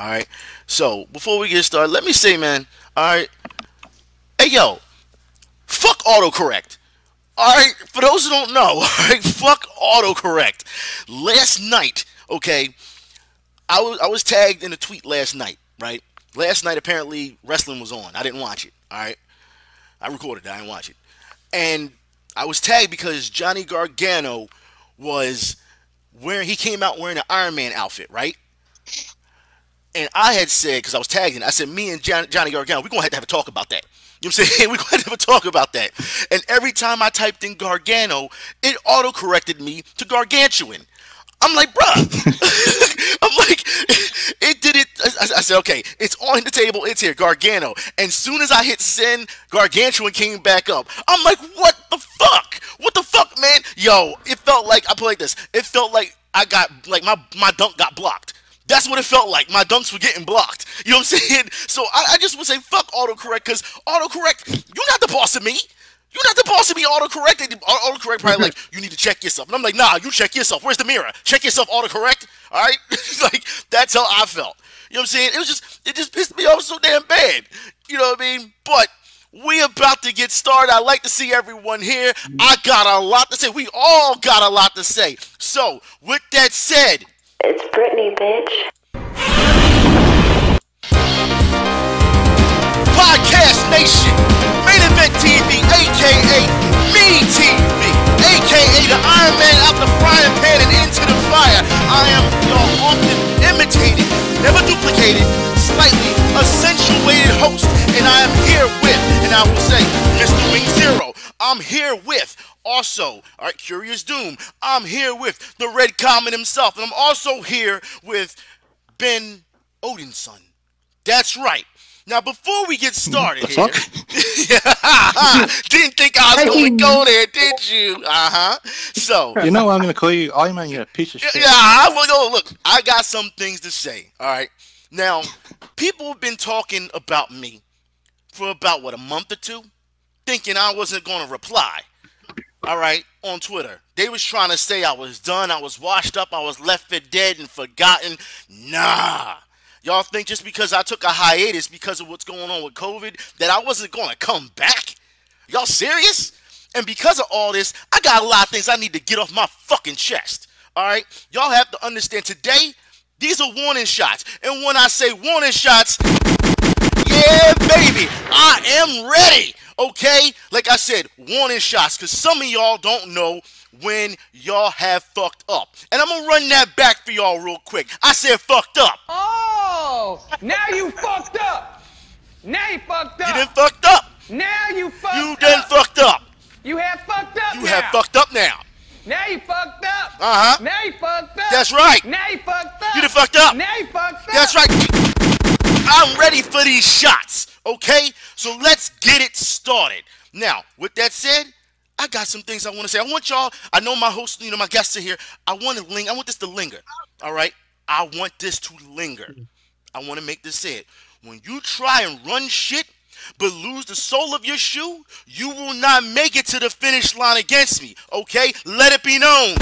All right. So before we get started, let me say, man. All right. Hey, yo, fuck autocorrect. All right. For those who don't know, all right, fuck autocorrect. Last night, okay, I was I was tagged in a tweet last night, right? Last night apparently wrestling was on. I didn't watch it. All right. I recorded it. I didn't watch it. And I was tagged because Johnny Gargano was wearing he came out wearing an Iron Man outfit, right? And I had said, because I was tagging, I said, me and John, Johnny Gargano, we're going to have to have a talk about that. You know what I'm saying? We're going to have a talk about that. And every time I typed in Gargano, it auto corrected me to Gargantuan. I'm like, bruh. I'm like, it did it. I, I, said, okay, it's on the table. It's here, Gargano. And as soon as I hit send, Gargantuan came back up. I'm like, what the fuck? What the fuck, man? Yo, it felt like I put like this. It felt like I got like my my dunk got blocked. That's what it felt like. My dunks were getting blocked. You know what I'm saying? So I, I just would say fuck autocorrect because autocorrect, you're not the boss of me. You're not the boss of me autocorrect. Autocorrect probably like, you need to check yourself. And I'm like, nah, you check yourself. Where's the mirror? Check yourself autocorrect. All right? like, that's how I felt. You know what I'm saying? It was just, it just pissed me off so damn bad. You know what I mean? But we about to get started. I like to see everyone here. I got a lot to say. We all got a lot to say. So, with that said, it's Brittany, bitch. Podcast Nation, Main Event TV, aka Me TV, aka the Iron Man out the frying pan and into the fire. I am your often imitated, never duplicated, slightly accentuated host, and I am here with, and I will say, Mr. Wing Zero. I'm here with also, all right, Curious Doom. I'm here with the Red Comet himself, and I'm also here with Ben Odinson. That's right. Now, before we get started here, didn't think I was going to go there, did you? Uh huh. So you know, I'm going to call you Man. You're a piece of shit. Yeah, I will. Go look, I got some things to say. All right. Now, people have been talking about me for about what a month or two, thinking I wasn't going to reply. All right, on Twitter, they was trying to say I was done, I was washed up, I was left for dead and forgotten. Nah. Y'all think just because I took a hiatus because of what's going on with COVID that I wasn't going to come back? Y'all serious? And because of all this, I got a lot of things I need to get off my fucking chest. All right? Y'all have to understand today, these are warning shots. And when I say warning shots, yeah, baby, I am ready. Okay? Like I said, warning shots, because some of y'all don't know when y'all have fucked up. And I'm gonna run that back for y'all real quick. I said fucked up. Oh, now you fucked up. Now you fucked up. You done fucked up. Now you fucked you up. You done fucked up. You have fucked up. You now. have fucked up now. Now you fucked up. Uh huh. Now you fucked up. That's right. Now you fucked up. You done fucked up. Now you fucked up. That's right. I'm ready for these shots. Okay? So let's get it started. Now, with that said, I got some things I want to say. I want y'all, I know my host, you know, my guests are here. I want to linger. I want this to linger. All right? I want this to linger. I want to make this say When you try and run shit, but lose the sole of your shoe, you will not make it to the finish line against me. Okay? Let it be known.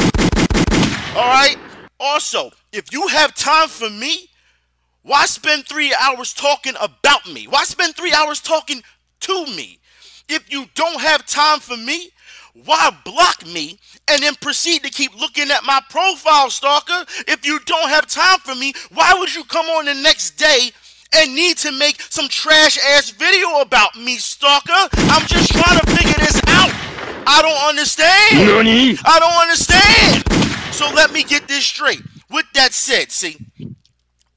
All right? Also, if you have time for me, why spend three hours talking about me? Why spend three hours talking to me? If you don't have time for me, why block me and then proceed to keep looking at my profile, stalker? If you don't have time for me, why would you come on the next day and need to make some trash ass video about me, stalker? I'm just trying to figure this out. I don't understand. Nani? I don't understand. So let me get this straight. With that said, see,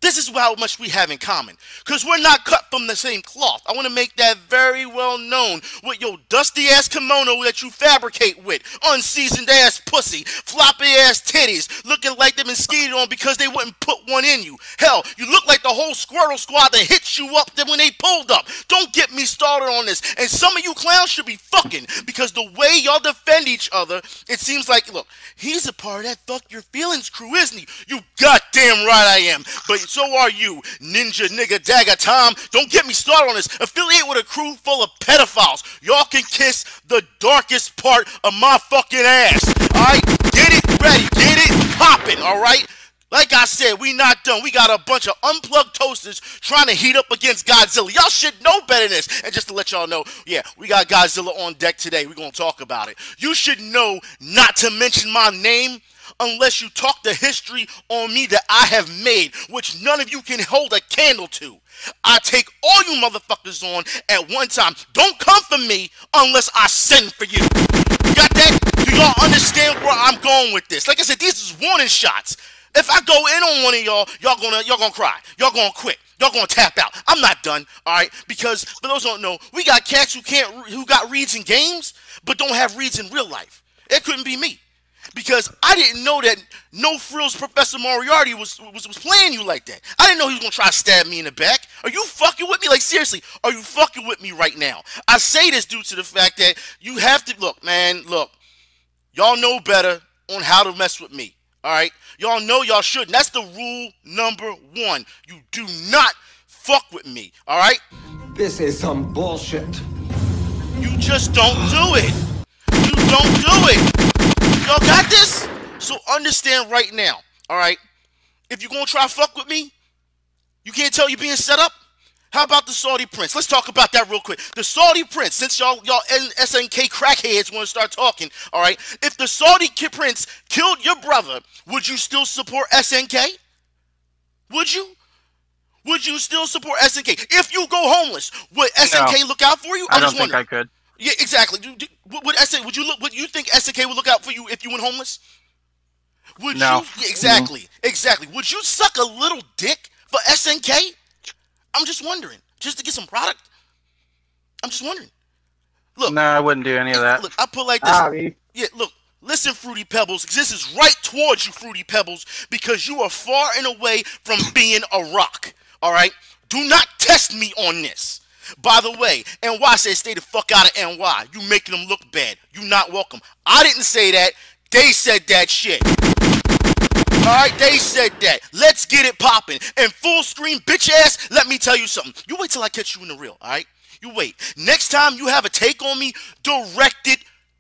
this is how much we have in common. Because we're not cut from the same cloth. I want to make that very well known with your dusty ass kimono that you fabricate with, unseasoned ass pussy, floppy ass titties, looking like they've been skated on because they wouldn't put one in you. Hell, you look like the whole squirrel squad that hit you up when they pulled up. Don't get me started on this. And some of you clowns should be fucking because the way y'all defend each other, it seems like, look, he's a part of that fuck your feelings crew, isn't he? You goddamn right I am. But so are you, ninja nigga dagger Tom. Don't get me started on this. Affiliate with a crew full of pedophiles. Y'all can kiss the darkest part of my fucking ass. Alright? Get it ready. Get it popping, alright? Like I said, we not done. We got a bunch of unplugged toasters trying to heat up against Godzilla. Y'all should know better than this. And just to let y'all know, yeah, we got Godzilla on deck today. We're gonna talk about it. You should know not to mention my name unless you talk the history on me that I have made, which none of you can hold a candle to. I take all you motherfuckers on at one time. Don't come for me unless I send for you. You got that? Do y'all understand where I'm going with this? Like I said, these is warning shots. If I go in on one of y'all, y'all gonna y'all gonna cry. Y'all gonna quit. Y'all gonna tap out. I'm not done, all right? Because for those don't know, we got cats who can't who got reads in games, but don't have reads in real life. It couldn't be me. Because I didn't know that no frills Professor Moriarty was, was was playing you like that. I didn't know he was gonna try to stab me in the back. Are you fucking with me? Like seriously, are you fucking with me right now? I say this due to the fact that you have to look, man, look, y'all know better on how to mess with me. All right, y'all know y'all shouldn't. That's the rule number one. You do not fuck with me. All right. This is some bullshit. You just don't do it. You don't do it. Y'all got this? So understand right now. All right. If you're gonna try fuck with me, you can't tell you're being set up. How about the Saudi prince? Let's talk about that real quick. The Saudi prince, since y'all y'all SNK crackheads want to start talking, all right? If the Saudi prince killed your brother, would you still support SNK? Would you? Would you still support SNK? If you go homeless, would SNK No. look out for you? I I'm don't just think wondering. I could. Yeah, exactly. Do- do- Would, would SNK, would you look? Would you think SNK would look out for you if you went homeless? Would No. you? Yeah, exactly. Exactly. Would you suck a little dick for SNK? I'm just wondering, just to get some product. I'm just wondering. Look, No, I wouldn't do any of that. look. I put like this. Yeah, look. Listen, Fruity Pebbles. This is right towards you, Fruity Pebbles, because you are far and away from being a rock. All right. Do not test me on this. By the way, NY said stay the fuck out of NY. You making them look bad. You not welcome. I didn't say that. They said that shit. All right, they said that. Let's get it popping. And full screen bitch ass, let me tell you something. You wait till I catch you in the real, all right? You wait. Next time you have a take on me, direct it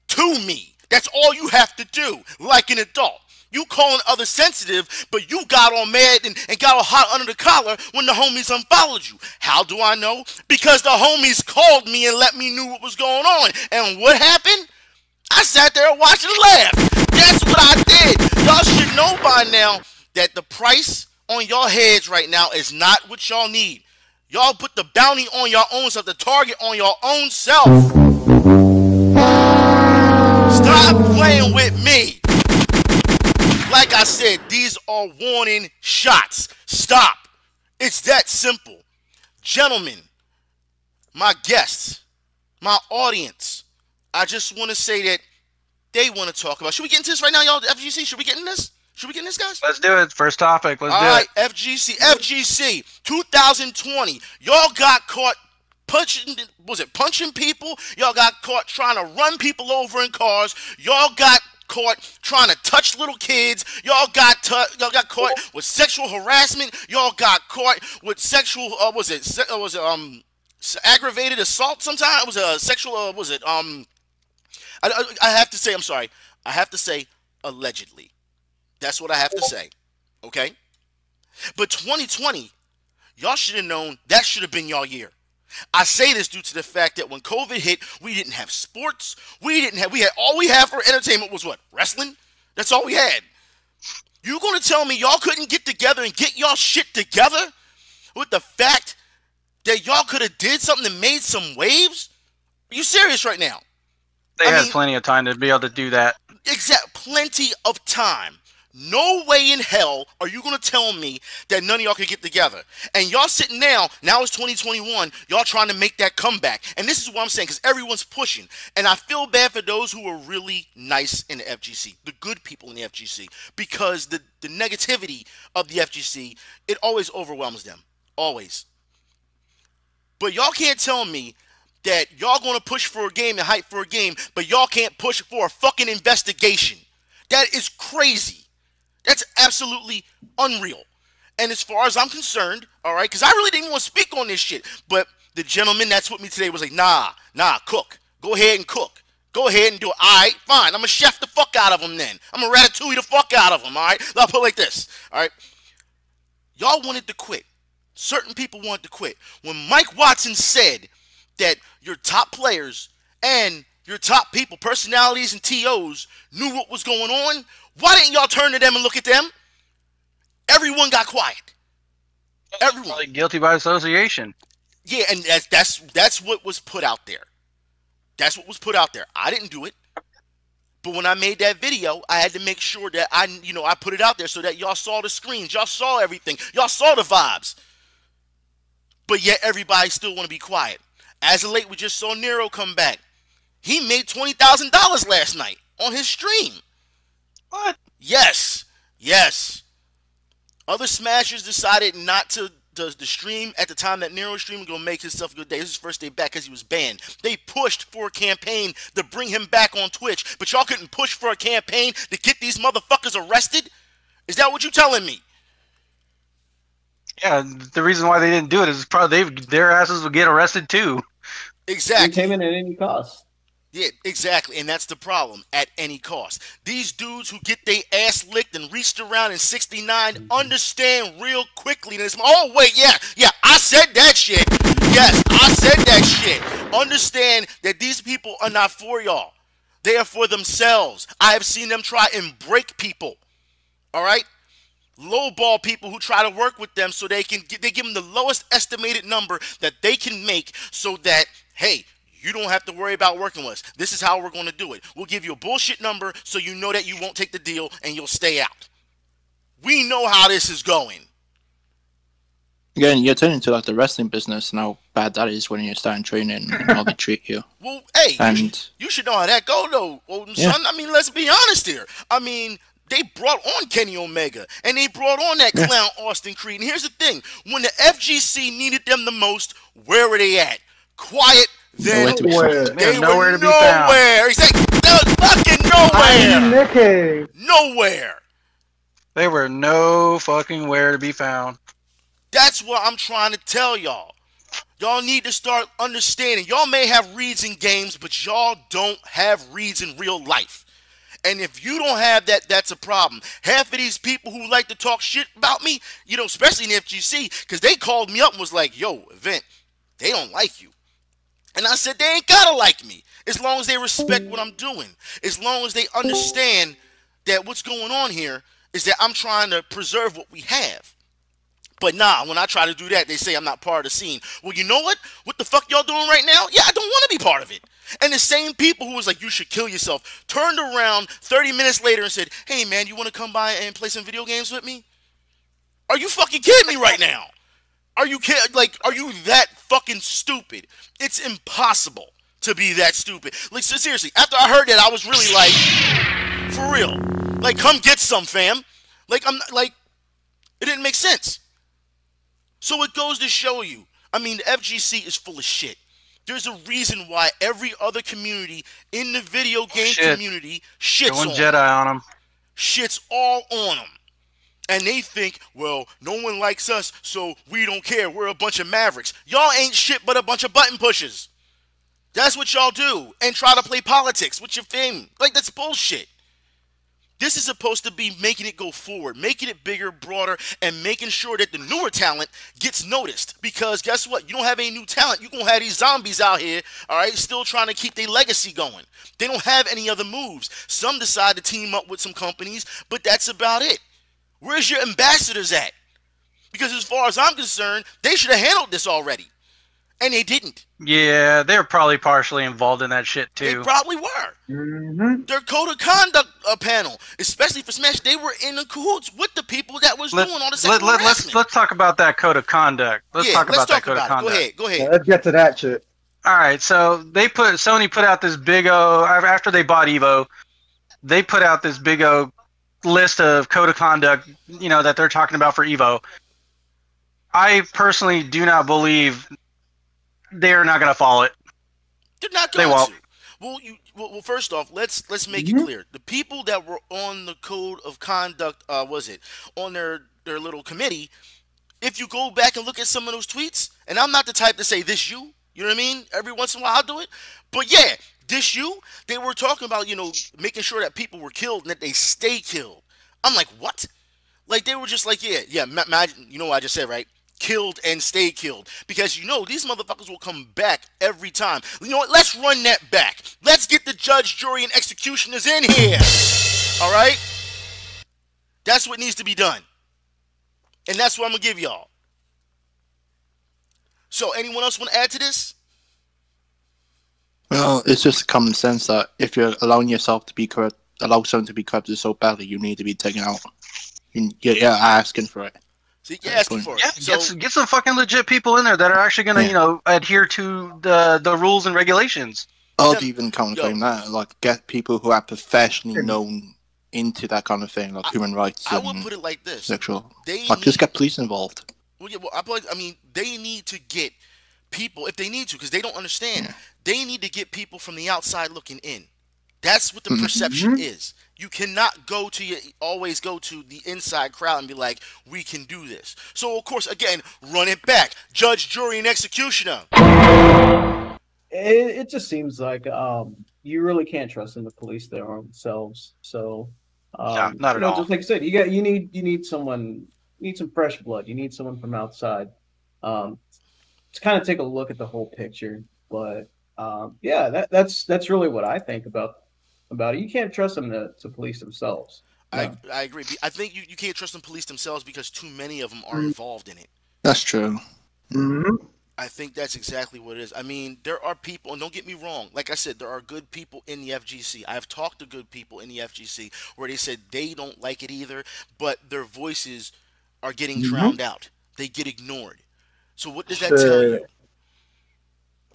to me. That's all you have to do, like an adult. You calling others sensitive, but you got all mad and, and got all hot under the collar when the homies unfollowed you. How do I know? Because the homies called me and let me know what was going on. And what happened? I sat there and watched and laughed. That's what I did. Y'all should know by now that the price on y'all heads right now is not what y'all need. Y'all put the bounty on your own self, the target on your own self. Stop playing with me. I said, these are warning shots. Stop. It's that simple. Gentlemen, my guests, my audience, I just want to say that they want to talk about. Should we get into this right now, y'all? FGC, should we get in this? Should we get in this, guys? Let's do it. First topic. Let's All do right, it. FGC, FGC, 2020. Y'all got caught punching, was it punching people? Y'all got caught trying to run people over in cars. Y'all got caught trying to touch little kids. Y'all got tu- y'all got caught with sexual harassment. Y'all got caught with sexual. Uh, was it? se- uh, Was it um aggravated assault? Sometimes it was a sexual. Uh, was it um? I, I, I have to say, I'm sorry. I have to say allegedly. That's what I have to say. Okay? But 2020, y'all should have known that should have been y'all year. I say this due to the fact that when COVID hit, we didn't have sports. We didn't have we had all we had for entertainment was what? Wrestling? That's all we had. You gonna tell me y'all couldn't get together and get y'all shit together with the fact that y'all could have did something and made some waves? Are you serious right now? They I had mean- plenty of time to be able to do that. exact plenty of time. No way in hell are you gonna tell me that none of y'all could get together. And y'all sitting now, now it's 2021, y'all trying to make that comeback. And this is what I'm saying, because everyone's pushing. And I feel bad for those who are really nice in the FGC, the good people in the FGC, because the, the negativity of the FGC, it always overwhelms them. Always. But y'all can't tell me that y'all gonna push for a game and hype for a game, but y'all can't push for a fucking investigation. That is crazy. That's absolutely unreal. And as far as I'm concerned, all right, because I really didn't want to speak on this shit, but the gentleman that's with me today was like, nah, nah, cook. Go ahead and cook. Go ahead and do it. All right, fine. I'm gonna chef the fuck out of them then. I'm gonna ratatouille the fuck out of them. All right. I'll put it like this. All right. Y'all wanted to quit. Certain people wanted to quit. When Mike Watson said that your top players and your top people, personalities and TOs, knew what was going on, why didn't y'all turn to them and look at them? Everyone got quiet. Everyone. Probably guilty by association. Yeah, and that's that's that's what was put out there. That's what was put out there. I didn't do it. But when I made that video, I had to make sure that I, you know, I put it out there so that y'all saw the screens, y'all saw everything, y'all saw the vibes. But yet everybody still want to be quiet. As of late, we just saw Nairo come back. He made twenty thousand dollars last night on his stream. What? Yes, yes. Other smashers decided not to the, the stream at the time that Nairo stream was gonna make himself a good day. This is his first day back because he was banned. They pushed for a campaign to bring him back on Twitch, but y'all couldn't push for a campaign to get these motherfuckers arrested. Is that what you telling me? Yeah, the reason why they didn't do it is probably they their asses would get arrested too. Exactly. Entertainment at any cost. Yeah, exactly, and that's the problem at any cost. These dudes who get their ass licked and reached around in '69 mm-hmm. understand real quickly. This, oh wait, yeah, yeah, I said that shit. Yes, I said that shit. Understand that these people are not for y'all. They are for themselves. I have seen them try and break people. All right, lowball people who try to work with them so they can get, they give them the lowest estimated number that they can make so that hey you don't have to worry about working with us. This is how we're going to do it. We'll give you a bullshit number so you know that you won't take the deal and you'll stay out. We know how this is going. Again, you're turning into like the wrestling business and how bad that is when you're starting training and how they treat you. Well, hey, you, should, you should know how that go though, Yeah. son. I mean, let's be honest here. I mean, they brought on Kenny Omega and they brought on that clown Austin Creed. And here's the thing: when the FGC needed them the most, where were they at? Quiet. Then Nowhere to be found. they Yeah, nowhere were to be found. nowhere. Exactly. They were fucking nowhere. Nicky. Nowhere. They were no fucking where to be found. That's what I'm trying to tell y'all. Y'all need to start understanding. Y'all may have reads in games, but y'all don't have reads in real life. And if you don't have that, that's a problem. Half of these people who like to talk shit about me, you know, especially in the FGC, because they called me up and was like, yo, event, they don't like you. And I said, they ain't gotta like me. As long as they respect what I'm doing. As long as they understand that what's going on here is that I'm trying to preserve what we have. But nah, when I try to do that, they say I'm not part of the scene. Well, you know what? What the fuck y'all doing right now? Yeah, I don't want to be part of it. And the same people who was like, you should kill yourself, turned around 30 minutes later and said, hey man, you want to come by and play some video games with me? Are you fucking kidding me right now? Are you kid like are you that fucking stupid? It's impossible to be that stupid. Like so seriously, after I heard that, I was really like, for real. Like, come get some, fam. Like I'm like, it didn't make sense. So it goes to show you. I mean, the FGC is full of shit. There's a reason why every other community in the video game shit. community shits Going on Jedi on them. shits all on them. And they think, well, no one likes us, so we don't care. We're a bunch of mavericks. Y'all ain't shit but a bunch of button pushers. That's what y'all do. And try to play politics with your fame. Like, that's bullshit. This is supposed to be making it go forward, making it bigger, broader, and making sure that the newer talent gets noticed. Because guess what? You don't have any new talent. You're going to have these zombies out here, all right, still trying to keep their legacy going. They don't have any other moves. Some decide to team up with some companies, but that's about it. Where's your ambassadors at? Because as far as I'm concerned, they should have handled this already. And they didn't. Yeah, they're probably partially involved in that shit too. They probably were. Mm-hmm. Their code of conduct uh, panel, especially for Smash, they were in the cahoots with the people that was Let, doing all the Let, let, let's let's talk about that code of conduct. Let's yeah, talk let's about talk that code about of it. conduct. Go ahead, go ahead. Let's get to that shit. All right, so they put Sony put out this big O after they bought Evo. They put out this big O list of code of conduct, you know, that they're talking about for Evo. I personally do not believe they're not going to follow it. They're not They going won't. to. Well, you well, well, first off, let's let's make Mm-hmm. it clear. The people that were on the code of conduct, uh, was it on their their little committee? If you go back and look at some of those tweets, and I'm not the type to say this you, you know what I mean? Every once in a while I'll do it, but yeah, Dish you? They were talking about, you know, making sure that people were killed and that they stay killed. I'm like, what? Like they were just like, yeah, yeah, ma- ma- you know what I just said, right? Killed and stay killed. Because you know these motherfuckers will come back every time. You know what? Let's run that back. Let's get the judge, jury, and executioners in here. All right? That's what needs to be done. And that's what I'm gonna give y'all. So anyone else want to add to this? Well, it's just common sense that if you're allowing yourself to be corrupt, allow someone to be corrupted so badly, you need to be taken out. You- You're, you're asking for it. See, you're asking for it. Yeah, So, get, some, get some fucking legit people in there that are actually gonna, Yeah. you know, adhere to the the rules and regulations. I'd Yeah, even yo. counterclaim that, like get people who are professionally known into that kind of thing, like human rights I and would put it like this: sexual. they Like, just need- get police involved. Well, yeah, well, I, probably- I mean, they need to get people if they need to, because they don't understand. They need to get people from the outside looking in. That's what the perception is. You cannot go to your always go to the inside crowd and be like, "We can do this." So, of course, again, run it back. Judge, jury, and executioner. It, it just seems like um, you really can't trust in the police their own selves. So, um, Yeah, not you at know, all. Just like I said, you got you need you need someone you need some fresh blood. You need someone from outside um, to kind of take a look at the whole picture. But um, yeah, that, that's that's really what I think about about it. You can't trust them to, to police themselves. I, I agree. I think you, you can't trust the police themselves because too many of them are involved in it. That's true. Mm-hmm. I think that's exactly what it is. I mean, there are people, and don't get me wrong. Like I said, there are good people in the FGC. I've talked to good people in the FGC where they said they don't like it either, but their voices are getting drowned out. They get ignored. So what does that tell you?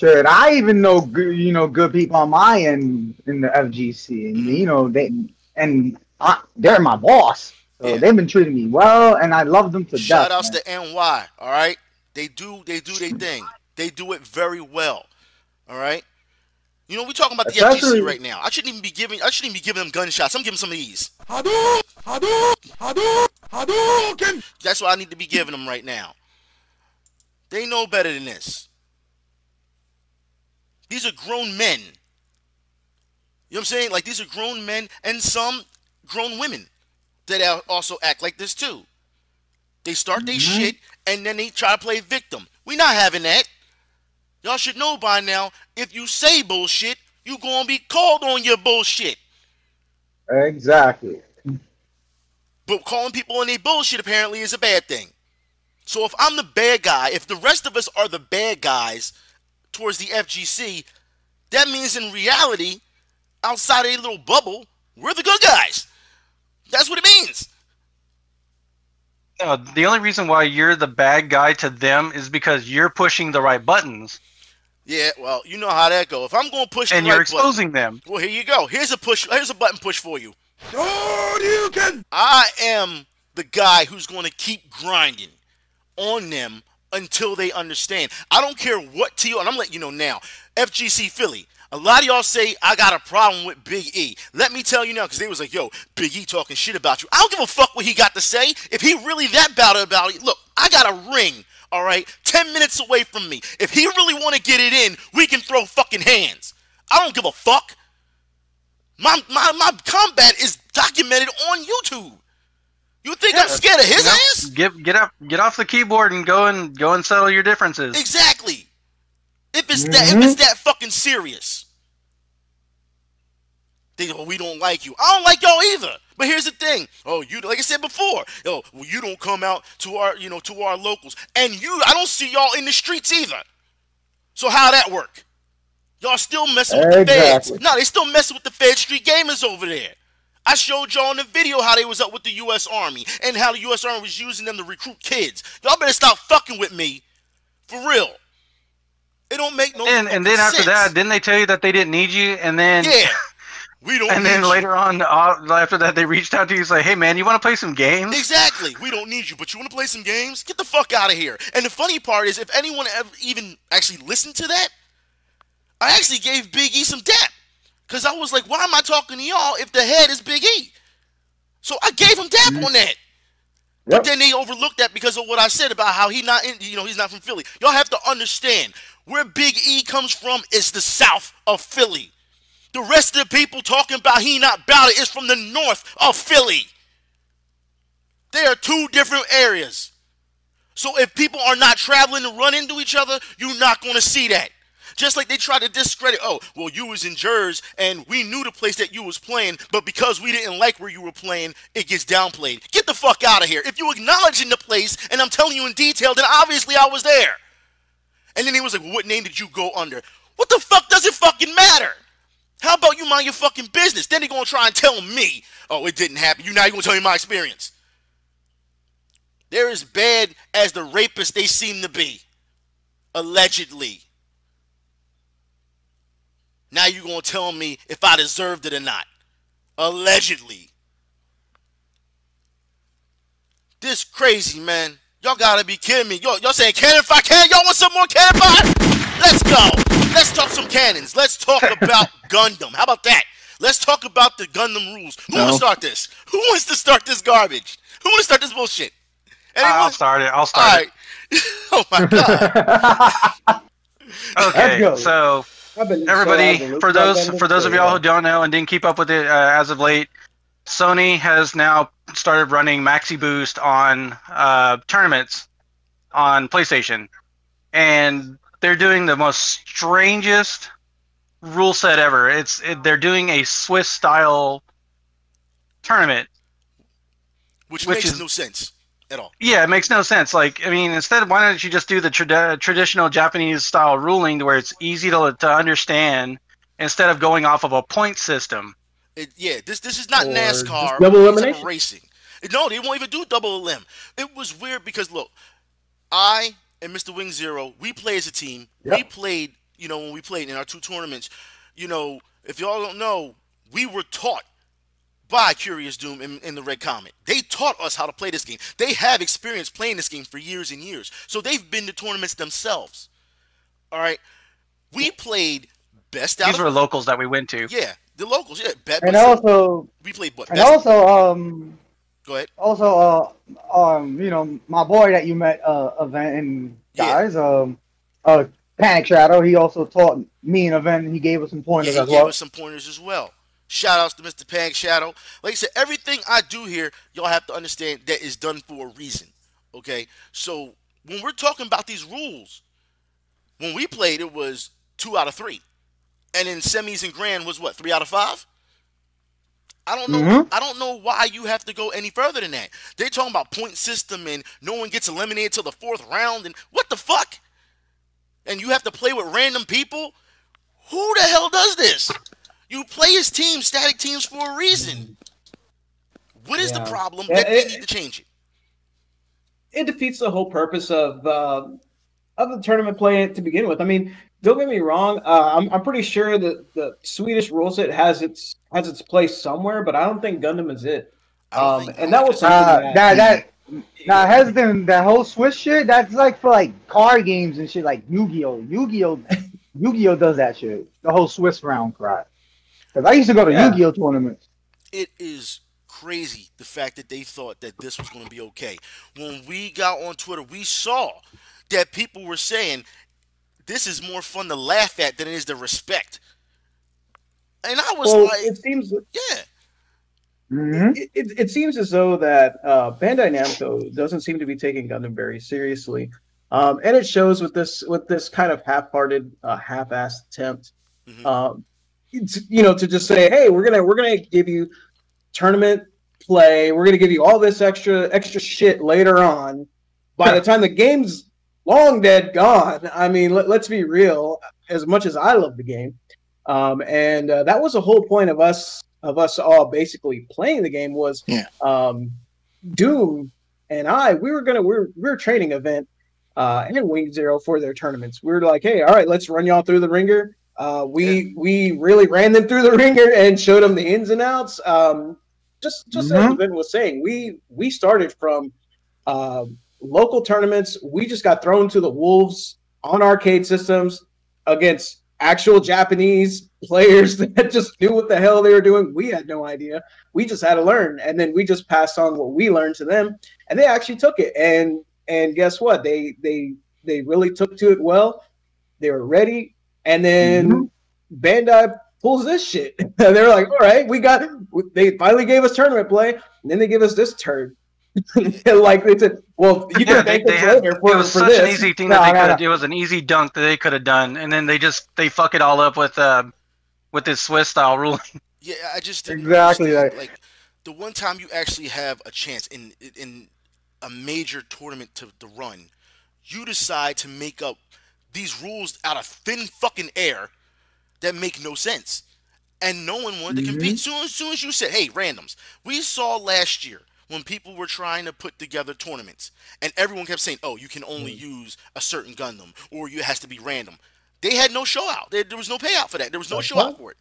Sure, I even know good, you know, good people on my end in the FGC, and Mhm. you know they and I, they're my boss, so Yeah. they've been treating me well, and I love them to Shout death. outs man. to NY. All right, they do they do their thing. They do it very well. All right. You know, we're talking about the FGC right now. I shouldn't even be giving. I shouldn't even be giving them gunshots. I'm giving some of these. That's what I need to be giving them right now. They know better than this. These are grown men. You know what I'm saying? Like these are grown men and some grown women that also act like this too. They start their mm-hmm. shit and then they try to play victim. We not having that. Y'all should know by now. If you say bullshit, you gonna be called on your bullshit. Exactly. But calling people on their bullshit apparently is a bad thing. So if I'm the bad guy, if the rest of us are the bad guys towards the FGC, that means in reality, outside a little bubble, we're the good guys. That's what it means. No, the only reason why you're the bad guy to them is because you're pushing the right buttons Yeah, well, you know how that go. If I'm going to push and the you're right button, exposing them. well, here you go. Here's a push. Here's a button push for you. Oh, you can. I am the guy who's going to keep grinding on them until they understand. I don't care what to you, and I'm letting you know now. FGC Philly. A lot of y'all say I got a problem with Big E. Let me tell you now, because they was like, "Yo, Big E talking shit about you." I don't give a fuck what he got to say. If he really that bad about it, look, I got a ring. All right, ten minutes away from me. If he really want to get it in, we can throw fucking hands. I don't give a fuck. My my my combat is documented on YouTube. You think I'm scared of his You know, ass? Get get up, get off the keyboard and go and go and settle your differences. Exactly. If it's that if mm-hmm. it's that fucking serious. They oh, we don't like you. I don't like y'all either. But here's the thing. Oh, you like I said before. Oh, well, you don't come out to our, you know, to our locals. And you I don't see y'all in the streets either. So how that work? Y'all still messing with the feds. No, they still messing with the Fed Street Gamers over there. I showed y'all in the video how they was up with the U.S. Army and how the U.S. Army was using them to recruit kids. Y'all better stop fucking with me, for real. It don't make no. and and then after sense. that, didn't they tell you that they didn't need you? And then yeah, we don't. and then you. later on, uh, after that, they reached out to you and say, "Hey, man, you want to play some games?" Exactly. We don't need you, but you want to play some games? Get the fuck out of here. And the funny part is, if anyone ever even actually listened to that, I actually gave Big E some dap. Because I was like, why am I talking to y'all if the head is Big E? So I gave him dap on that. But then they overlooked that because of what I said about how he not in, you know, he's not from Philly. Y'all have to understand where Big E comes from is the south of Philly. The rest of the people talking about he not about it is from the north of Philly. They are two different areas. So if people are not traveling to run into each other, you're not going to see that. Just like they try to discredit, oh, well, you was in Jersey and we knew the place that you was playing, but because we didn't like where you were playing, it gets downplayed. Get the fuck out of here. If you acknowledging the place and I'm telling you in detail, then obviously I was there. And then he was like, well, what name did you go under? What the fuck does it fucking matter? How about you mind your fucking business? Then they're gonna try and tell me, oh, it didn't happen. You now you gonna tell me my experience. They're as bad as the rapists they seem to be. Allegedly. Now you're gonna tell me if I deserved it or not. Allegedly. This crazy, man. Y'all gotta be kidding me. Y'all, y'all saying cannon fire cannon? Y'all want some more cannon fire? Let's go. Let's talk some cannons. Let's talk about Gundam. How about that? Let's talk about the Gundam rules. Who No. wants to start this? Who wants to start this garbage? Who wants to start this bullshit? Anyone? I'll start it. I'll All start right. oh my god. it. Okay, go. so I've so everybody out of the loop for those for those of y'all who don't know and didn't keep up with it uh, as of late sony has now started running maxi boost on uh, tournaments on playstation. And they're doing the most strangest rule set ever. It's it, they're doing a swiss style tournament. Which, Which makes is- no sense at all. yeah, it makes no sense. Like, I mean, instead, why don't you just do the trad- traditional Japanese style ruling, where it's easy to to understand, instead of going off of a point system? It, yeah, this this is not Or NASCAR. double or any type elimination. racing. No, they won't even do double elim. It was weird because look, I and Mr. Wing Zero, we play as a team. We played, you know, when we played in our two tournaments. You know, if y'all don't know, we were taught by Curious Doom in, in the Red Comet. They taught us how to play this game. They have experience playing this game for years and years. So they've been to tournaments themselves. All right. We played best out These of were locals that we went to. yeah, the locals. Yeah, bet, and but- also, we played what? and Best, also, um, go ahead. also, uh, um, you know, my boy that you met, uh, event and Yeah. guys, um, uh, Panic Shadow. He also taught me an event. And he gave us some pointers Yeah, pointers he as gave well. us some pointers as well. Shout outs to Mr. Pang Shadow. Like I said, everything I do here, y'all have to understand that is done for a reason. Okay? So when we're talking about these rules, when we played, it was two out of three. And in semis and grand was what, three out of five? I don't know. Mhm. I don't know why you have to go any further than that. They're talking about point system and no one gets eliminated till the fourth round and what the fuck? And you have to play with random people? Who the hell does this? You play as teams, static teams for a reason. What is Yeah. the problem Yeah, that they need to change it? it defeats the whole purpose of uh, of the tournament play to begin with. I mean, don't get me wrong. Uh, I'm I'm pretty sure that the Swedish rule set has its has its place somewhere, but I don't think Gundam is it. Um, and that was something Uh, that, that that now has been that whole Swiss shit. That's like for like card games and shit, like Yu-Gi-Oh. Yu-Gi-Oh. Yu-Gi-Oh does that shit. The whole Swiss round cry. Because I used to go to Yeah. Yu-Gi-Oh tournaments. it is crazy the fact that they thought that this was going to be okay. When we got on Twitter, we saw that people were saying this is more fun to laugh at than it is to respect. And I was well, like, it seems yeah, hmm it, it, it seems as though that uh, Bandai Namco doesn't seem to be taking Gundam very seriously, um, and it shows with this with this kind of half-hearted, uh, half-assed attempt. Mhm. Um, you know, to just say, "Hey, we're gonna we're gonna give you tournament play. We're gonna give you all this extra extra shit later on." By the time the game's long dead gone, I mean, let, let's be real. As much as I love the game, um, and uh, that was the whole point of us of us all basically playing the game was Yeah. um, Doom and I. We were gonna we were, we were training event uh, and Wing Zero for their tournaments. We were like, hey, all right, let's run y'all through the ringer. Uh, we we really ran them through the ringer and showed them the ins and outs. Um, just just as Mhm. Vin was saying, we we started from uh, local tournaments. We just got thrown to the wolves on arcade systems against actual Japanese players that just knew what the hell they were doing. We had no idea. We just had to learn, and then we just passed on what we learned to them, and they actually took it. And and guess what? They they they really took to it well. They were ready, and then Bandai pulls this shit. and they're like, all right, we got. They finally gave us tournament play, and then they give us this turn. Like they said, well, you Yeah, can they, thank they us had, later it for, was for such this. an easy thing No, that they no, could. no. It was an easy dunk that they could have done, and then they just they fuck it all up with uh, with this Swiss style ruling. Yeah, I just didn't Exactly, understand, like- like the one time you actually have a chance in in a major tournament to, to run, you decide to make up these rules out of thin fucking air that make no sense. And no one wanted to mm-hmm. compete. Soon as soon as you said, "Hey, randoms," we saw last year when people were trying to put together tournaments, and everyone kept saying, "Oh, you can only mm. use a certain Gundam, or you it has to be random." They had no show out. There, there was no payout for that. There was no show out for it.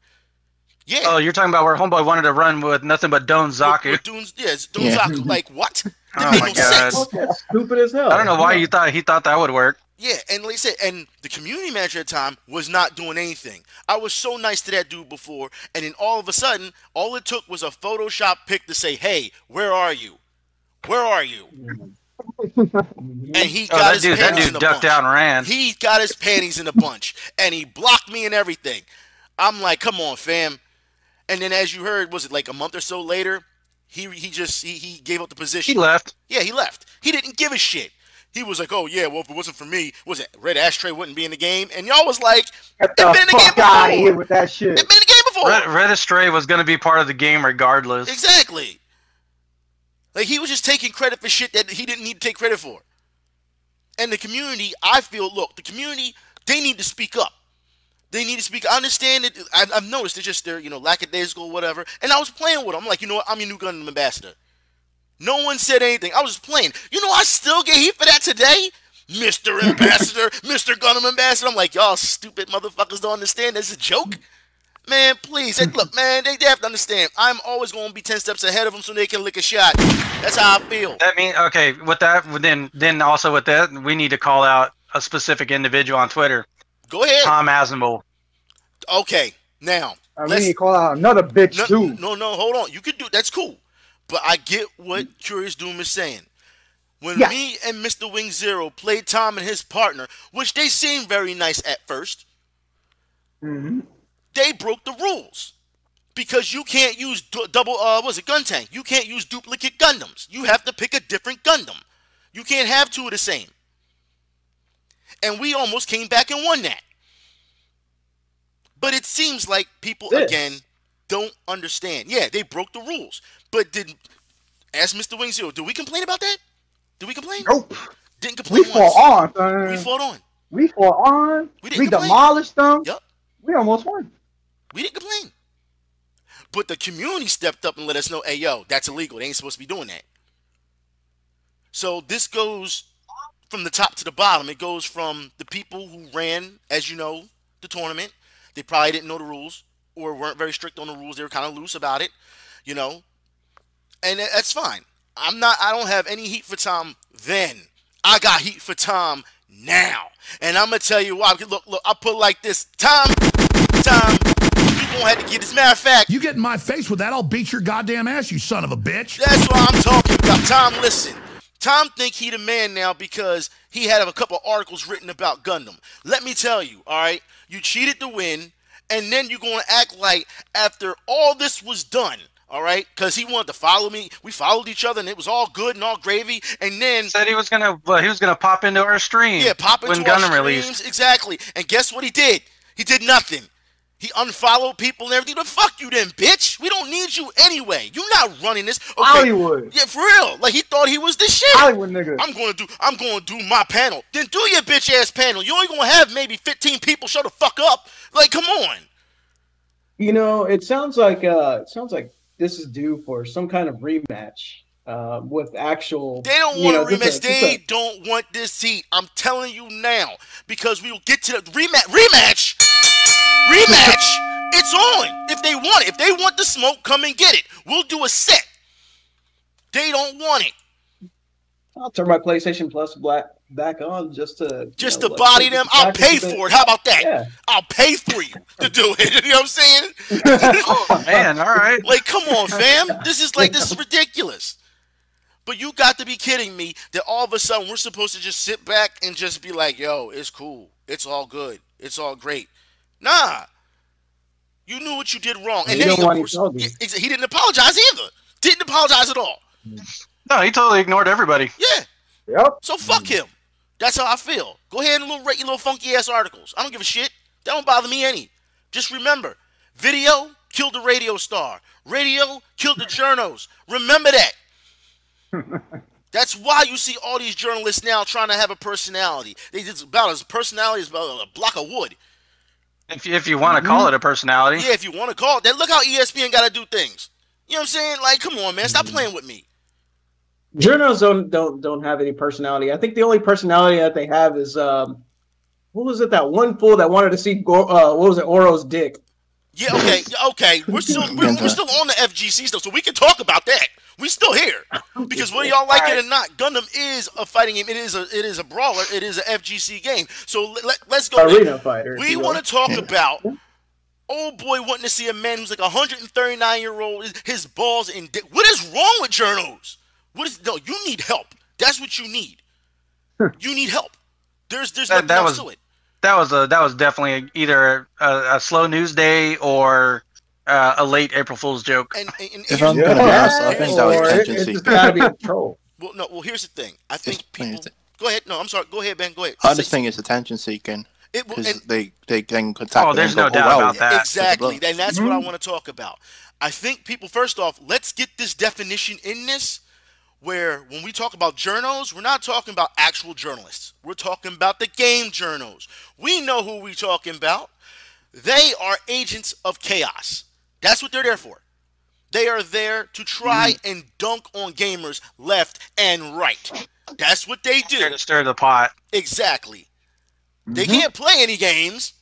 Yeah. Oh, you're talking about where Homeboy wanted to run with nothing but Don Zaku. With Dune, yeah, it's Dune Yeah. Zaku. Like what? That Oh made my no God. sense. That's stupid as hell. I don't know why you thought he thought that would work. Yeah, and like I said, and the community manager at the time was not doing anything. I was so nice to that dude before, and then all of a sudden, all it took was a Photoshop pic to say, "Hey, where are you? Where are you?" And he Oh, got that his dude, that panties in dude a ducked bunch. out and ran. He got his panties in a bunch, and he blocked me and everything. I'm like, come on, fam. And then, as you heard, was it like a month or so later? He he just he, he gave up the position. He left. Yeah, he left. He didn't give a shit. He was like, "Oh yeah, well, if it wasn't for me, was it Red Astray wouldn't be in the game?" And y'all was like, Get "It been the in the game fuck out of here with that shit. It been in the game before." Red, Red Astray was going to be part of the game regardless. Exactly. Like he was just taking credit for shit that he didn't need to take credit for. And the community, I feel, look, the community, they need to speak up. They need to speak. I understand it. I've, I've noticed it's just they're, you know, lackadaisical, whatever. And I was playing with them. I'm like, you know what? I'm your new Gundam ambassador. No one said anything. I was just playing. You know, I still get heat for that today. Mr. Ambassador, Mr. Gundam Ambassador. I'm like, y'all stupid motherfuckers don't understand. That's a joke. Man, please. Hey, look, man, they, they have to understand. I'm always going to be 10 steps ahead of them so they can lick a shot. That's how I feel. That mean okay with that then then also with that we need to call out a specific individual on Twitter, Go ahead. Tom Asimov. Okay, now. I mean, let's- you call out another bitch No, too. no, no, hold on. You could do that's cool. But I get what Curious Doom is saying. When Yeah. me and Mr. Wing Zero played Tom and his partner, which they seemed very nice at 1st Mhm. they broke the rules. Because you can't use du- double, uh, what was it, gun tank. You can't use duplicate Gundams. You have to pick a different Gundam. You can't have two of the same. And we almost came back and won that. But it seems like people, This. again, don't understand. Yeah, they broke the rules. But did, ask Mr. Wing Zero, did we complain about that? Did we complain? Nope. Didn't complain We fought on, son. We fought on. We fought on. We We, demolished them. Yep. We almost won. We didn't complain. But the community stepped up and let us know, hey, yo, that's illegal. They ain't supposed to be doing that. So this goes from the top to the bottom. It goes from the people who ran, as you know, the tournament. They probably didn't know the rules or weren't very strict on the rules. They were kind of loose about it, you know. And that's fine. I'm not, I don't have any heat for Tom then. I got heat for Tom now. And I'm to tell you why. Look, look, I put like this. Tom, Tom, you going to have to get this. Matter of fact, You get in my face with that, I'll beat your goddamn ass, you son of a bitch. That's what I'm talking about. Tom, listen. Tom think he the man now because he had a couple articles written about Gundam. Let me tell you, all right? You cheated to win, and then you're going to act like after all this was done, all right? Because he wanted to follow me. We followed each other, and it was all good and all gravy. And then Said he was gonna well, he was gonna pop into our stream. yeah, pop into when our Gundam streams. released. Exactly. And guess what he did? He did nothing. He unfollowed people and everything. But fuck you then, bitch. We don't need you anyway. You're not running this. Okay. Hollywood. Yeah, for real. Like he thought he was the shit. Hollywood nigga. I'm gonna do I'm gonna do my panel. Then do your bitch ass panel. You only gonna have maybe 15 people show the fuck up. Like, come on. You know, it sounds like uh, it sounds like this is due for some kind of rematch uh, with actual. They don't you want know, a rematch. just They don't want this heat. I'm telling you now. Because we will get to the rematch rematch. Rematch. It's on. If they want it. If they want the smoke, come and get it. We'll do a set. They don't want it. I'll turn my PlayStation Plus black back on just to Just you to body them. I'll pay for it. How about that? Yeah. I'll pay for you to do it. You know what I'm saying? Oh man, all right. Like, come on, fam. This is like this is ridiculous. But you got to be kidding me that all of a sudden we're supposed to just sit back and just be like, yo, it's cool. It's all good. It's all great. Nah. You knew what you did wrong, and He then didn't of course, to tell you. yeah, exa- he didn't apologize either. Didn't apologize at all. Mm. No, he totally ignored everybody. Yeah. Yep. So fuck him. That's how I feel. Go ahead and little rate your little funky ass articles. I don't give a shit. That don't bother me any. Just remember, video killed the radio star. Radio killed the journos. Remember that. That's why you see all these journalists now trying to have a personality. They just about as personality as about a block of wood. If you, if you want to call mhm. it a personality. Yeah, if you want to call it that. Look how ESPN got to do things. You know what I'm saying? Like, come on, man, stop mm-hmm. playing with me. Journos don't don't don't have any personality. I think the only personality that they have is um, what was it? That one fool that wanted to see Go- uh, what was it? Oro's dick. Yeah, okay, okay. We're still we're, we're still on the FGC stuff, so we can talk about that. We're still here because whether y'all like it or not, Gundam is a fighting game. It is a it is a brawler. It is a FGC game. So let, us go. there. Arena fighter. We want to talk about old boy wanting to see a man who's like a 139 year old. His balls in dick. What is wrong with journos? What is no? You need help. That's what you need. You need help. There's there's That- nothing that else was- to it. That was a that was definitely either a, a slow news day or uh, a late April Fool's joke. And, and, and If I'm gonna be honest, I think that was Or it- attention it's seeking. gotta be a troll. well, no. Well, here's the thing. I think It's people. Go ahead. No, I'm sorry. Go ahead, Ben. Go ahead. I just Say- think it's attention seeking it will, because and, they they then contact. Oh, there's no go, doubt wow, about that. Exactly, and that's what I want to talk about. I think people, first off, let's get this definition in this. Where when we talk about journals, we're not talking about actual journalists. We're talking about the game journals. We know who we're talking about. They are agents of chaos. That's what they're there for. They are there to try mm. and dunk on gamers left and right. That's what they do. There to stir the pot. Exactly. They mm-hmm. can't play any games,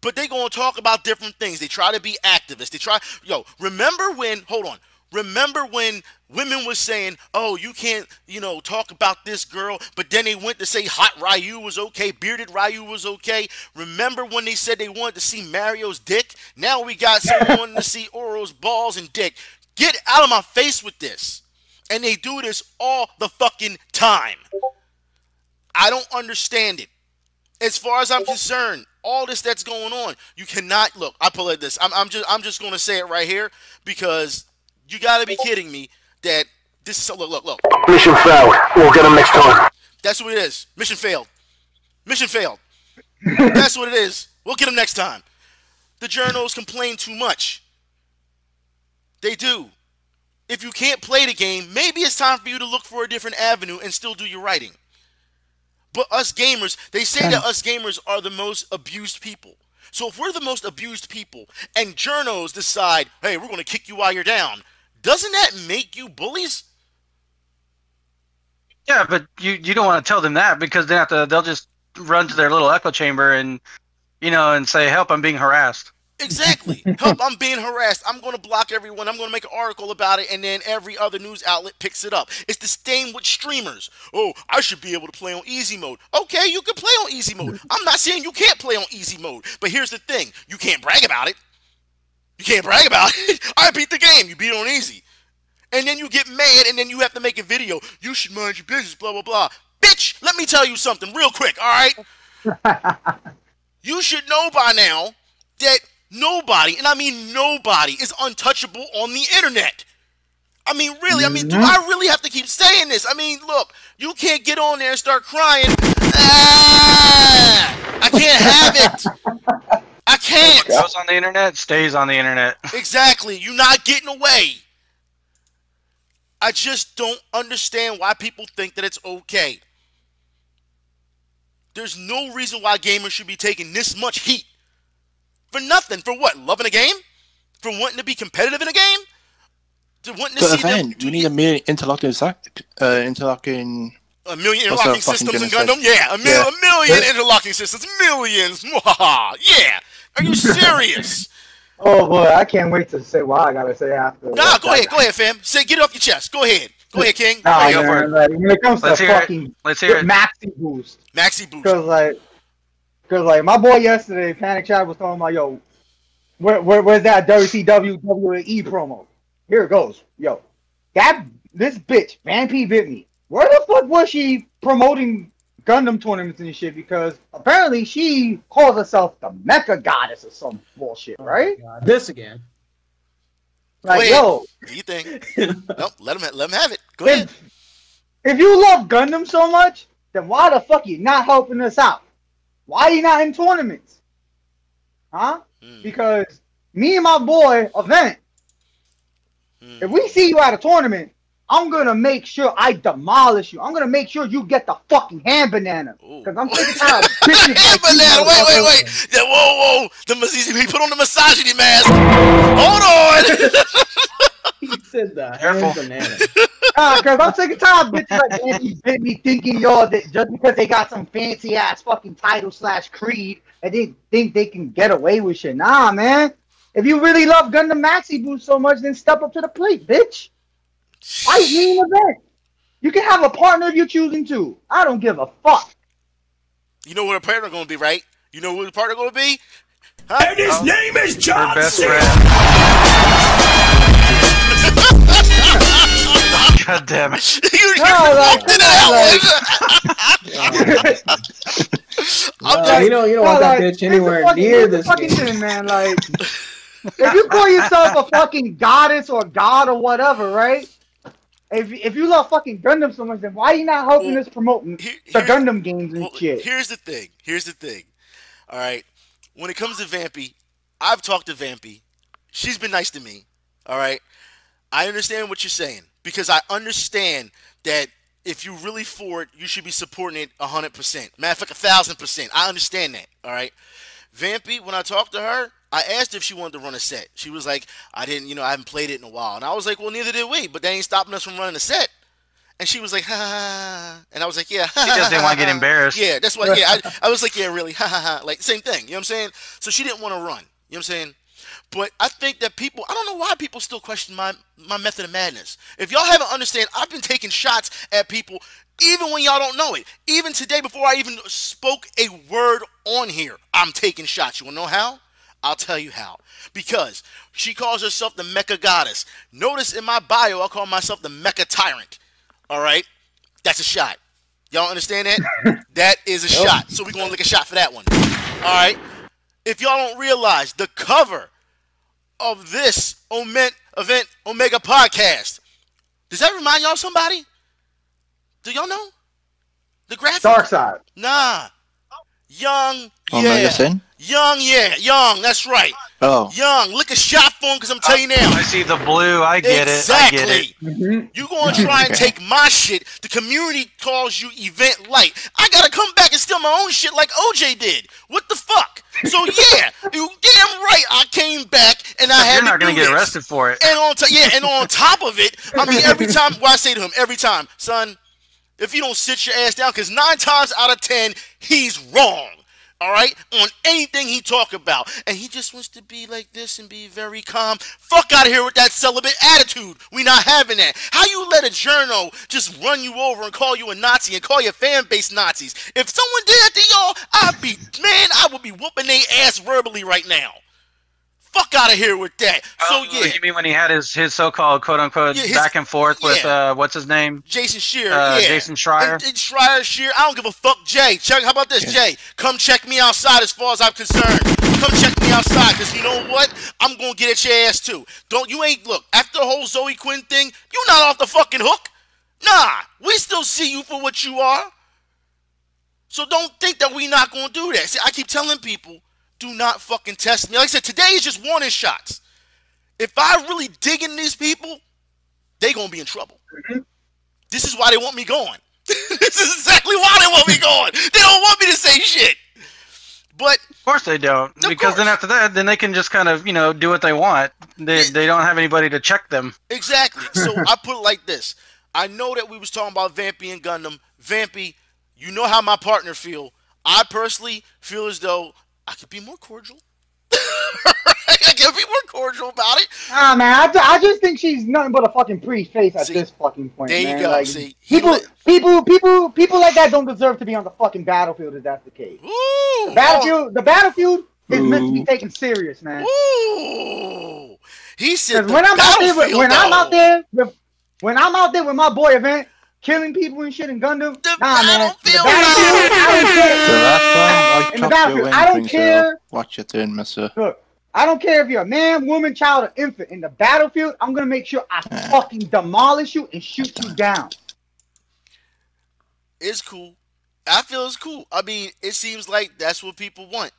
but they're gonna talk about different things. They try to be activists. They try. Yo, remember when? Hold on. Remember when women was saying, "Oh, you can't, you know, talk about this girl," but then they went to say hot Ryu was okay, bearded Ryu was okay. Remember when they said they wanted to see Mario's dick? Now we got someone wanting to see Oro's balls and dick. Get out of my face with this. And they do this all the fucking time. I don't understand it. As far as I'm concerned, all this that's going on, you cannot look. I pull it this. I'm, I'm just I'm just gonna say it right here because you gotta be kidding me that this is look look look. Mission failed. We'll get him next time. That's what it is. Mission failed. Mission failed. That's what it is. We'll get them next time. The journals complain too much. They do. If you can't play the game, maybe it's time for you to look for a different avenue and still do your writing. But us gamers, they say that us gamers are the most abused people. So if we're the most abused people and journos decide, hey, we're going to kick you while you're down, doesn't that make you bullies? Yeah, but you you don't want to tell them that because then after they'll just run to their little echo chamber and you know and say, "Help! I'm being harassed." Exactly. Help, I'm being harassed. I'm going to block everyone. I'm going to make an article about it, and then every other news outlet picks it up. It's the same with streamers. Oh, I should be able to play on easy mode. Okay, you can play on easy mode. I'm not saying you can't play on easy mode, but here's the thing you can't brag about it. You can't brag about it. I beat the game. You beat it on easy. And then you get mad, and then you have to make a video. You should mind your business, blah, blah, blah. Bitch, let me tell you something real quick, all right? you should know by now that nobody, and I mean nobody, is untouchable on the internet. I mean, really, I mean, do I really have to keep saying this? I mean, look, you can't get on there and start crying. Ah, I can't have it. I can't. Goes on the internet, stays on the internet. Exactly. You're not getting away. I just don't understand why people think that it's okay. There's no reason why gamers should be taking this much heat. For nothing. For what? Loving a game? For wanting to be competitive in a game? To wanting to But see them event, we need a million interlocking, uh, interlocking. a million interlocking systems in Gundam? Yeah, a, mil- Yeah. a million interlocking systems. Millions. Mwahaha. yeah. Are you serious? Oh boy, I can't wait to say what I gotta say after. nah, go ahead. Go ahead, fam. Say, get it off your chest. Go ahead. Go ahead, King. Nah, Hey, go man, like, when it comes Let's to hear it. fucking Let's hear it. maxi boost, Maxi Boost. cause like, cause like my boy yesterday, Panic Chat was talking about yo, where, where where's that WCW WWE E promo? Here it goes, yo, that this bitch Vampy bit me. Where the fuck was she promoting Gundam tournaments and shit because apparently she calls herself the Mecha Goddess or some bullshit, right? God, this again. Like, Wait. yo, Do you think? nope. Let him let him have it. Go ahead. if, if you love Gundam so much, then why the fuck you not helping us out? Why you not in tournaments? Huh? Hmm. Because me and my boy Event, Hmm. if we see you at a tournament, I'm gonna make sure I demolish you. I'm gonna make sure you get the fucking hand banana. Cause I'm sick and tired of bitches Hand like banana. Wait, wait, wait. Yeah, whoa, whoa. The mas- he put on the misogyny mask. Hold on. He said the Careful. hand banana. Nah, cause I'm sick and tired of bitches like Andy bit me thinking y'all that just because they got some fancy ass fucking title slash creed and they think they can get away with shit. Nah, man. If you really love Gundam Maxi Boost so much, then step up to the plate, bitch. Fight me in the event. You can have a partner if you're choosing to. I don't give a fuck. You know what a partner gonna be, right? You know where the partner gonna be? Huh? And his name is John Her best Cena. friend. God damn it. you you No, like, it out. like- I'm Uh, just, you don't you don't No, want like, that bitch anywhere fucking- near it's a this fucking game. thing, man. Like, if you call yourself a fucking goddess or god or whatever, right? If if you love fucking Gundam so much, then why are you not helping Well, us promoting here- the Gundam games and well, shit? here's the thing. Here's the thing. All right. When it comes to Vampy, I've talked to Vampy. She's been nice to me. All right. I understand what you're saying because I understand that if you're really for it, you should be supporting it 100%. Matter of fact, 1,000%. I understand that. All right. Vampy, when I talked to her, I asked if she wanted to run a set. She was like, I didn't, you know, I haven't played it in a while. And I was like, well, neither did we, but that ain't stopping us from running a set. And she was like, ha ha ha. And I was like, yeah. She just didn't want to get embarrassed. Yeah, that's why. Yeah, I, I was like, yeah, really, ha ha ha. Like same thing. You know what I'm saying? So she didn't want to run. You know what I'm saying? But I think that people, I don't know why people still question my my method of madness. If y'all haven't understand, I've been taking shots at people even when y'all don't know it. Even today, before I even spoke a word on here, I'm taking shots. You wanna know how? I'll tell you how. Because she calls herself the Mecha Goddess. Notice in my bio, I call myself the Mecha Tyrant. All right, that's a shot. Y'all understand that? that is a shot. So we're gonna lick a shot for that one. All right. If y'all don't realize the cover of this Omen- event Omega podcast, does that remind y'all of somebody? Do y'all know? The graphic? Dark side. Nah. Young, Omega yeah. Sin? Young, yeah. Young, that's right. Oh. Young, lick a shot for him because I'm telling you now. I see the blue. I get exactly. it. I get it. Mm-hmm. You gonna try and take my shit? The community calls you event light. I gotta come back and steal my own shit like OJ did. What the fuck? So yeah, you damn right. I came back and I had You're not gonna do get this. arrested for it. And on top, yeah, and on top of it, I mean, every time, what I say to him, every time, son, if you don't sit your ass down, because nine times out of ten, he's wrong. All right, on anything he talk about, and he just wants to be like this and be very calm. Fuck out of here with that celibate attitude. We not having that. How you let a journal just run you over and call you a Nazi and call your fan base Nazis? If someone did that to y'all, I'd be man, I would be whooping their ass verbally right now. Fuck out of here with that. So Oh, yeah, You mean when he had his, his so-called quote-unquote Yeah, his- back and forth with uh, what's his name? Jason Shearer, Uh, yeah. Jason Schreier? And, and Schreier, Shearer. I don't give a fuck, Jay. Check. How about this, Jay? Come check me outside. As far as I'm concerned, come check me outside. Cause you know what? I'm gonna get at your ass too. Don't you ain't look after the whole Zoe Quinn thing. You not off the fucking hook. Nah, we still see you for what you are. So don't think that we not gonna do that. See, I keep telling people, do not fucking test me. Like I said, today is just warning shots. If I really dig in these people, they gonna be in trouble. Mm-hmm. This is why they want me going. this is exactly why they want me going. They don't want me to say shit. But Of course they don't, because then after that, then they can just kind of you know do what they want. They they don't have anybody to check them. Exactly. So I put it like this. I know that we was talking about Vampy and Gundam. Vampy, you know how my partner feel. I personally feel as though I could be more cordial. I could be more cordial about it. Ah man, I, ju- I just think she's nothing but a fucking pretty face at this fucking point. there you man. go, Like, see, people, let- people, people, people like that don't deserve to be on the fucking battlefield. If that's the case, Ooh, the battlefield, the battlefield is meant to be taken serious, man. Ooh. He said the when I'm out there, with, battlefield, when I'm out though. there, with, when I'm out there with my boy event, killing people and shit in Gundam. The nah, man. The battlefield, I don't care. The last time I In the battlefield, I don't uh, care. Zero. Watch your turn, mister. Look, I don't care if you're a man, woman, child, or infant. In the battlefield, I'm gonna make sure I fucking demolish you and shoot you down. It's cool. I feel it's cool. I mean, it seems like that's what people want.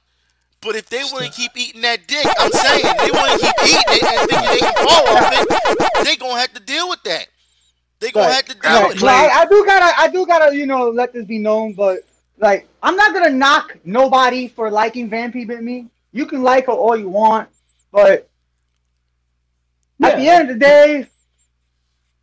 But if they want to keep eating that dick, I'm saying they want to keep eating it and thinking they can fall off it, they gonna have to deal with that. They gonna Right. have to deal with No, it. I, I do gotta, I do gotta, you know, let this be known. But like, I'm not gonna knock nobody for liking Vampy Bit Me. You can like her all you want, but at the end of the day,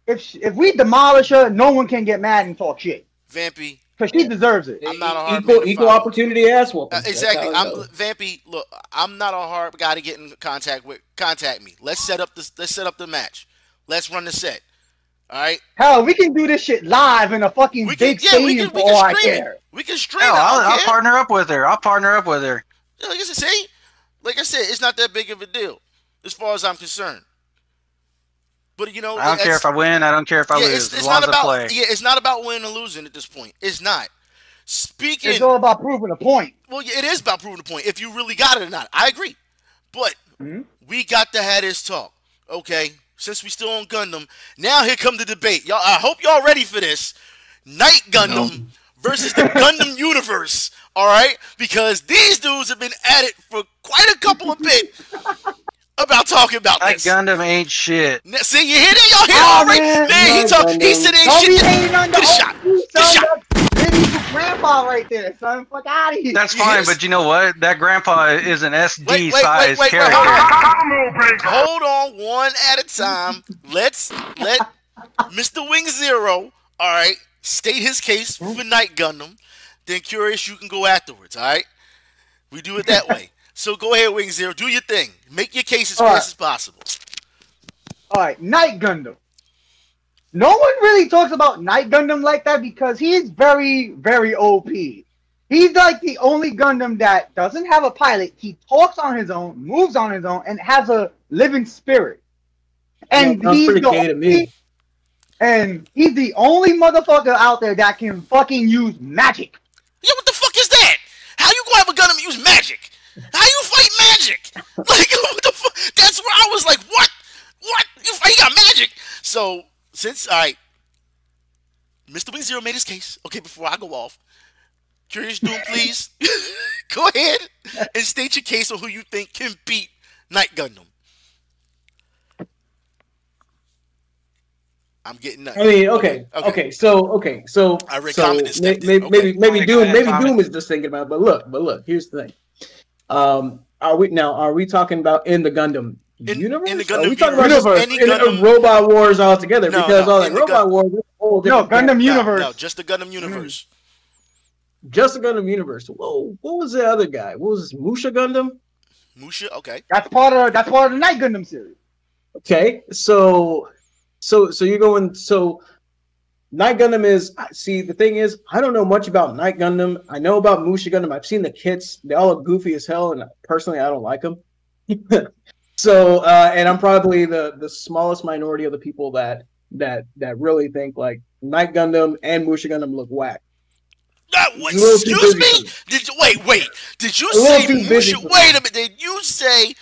if she, if we demolish her, no one can get mad and talk shit Vampy, because she deserves it. I'm not a hard equal equal opportunity ass whooping. Uh, exactly. I'm Vampy. Look, I'm not a hard guy to get in contact with. Contact me. Let's set up this. Let's set up the match. Let's run the set. All right. Hell, we can do this shit live in a fucking We can. big Yeah, stadium can. For all I care. it. We can stream Hell. I I'll, I'll partner up with her. I'll partner up with her. Yeah, like I said, see, like I said, it's not that big of a deal as far as I'm concerned. But you know, I don't care if I win. I don't care if I yeah, lose. it's, as it's long not as about play. yeah, it's not about winning or losing at this point. It's not. Speaking, It's all about proving a point. well, yeah, it is about proving the point if you really got it or not. I agree, but Mhm. we got to have this talk, okay? Since we still on Gundam, now here come the debate, y'all. I hope y'all ready for this. Knight Gundam versus the Gundam universe. All right, because these dudes have been at it for quite a couple of bit about talking about That this. Gundam ain't shit. Now, See, you hear that? Y'all hear Oh, already? man. Man, he talk. no, He said ain't Don't be shit. hating on the Get a shot. Get a shot. That's medieval grandpa right there, son. Fuck out of here. That's Yes. fine, but you know what? That grandpa is an SD Wait, wait, wait, size wait, wait. character. Hold on. Hold on, one at a time. Let's let Mr. Wing Zero, all right, state his case for Knight Gundam. Then Curious, you can go afterwards. All right, we do it that way. So go ahead, Wing Zero, do your thing. Make your case as All fast right. as possible. All right, Knight Gundam. No one really talks about Knight Gundam like that because he's very, very OP. He's like the only Gundam that doesn't have a pilot. He talks on his own, moves on his own, and has a living spirit. And Sounds he's pretty the gay to me. only- and he's the only motherfucker out there that can fucking use magic. Yeah, what the fuck is that? How you gonna have a gun and use magic? How you fight magic? Like what the fuck? That's where I was like, what? What? You? You got magic? So since all right, Mr. Wing Zero made his case. Okay, before I go off, Curious Doom, please go ahead and state your case on who you think can beat Knight Gundam. I'm getting I mean, okay, Okay. okay, so okay, so I read so comment may- maybe Okay. maybe maybe Doom maybe. Doom is just thinking about. It, but look, but look, here's the thing. Um, are we now? Are we talking about in the Gundam In- universe? in the are we talking universe, about any just in, Gundam- in Robot Wars altogether? No, because no, all in like the Robot Gun- Wars, whole No, different Gundam thing. No, Universe. no, just the Gundam universe. Mm. just the Gundam universe. Whoa, what was the other guy? What was this? Musha Gundam? Musha, okay. That's part of that's part of the Knight Gundam series. Okay, so so so you're going so Knight Gundam is see the thing is I don't know much about Knight Gundam. I know about Musha Gundam. I've seen the kits. They all look goofy as hell, and personally I don't like them. so uh, and I'm probably the the smallest minority of the people that that that really think like Knight Gundam and Musha Gundam look whack. Wait, A little too excuse me? Did you wait, wait. Did you A say Musha wait a minute, did you say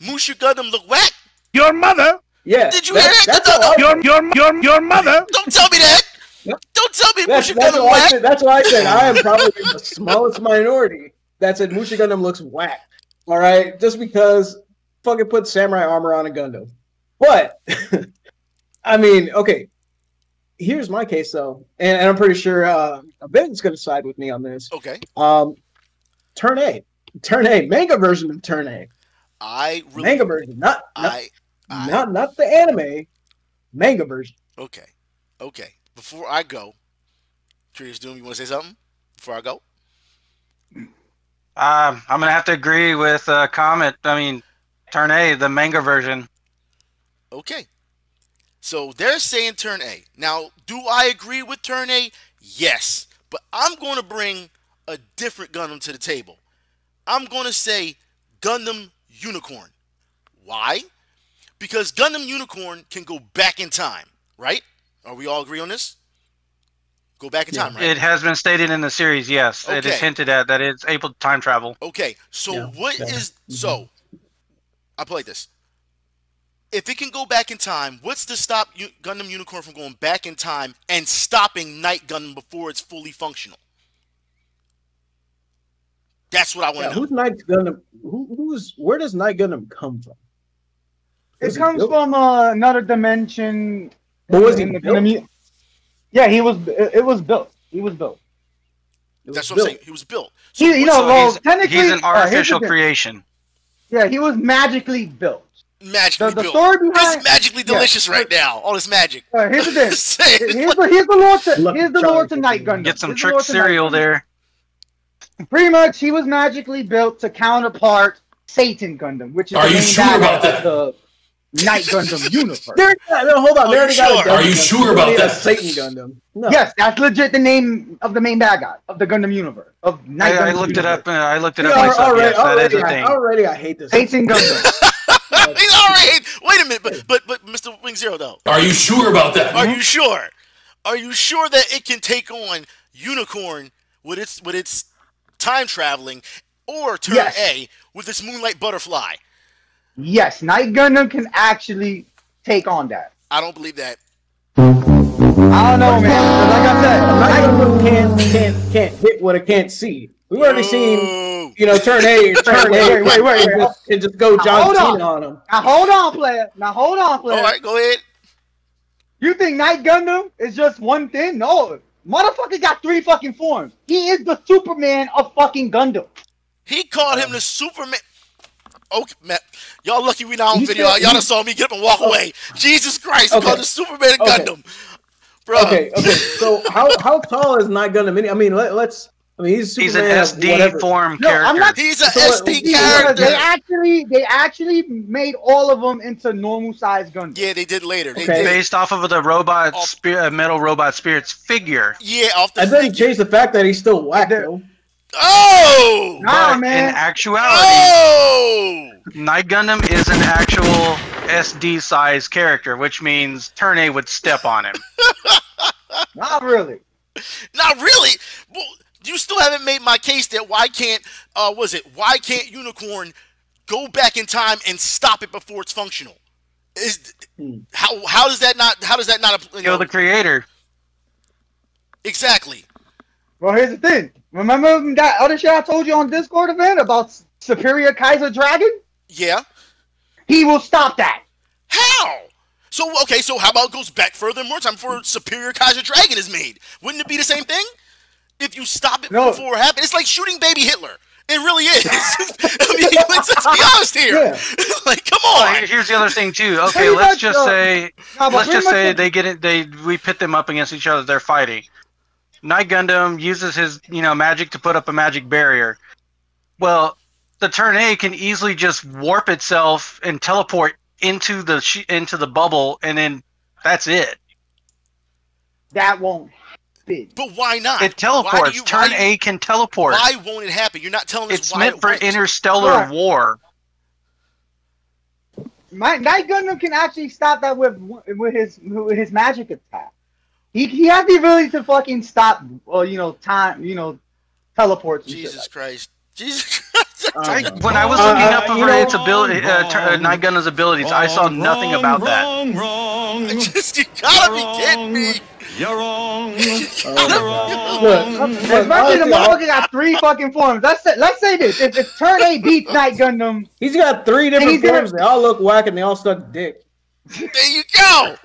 Musha Gundam look whack? Your mother, Yeah, Did you that- hear that? That's No, all your your your your mother. Don't tell me that. Don't tell me That's, Musha that's, Gundam why I whack. said, that's why I said I am probably the smallest minority that said Musha Gundam looks whack. All right, just because fucking put samurai armor on a Gundam. But I mean, okay. Here's my case though, and, and I'm pretty sure uh, Ben's going to side with me on this. Okay. Um, Turn A, Turn A, manga version of Turn A, I really manga version, not not, I I not not the anime, manga version. okay. Okay. Before I go, Curious Doom, you want to say something? Before I go? Um, I'm gonna have to agree with uh, Comet. I mean, Turn A, the manga version. Okay. So they're saying turn A. Now, do I agree with turn A? Yes. But I'm going to bring a different Gundam to the table. I'm going to say Gundam Unicorn. Why? Because Gundam Unicorn can go back in time, right? Are we all agree on this? Go back in time, right? It has been stated in the series. Yes, Okay. it is hinted at that it's able to time travel. Okay, so Yeah, what yeah. is so? I played this. If it can go back in time, what's to stop U- Gundam Unicorn from going back in time and stopping Knight Gundam before it's fully functional? That's what I want Yeah, to know. who's Knight Gundam? Who, who's where does Knight Gundam come from? It Was he comes built? from uh, another dimension. But was he in the- built? in yeah, he was. It, it was built. He was built. It was That's what built. I'm saying. He was built. So He, you know, up- well, he's, technically, he's an uh, here's the artificial thing. creation. Yeah, he was magically built. magically The, the built. story behind. It's magically yeah. delicious right now. All this magic. Uh, here's the thing. Say it. Here's the here's the lore to here's the Charms lore to is Knight Gundam. Get some Here's trick lore to Knight cereal there. Pretty much, he was magically built to counterpart Satan Gundam, which is Are the you sure about that? the Knight Gundam universe. There, no, hold on. Are they you got sure? Are you sure about that? Satan Gundam. No. Yes, that's legit the name of the main bad guy of the Gundam universe of Knight I, I Gundam looked it up. Uh, I looked it up al- myself. already, Yes, that is already, a I, thing. already, I hate this. Satan Gundam. He's all right. Wait a minute, but but but Mr. Wing Zero though. Are you sure about that? Are you sure? Are you sure that it can take on Unicorn with its with its time traveling, or Turn Yes. A with its Moonlight Butterfly? Yes, Knight Gundam can actually take on that. I don't believe that. I don't know, man. Like I said, Knight Knight Gundam can't can't can't hit what it can't see. We've already seen, you know, turn A, turn A, wait, wait, wait, and just, and just go Now, John hold on. Cena on him. Now hold on, player. Now hold on, player. All right, go ahead. You think Knight Gundam is just one thing? No. Motherfucker got three fucking forms. He is the Superman of fucking Gundam. He called him the Superman. Okay, man. Y'all lucky we not on You video. said- Y'all you- done saw me get up and walk away. Jesus Christ, he Okay. called the Superman of Okay. Gundam. Bro, Okay, okay. So how how tall is Knight Gundam? Any- I mean, let, let's. I mean, he's He's an SD whatever. form No, character. I'm not- he's a So SD Yeah, character. They actually, they actually made all of them into normal size Gundam. Yeah, they did later. They Okay. did. based off of the robot Off- spirit, uh, metal robot spirits figure. Yeah, off the. That doesn't change the fact that he's still whack though. Oh! Nah, but man. in actuality, Oh! Knight Gundam is an actual SD size character, which means Turn A would step on him. Not really. Not really. Well, you still haven't made my case that why can't uh was it why can't Unicorn go back in time and stop it before it's functional? Is Hmm. how how does that not how does that not you Kill know, the creator. exactly? Well, here's the thing. Remember that other shit I told you on Discord event about Superior Kaiser Dragon? Yeah. He will stop that. How? So okay, so how about it goes back further more time before Superior Kaiser Dragon is made? Wouldn't it be the same thing? If you stop it No. before it happens, it's like shooting baby Hitler. It really is. I mean, let's, let's be honest here. Yeah. like, come on. here- here's the other thing too. Okay, Pretty let's much, just uh, say No, let's just say they get it. They we pit them up against each other. They're fighting. Knight Gundam uses his you know magic to put up a magic barrier. Well, the Turn A can easily just warp itself and teleport into the sh- into the bubble, and then that's it. That won't happen. But why not? It Why teleports. you- Turn why- A can teleport. Why won't it happen? You're not telling us It's why meant it for won't. interstellar Yeah. war. My Knight Gundam can actually stop that with with his with his magic attack. He he has the ability to fucking stop, well, you know, time, you know, teleports. Jesus shit Christ. Jesus Christ. I, Um, when I was Uh, looking uh, up you over know- its ability, uh, tur- uh, Knight Gundam's abilities, I saw nothing about that. Wrong, wrong. Just, you gotta be kidding me. You're wrong. Look, like look, Especially the honestly, motherfucker got three fucking forms. Let's say let's say this: if, if Turn A beats Knight Gundam, he's got three he's different gonna- forms. They all look whack and they all suck dick. There you go.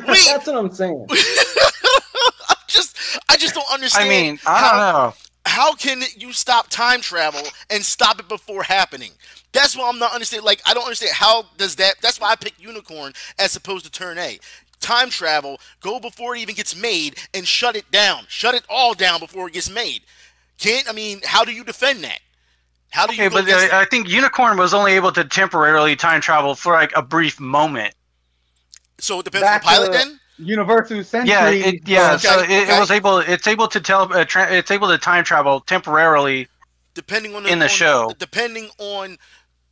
See? That's what I'm saying. I just, I just don't understand. I mean, I how, don't know. How can you stop time travel and stop it before happening? That's why I'm not understanding. Like, I don't understand how does that. That's why I picked Unicorn as opposed to Turn A. Time travel, go before it even gets made and shut it down. Shut it all down before it gets made. Can't I mean? How do you defend that? How do you? Okay, but against uh, I think Unicorn was only able to temporarily time travel for like a brief moment. So it depends Back on the pilot then. Universal Century. Yeah, it, yeah. Okay, so it, okay. it was able. It's able to tell. Uh, tra- it's able to time travel temporarily. Depending on the In the on- show. Depending on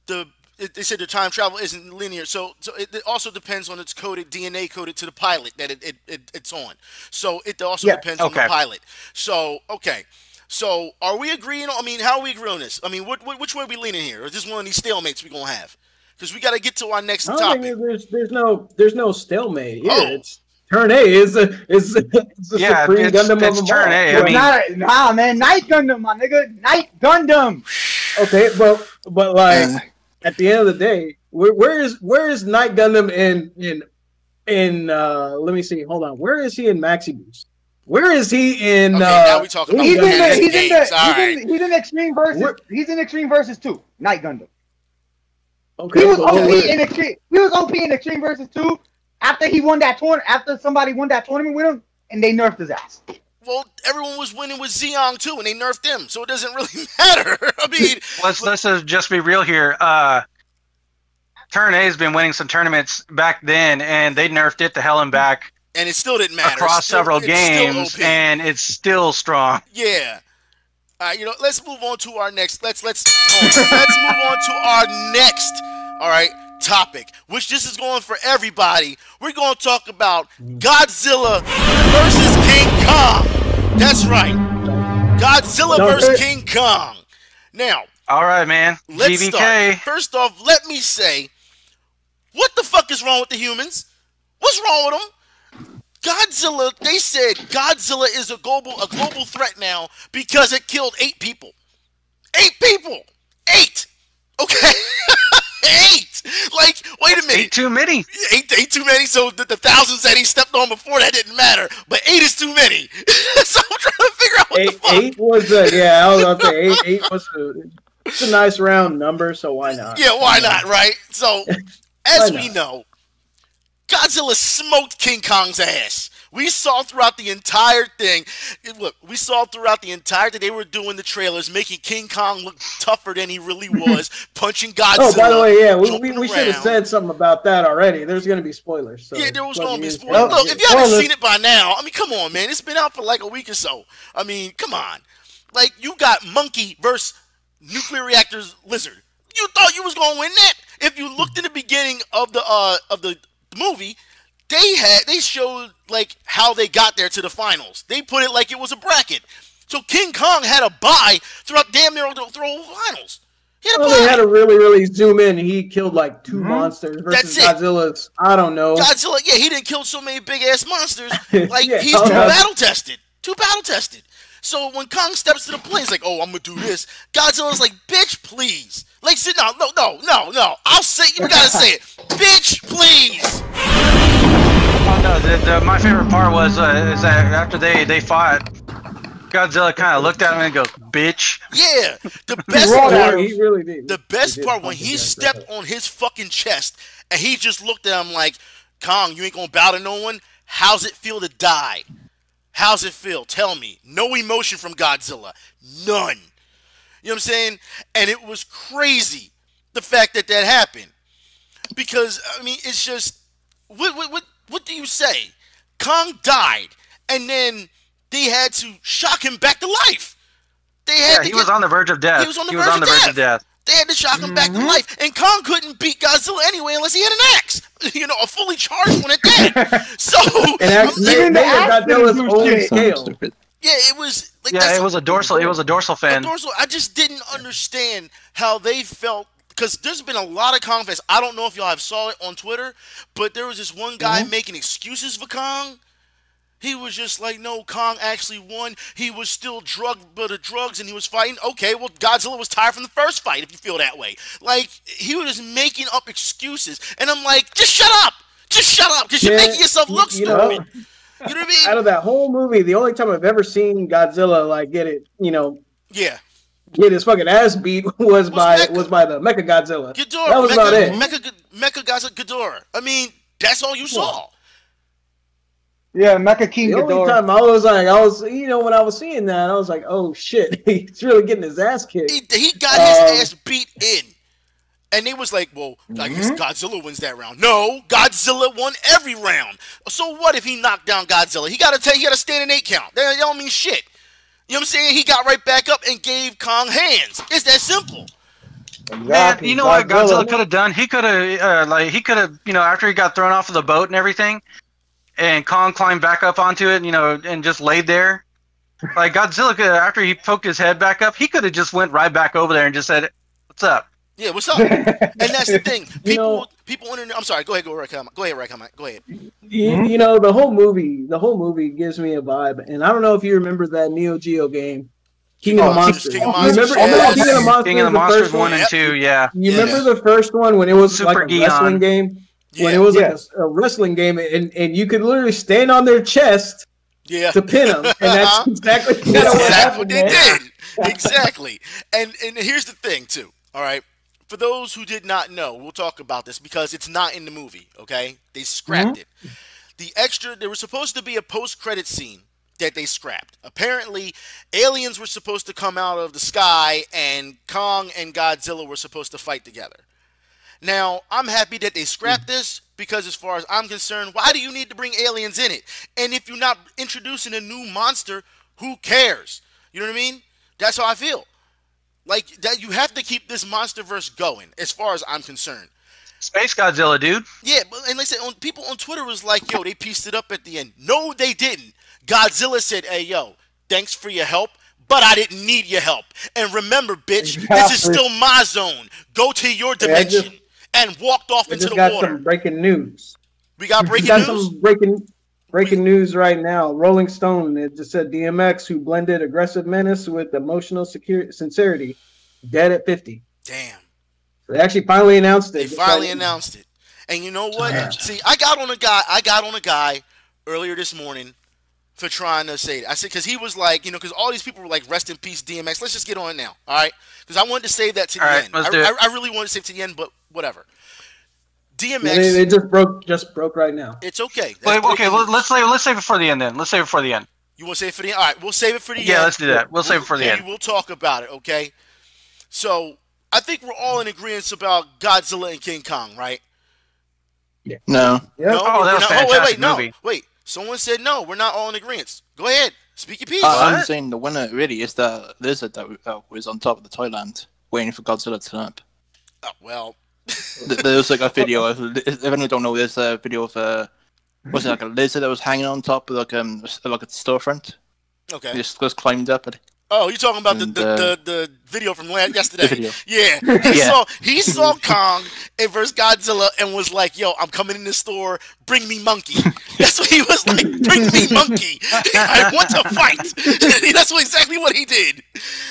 the they said the time travel isn't linear, so so it, it also depends on its coded DNA coded to the pilot that it, it, it it's on. So it also Yes. depends on the pilot. So okay. So are we agreeing? On, I mean, how are we agreeing on this? I mean, what, what which way are we leaning here? Or is this one of these stalemates we're gonna have? Because we got to get to our next topic. there's there's no there's no stalemate here. Oh. It's turn A is a, is it's the Yeah, supreme it's- Gundam it's of them turn all. A, I mean- not nah, man. Knight Gundam, my nigga. Knight Gundam. Okay, but but like Uh, at the end of the day, where, where is where is Knight Gundam in in in uh let me see, hold on. Where is he in Maxi Boost? Where is he in Okay, uh now we talking about He's in Yeah, the, he's in the, he's all right. in, he's in Extreme Versus. We're- He's in Extreme Versus two. Knight Gundam. Okay, He was OP where- in Extreme. He was OP in Extreme Versus two. After he won that tournament, after somebody won that tournament with him, and they nerfed his ass. Well, everyone was winning with Xeon too, and they nerfed him, so it doesn't really matter. I mean, let's let's just be real here. Uh, Turn A has been winning some tournaments back then, and they nerfed it to hell and back and it still didn't matter. across still- several games, and it's still strong. Yeah. All right, you know, let's move on to our next. Let's let's hold let's move on to our next. All right, topic, which this is going for everybody. We're going to talk about Godzilla versus King Kong. That's right, Godzilla versus King Kong. Now, All right, man. let's GVK. start. First off, let me say, what the fuck is wrong with the humans? What's wrong with them? Godzilla, they said Godzilla is a global a global threat now because it killed eight people. Eight people. Eight. Okay. eight. Like, wait a minute. Eight too many. Eight, eight too many. So the, the thousands that he stepped on before that didn't matter. But eight is too many. so I'm trying to figure out what the eight, fuck. eight was a yeah, I was about to say eight eight was a it's a nice round number, so why not? Yeah, why not, right? So, as we know, Godzilla smoked King Kong's ass. We saw throughout the entire thing. Look, we saw throughout the entire thing they were doing the trailers, making King Kong look tougher than he really was, punching Godzilla. Oh, by the way, yeah, we, we, we should have said something about that already. There's going to be spoilers. So yeah, there was going to be spoilers. Oh, Look, if you haven't spoilers. seen it by now, I mean, come on, man. It's been out for like a week or so. I mean, come on. Like, you got Monkey versus Nuclear Reactors Lizard. You thought you was going to win that? If you looked in the beginning of the uh of the movie, they had they showed like how they got there to the finals. They put it like it was a bracket. So King Kong had a bye throughout damn near the throw finals. He had a Well, they had to really, really zoom in. He killed like 2 mm-hmm. monsters versus Godzilla's. I don't know. Godzilla, yeah, he didn't kill so many big ass monsters. Like Yeah, he's oh, too battle tested. Too battle tested. So when Kong steps to the plane, he's like, "Oh, I'm gonna do this." Godzilla's like, "Bitch, please." Like, sit no, no, no, no, no. I'll say you gotta say it, bitch, please. Oh no, the, the, my favorite part was uh, is that after they they fought, Godzilla kind of looked at him and goes, "Bitch." Yeah, the best part, that he really did. the best did part when he stepped on his fucking chest and he just looked at him like, "Kong, you ain't gonna bow to no one. How's it feel to die? How's it feel? Tell me. No emotion from Godzilla. None. You know what I'm saying? And it was crazy the fact that that happened. Because I mean, it's just what what what what do you say? Kong died, and then they had to shock him back to life. They had Yeah, to he get- was on the verge of death. He was on the verge of verge of death. They had to shock him back to mm-hmm. life, and Kong couldn't beat Godzilla anyway unless he had an axe. You know, a fully charged one at that. so And actually, I'm- Even the made axe Godzilla's didn't do own shit. so scale. stupid. Yeah, it was. Like, Yeah, it was a dorsal. It was a dorsal a dorsal. I just didn't understand how they felt because there's been a lot of Kong fans. I don't know if y'all have saw it on Twitter, but there was this one guy Mm-hmm. making excuses for Kong. He was just like, no, Kong actually won. He was still drugged by the drugs and he was fighting. Okay, well, Godzilla was tired from the first fight, if you feel that way. Like, he was just making up excuses. And I'm like, just shut up. Just shut up, because you're making yourself look you know, stupid. You know what I mean? Out of that whole movie, the only time I've ever seen Godzilla like get it, you know, yeah. get his fucking ass beat was by Mecha. was by the Mecha Godzilla. Ghidorah. That was Mecha, about it. Mecha, Mecha Godzilla Ghidorah. I mean, that's all you saw. Yeah, Mecha King The only Ghidorah. time I was like, I was, you know, when I was seeing that, I was like, oh shit, he's really getting his ass kicked. He, he got his Um, ass beat in. And they was like, well, I guess Mm-hmm. Godzilla wins that round. No, Godzilla won every round. So what if he knocked down Godzilla? He gotta take he gotta stand an eight count. That don't mean shit. You know what I'm saying? He got right back up and gave Kong hands. It's that simple. Man, you know what Godzilla. Godzilla could have done? He could have, uh, like, he could have, you know, after he got thrown off of the boat and everything, and Kong climbed back up onto it, you know, and just laid there. Like Godzilla, could, after he poked his head back up, he could have just went right back over there and just said, "What's up?" Yeah, what's up? and that's the thing. People, know- people on the, I'm sorry. Go ahead, go right comment. Go ahead, right comment. Go ahead. You, mm-hmm. you know, the whole movie, the whole movie gives me a vibe, and I don't know if you remember that Neo Geo game, King of Oh, the Monsters. King of You Monsters, remember, remember yes. King of the Monsters? King of the the Monsters first one and two, yeah. You Yeah. remember the first one when it was Super like a Gion. wrestling game? Yeah, When it was Yeah. like a, a wrestling game, and, and you could literally stand on their chest yeah. to pin them, and that's uh-huh. exactly kind of what exactly happened. what they man. did. Exactly. And and here's the thing too. All right. For those who did not know, we'll talk about this because it's not in the movie. Okay, they scrapped mm-hmm. it. The extra there was supposed to be a post-credit scene that they scrapped. Apparently, aliens were supposed to come out of the sky, and Kong and Godzilla were supposed to fight together. Now, I'm happy that they scrapped mm. this because, as far as I'm concerned, why do you need to bring aliens in it? And if you're not introducing a new monster, who cares? You know what I mean? That's how I feel. Like that, you have to keep this monster verse going, as far as I'm concerned. Space Godzilla, dude. Yeah, but and they said, on, people on Twitter was like, "Yo, they pieced it up at the end." No, they didn't. Godzilla said, "Hey, yo, thanks for your help, but I didn't need your help." And remember, bitch, this is still my zone. Go to your Yeah, just- dimension. and walked off I into just the got water. some breaking news. We got We breaking got news. some breaking breaking news right now. Rolling Stone it just said DMX, who blended aggressive menace with emotional security, sincerity, dead at 50. Damn. They actually finally announced it. They finally like- announced it. And you know what? See, I got on a guy. I got on a guy earlier this morning for trying to say. It. I said because he was like, you know, because all these people were like, "Rest in peace, DMX." Let's just get on it now, all right? Because I wanted to save that to the All right, end. let's I, do it. I, I really wanted to save it to the end, but whatever. DMX, Yeah, they, they just broke just broke right now. it's okay. That's Wait, okay, well, let's save let's save it for the end then. Let's save it for the end. You want to save it for the end? All right, we'll save it for the Yeah, end. Yeah, let's do that. We'll save it for the end. We'll talk about it, okay? So I think we're all in agreement about Godzilla and King Kong, right? No. Yeah. No, Oh, we're that was not- a wait, wait, fantastic no, movie. wait. Someone said no. We're not all in agreement. Go ahead, speak your piece. Uh, I'm saying the winner really is the lizard that was on top of the toilet waiting for Godzilla to turn up. Oh, well, Th- There's like a video of, if anyone don't know, there's a video of uh, was it like a lizard that was hanging on top of like um like a storefront? okay. He just just climbed up it. Oh, you're talking about the, And, the, uh, the, the video from last, yesterday. video. Yeah, he Yeah. saw he saw Kong and versus Godzilla and was like, "Yo, I'm coming in the store. Bring me monkey." That's what he was like. Bring me monkey. I want to fight. That's what, exactly what he did.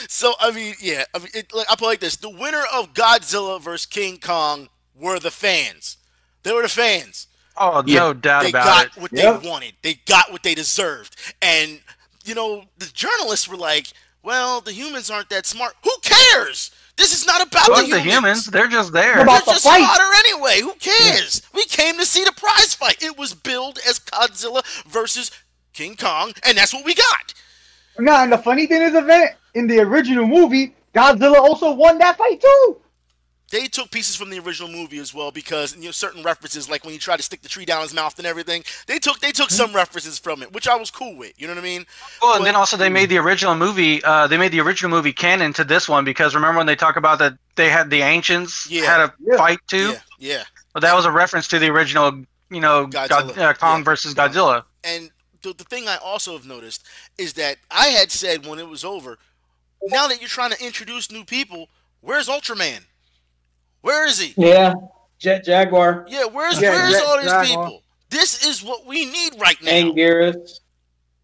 So I mean, yeah. I mean, it, like, I put it like this: the winner of Godzilla versus King Kong were the fans. They were the fans. Oh, Yeah. no doubt they about got it. what Yep. they wanted. They got what they deserved. And you know, the journalists were like, "Well, the humans aren't that smart. Who cares? This is not about Fuck the the humans. humans, they're just there. What about They're the just fight? smarter anyway. Who cares? We came to see the prize fight. It was billed as Godzilla versus King Kong, and that's what we got. No, and the funny thing is, event in the original movie, Godzilla also won that fight too. They took pieces from the original movie as well because you know certain references, like when he tried to stick the tree down his mouth and everything. They took they took some references from it, which I was cool with. You know what I mean? Well, and then also they made the original movie. Uh, they made the original movie canon to this one because remember when they talk about that they had the ancients Yeah. had a Yeah. fight too. Yeah, yeah. Well, that was a reference to the original, you know, God, uh, Kong Yeah. versus Godzilla. And the, the thing I also have noticed is that I had said when it was over, now that you're trying to introduce new people, where's Ultraman? Where is he? Yeah. Jet Jaguar. Yeah, where's Yeah, where's Jet all these Jaguar. people? This is what we need right now. Anguirus.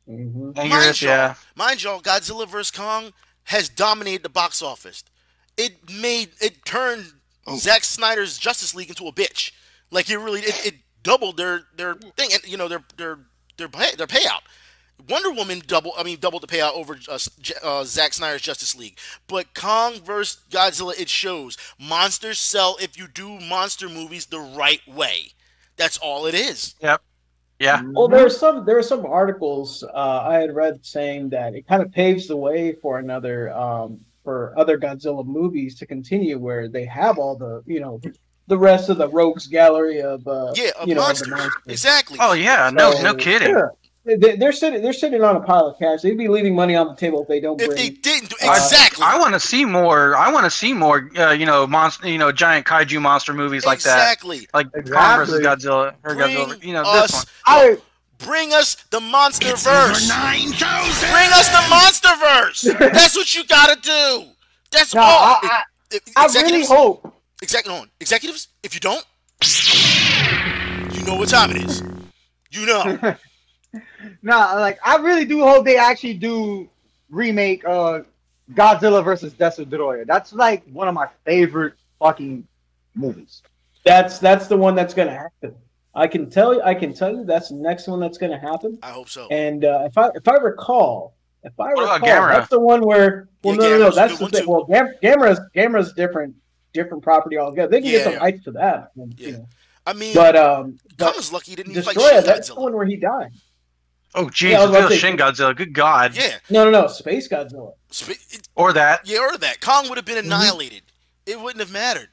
hmm And Mind yours, y'all, yeah. mind y'all, Godzilla vs Kong has dominated the box office. It made it turned Oh. Zack Snyder's Justice League into a bitch. Like it really, it, it doubled their their thing, and you know their their their pay, their payout. Wonder Woman double, I mean doubled the payout over uh, J- uh, Zack Snyder's Justice League. But Kong vs Godzilla, it shows monsters sell if you do monster movies the right way. That's all it is. Yep. Yeah. Well, there are some there are some articles uh, I had read saying that it kind of paves the way for another um, for other Godzilla movies to continue, where they have all the you know the rest of the rogues gallery of uh, Yeah, a you know of the monsters. Exactly. Oh yeah. No, So, no kidding. Yeah, they- they're sitting they're sitting on a pile of cash. They'd be leaving money on the table if they don't If bring. they didn't do I- exactly, I, want to see more. I want to see more. Uh, you know, monster. You know, giant kaiju monster movies like that. exactly. Like Kong Exactly. versus Godzilla or Bring Godzilla. You know, this us, one. I bring us the monster verse. Bring us the monster verse. That's what you gotta do. That's no, all. I, I, I really hope. Exec- no, executives, if you don't, you know what time it is. You know. Nah, like I really do hope they actually do remake uh Godzilla versus Destoroyah. That's like one of my favorite fucking movies. That's that's the one that's going to happen. I can tell you. I can tell you that's the next one that's going to happen. I hope so. And uh, if I if I recall, if I What recall, that's the one where. Well, Yeah, no, no, no. That's the thing. too. Well, Gam- Gamera's Gamera's different different property altogether. They can get some rights to that. you Yeah. know. I mean, But um, but Kong's lucky he didn't even fight Destoroyah, Shin that's the one where he died. Oh, jeez, Yeah, I was about yeah, to say- Shin Godzilla. Good God. Yeah, No, no, no. Space Godzilla. Sp- it- Or that. yeah, or that Kong would have been Mm-hmm. annihilated. It wouldn't have mattered.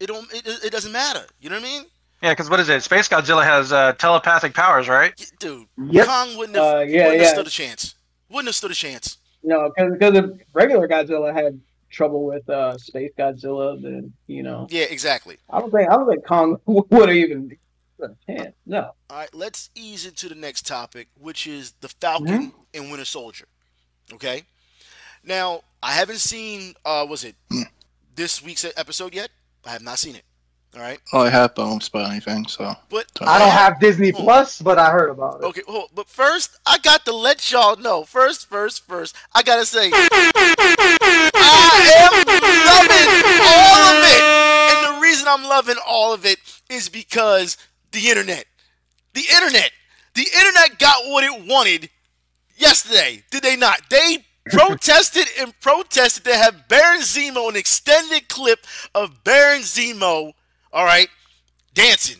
It don't. It, it doesn't matter. You know what I mean, Yeah, because what is it? Space Godzilla has uh, telepathic powers, right? Y- dude? Yep. Kong wouldn't have. Uh, yeah, wouldn't yeah. have stood a chance. Wouldn't have stood a chance. No, because because the regular Godzilla had trouble with uh, Space Godzilla. Then you know, Yeah, exactly. I don't think I don't think Kong would have even No. All right, let's ease into the next topic, which is the Falcon Mm-hmm. and Winter Soldier. Okay. Now, I haven't seen. Uh, was it this week's episode yet? I have not seen it. All right, Oh, I have, but I won't spoil anything. So but I don't have Disney Hold. Plus, but I heard about it. Okay, but first, I got to let y'all know. First, first, first, I gotta say, I am loving all of it, and the reason I'm loving all of it is because the internet, the internet, the internet got what it wanted yesterday. Did they not? They protested and protested to have Baron Zemo, an extended clip of Baron Zemo, all right, dancing.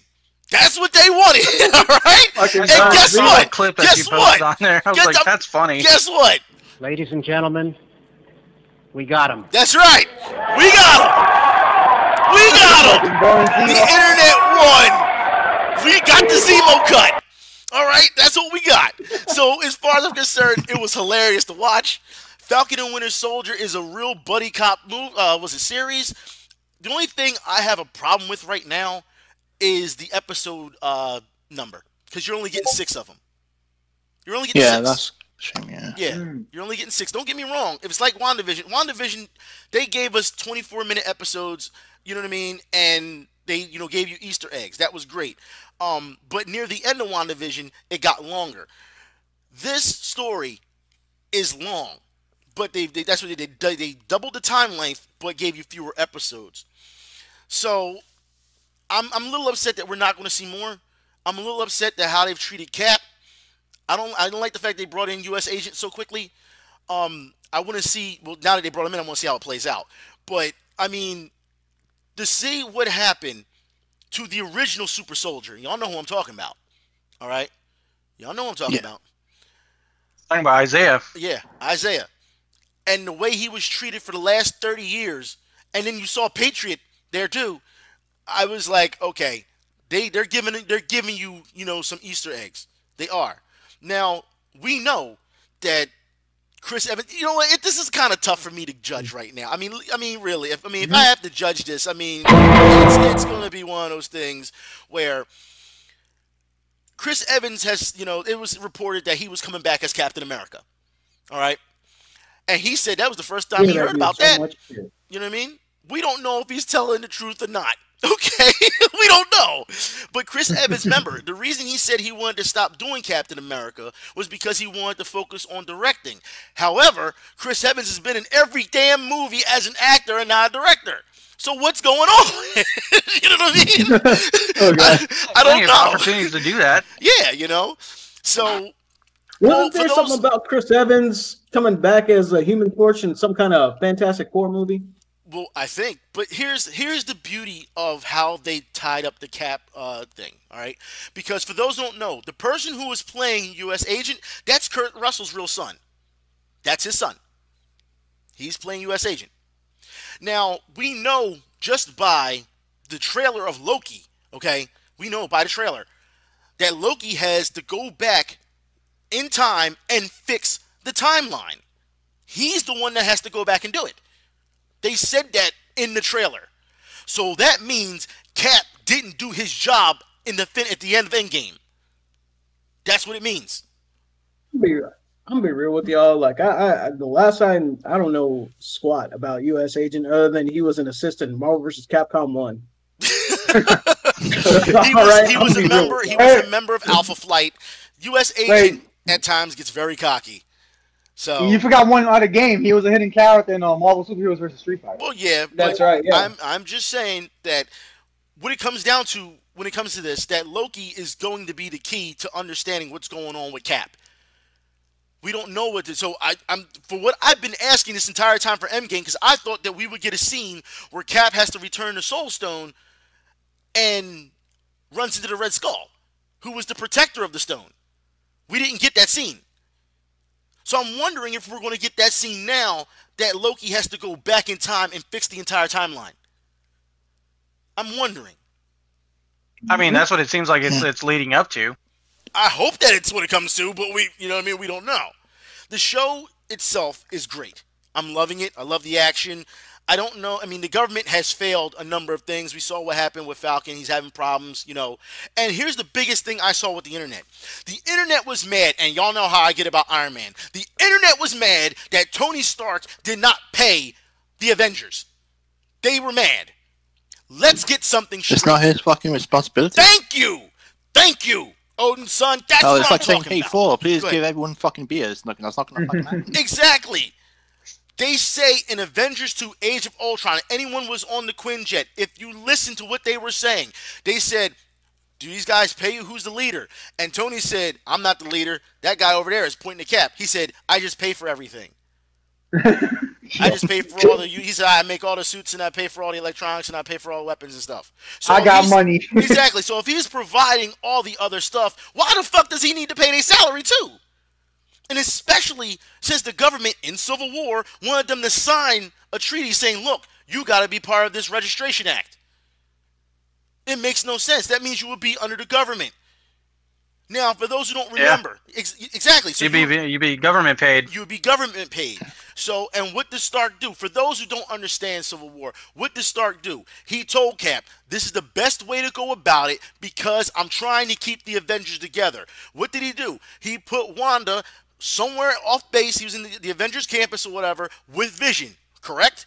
That's what they wanted, all right? Fucking And Baron guess Zemo what? clip that Guess you what? on there. I was Get like, that's funny. Guess what? Ladies and gentlemen, we got him. That's right. We got him. We got him. The internet won. We got the Zemo cut. All right, that's what we got. So as far as I'm concerned, it was hilarious to watch. Falcon and Winter Soldier is a real buddy cop move. Uh, was a series. The only thing I have a problem with right now is the episode uh, number because you're only getting six of them. You're only getting yeah, six. that's shame. Yeah. Yeah, you're only getting six. Don't get me wrong. If it's like WandaVision, WandaVision, they gave us 24 minute episodes, you know what I mean? And they, you know, gave you Easter eggs. That was great. Um, but near the end of WandaVision, it got longer. This story is long, but they, they that's what they did. They, doubled the time length, but gave you fewer episodes. So I'm, I'm a little upset that we're not going to see more. I'm a little upset that how they've treated Cap. I don't I don't like the fact they brought in U.S. agents so quickly. Um, I want to see. Well, now that they brought him in, I want to see how it plays out. But I mean, to see what happened to the original Super Soldier, y'all know who I'm talking about. All right, y'all know who I'm talking Yeah. about. Talking about Isaiah. Yeah, Isaiah, and the way he was treated for the last 30 years, and then you saw Patriot there too. I was like, okay, they they're giving they're giving you you know some Easter eggs. They are. Now we know that Chris Evans. You know what? It, this is kind of tough for me to judge right now. I mean, I mean, really. If I mean, if I have to judge this, I mean, it's, it's going to be one of those things where Chris Evans has, you know, it was reported that he was coming back as Captain America. All right, and he said that was the first time Yeah, he heard about so that. You know what I mean? We don't know if he's telling the truth or not. Okay, we don't know. But Chris Evans, remember, the reason he said he wanted to stop doing Captain America was because he wanted to focus on directing. However, Chris Evans has been in every damn movie as an actor and not a director. So what's going on? you know what I mean? I, I don't of know. opportunities to do that. Yeah, you know. So Wasn't for there those- something about Chris Evans coming back as a Human Torch in some kind of Fantastic Four movie? Well, I think, but here's here's the beauty of how they tied up the cap uh, thing. All right, because for those who don't know, the person who is playing U.S. Agent, that's Kurt Russell's real son. That's his son. He's playing U.S. Agent. Now we know just by the trailer of Loki. Okay, we know by the trailer that Loki has to go back in time and fix the timeline. He's the one that has to go back and do it. They said that in the trailer. So that means Cap didn't do his job in the fin- at the end of Endgame. That's what it means. I'm be, I'm be real with y'all. Like I, I, the last time I don't know squat about U.S. Agent other than he was an assistant in Marvel vs. Capcom One. he was, he was a member. He was a member of Alpha Flight. U.S. Agent at times gets very cocky. So You forgot one other game. He was a hidden character in uh, Marvel Superheroes versus Street Fighter. Well, yeah, That's right, yeah. I'm I'm just saying that when it comes down to when it comes to this, that Loki is going to be the key to understanding what's going on with Cap. We don't know what to. So I, I'm for what I've been asking this entire time for Endgame because I thought that we would get a scene where Cap has to return the Soul Stone and runs into the Red Skull, who was the protector of the stone. We didn't get that scene. So I'm wondering if we're going to get that scene now that Loki has to go back in time and fix the entire timeline. I'm wondering. I mean, that's what it seems like it's it's leading up to. I hope that it's what it comes to, but we, you know what I mean? We don't know. The show itself is great. I'm loving it. I love the action. I don't know. I mean, the government has failed a number of things. We saw what happened with Falcon. He's having problems, you know. And here's the biggest thing I saw with the internet. The internet was mad, and y'all know how I get about Iron Man. The internet was mad that Tony Stark did not pay the Avengers. They were mad. Let's get something straight. It's not his fucking responsibility. Thank you. Thank you, Odin's son. That's oh, it's like saying, "Hey, about. Thor, please give everyone fucking beers." Look, that's not gonna fucking happen. Exactly. They say in Avengers 2 Age of Ultron, anyone was on the Quinjet, if you listen to what they were saying, they said, Do these guys pay you? Who's the leader? And Tony said, I'm not the leader. That guy over there is pointing the cap. He said, I just pay for everything. I just pay for all the. He said, I make all the suits and I pay for all the electronics and I pay for all the weapons and stuff. So I got money. exactly. So if he's providing all the other stuff, why the fuck does he need to pay their salary too? And especially since the government in Civil War wanted them to sign a treaty saying, look, you got to be part of this Registration Act. It makes no sense. That means you would be under the government. Now, for those who don't Yeah. remember, ex- exactly. So You'd be you- you'd be government paid. you would be government paid. So, and what did Stark do? For those who don't understand Civil War, what did Stark do? He told Cap, "This is the best way to go about it because I'm trying to keep the Avengers together." What did he do? He put Wanda somewhere off base. He was in the, the Avengers campus or whatever with Vision, correct?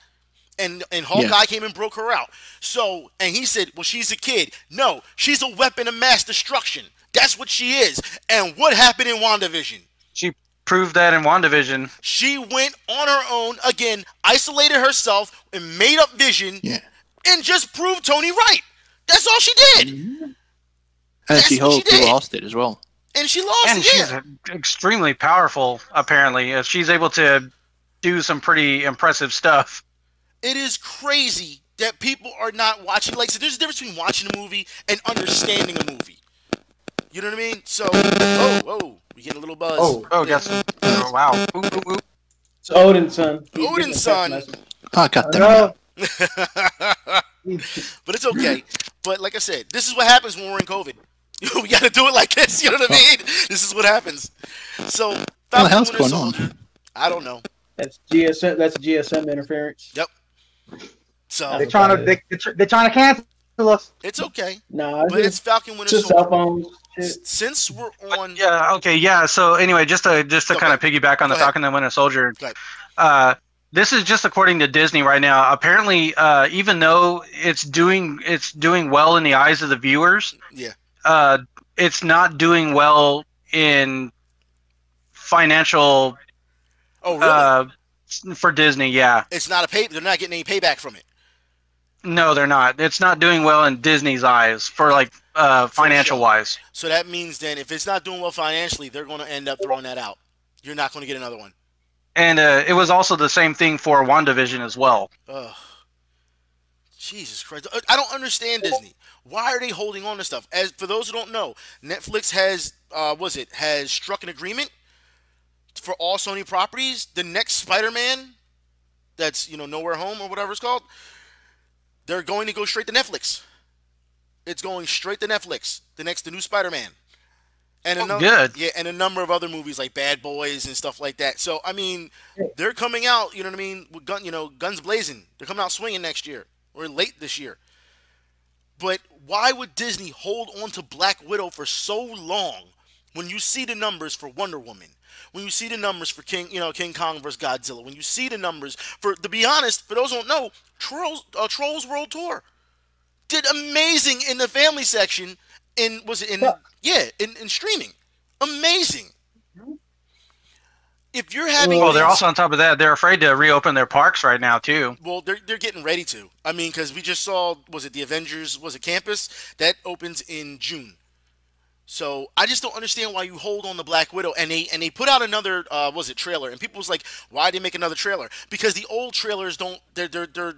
And and Hawkeye Yeah. came and broke her out. So, and he said, "Well, she's a kid. No, she's a weapon of mass destruction. That's what she is." And what happened in WandaVision? She proved that in WandaVision. She went on her own again, isolated herself, and made up Vision, Yeah. and just proved Tony right. That's all she did, mm-hmm. And That's she what she hoped did. lost it as well. And she lost. And it, she's yeah. extremely powerful, apparently. Uh, She's able to do some pretty impressive stuff. It is crazy that people are not watching. Like, so there's a difference between watching a movie and understanding a movie. You know what I mean? So, oh, oh, we get a little buzz. Oh. Oh, guess. Oh, wow. Ooh, ooh, ooh. It's Odin's son. Odin's getting a text son. Oh, god I damn it. know. but it's okay. but like I said, this is what happens when we're in COVID. we got to do it like this. You know what I mean? This is what happens. So, What the hell's Winter going on? I don't know. That's GSM. That's GSM interference. Yep. So They're trying to they, they're, trying to cancel us. it's okay. Nah, But it's Falcon Winter just cell Soldier. phones. Since we're on, Yeah. Okay. Yeah. So anyway, just to just to Go kind of piggyback on the Go ahead. Falcon and Winter Soldier. Uh, this is just according to Disney right now. Apparently, uh, even though it's doing it's doing well in the eyes of the viewers, yeah, uh, it's not doing well in financial oh really? uh, for Disney. Yeah. it's not a pay. They're not getting any payback from it. No, they're not. It's not doing well in Disney's eyes for like uh, financial show. wise. So that means then, if it's not doing well financially, they're going to end up throwing that out. You're not going to get another one. And uh, it was also the same thing for WandaVision as well. Ugh. Jesus Christ! I don't understand Disney. Why are they holding on to stuff? As for those who don't know, Netflix has, uh, was it has struck an agreement for all Sony properties. The next Spider-Man, that's you know No Way Home or whatever it's called, they're going to go straight to Netflix. It's going straight to Netflix. The next, the new Spider-Man. and Oh, another, good. yeah, and a number of other movies like Bad Boys and stuff like that. So I mean, they're coming out. You know what I mean? With gun, you know, guns blazing. They're coming out swinging next year or late this year. But why would Disney hold on to Black Widow for so long when you see the numbers for Wonder Woman? When you see the numbers for King, you know, King Kong versus Godzilla, when you see the numbers for, to be honest, for those who don't know, Trolls, uh, Trolls World Tour did amazing in the family section. In was it in yeah in, in streaming, amazing. If you're having Well, they're also on top of that. They're afraid to reopen their parks right now too. well, they're they're getting ready to. I mean, because we just saw was it the Avengers? Was it Campus that opens in June? So I just don't understand why you hold on the Black Widow and they and they put out another uh, was it trailer and people was like why they make another trailer because the old trailers don't they're they're they're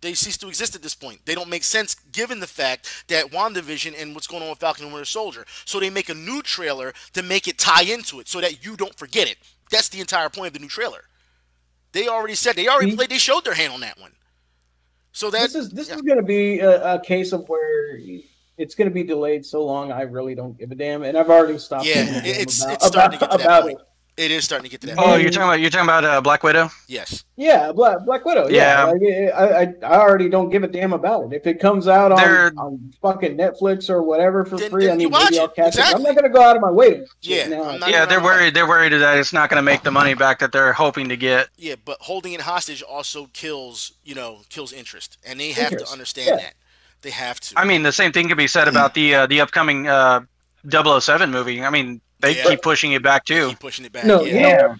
they cease to exist at this point. They don't make sense given the fact that WandaVision and what's going on with Falcon and Winter Soldier. So they make a new trailer to make it tie into it so that you don't forget it. That's the entire point of the new trailer. They already said they already played. They showed their hand on that one. So that this is this is going to be a, a case of where it's going to be delayed so long. I really don't give a damn, and I've already stopped. yeah, giving a damn it's about, it's starting to get to that about point. it. It is starting to get to that. Oh, point. you're talking about you're talking about uh, Black Widow. Yes. Yeah, Black Black Widow. Yeah, Yeah. Like, I, I I already don't give a damn about it. If it comes out on, on fucking Netflix or whatever for Then- free, then I mean, watch maybe I'll it. catch it. I'm not gonna go out of my way to. Yeah, now. Yeah, they're worried. They're worried that it's not going to make the money back that they're hoping to get. Yeah, but holding it hostage also kills, you know, kills interest, and they have Interest, to understand yeah. that. They have to. I mean, the same thing could be said about the uh, the upcoming uh, 007 movie. I mean, they Yeah. keep pushing it back too. keep pushing it back. No, yeah. you know, what?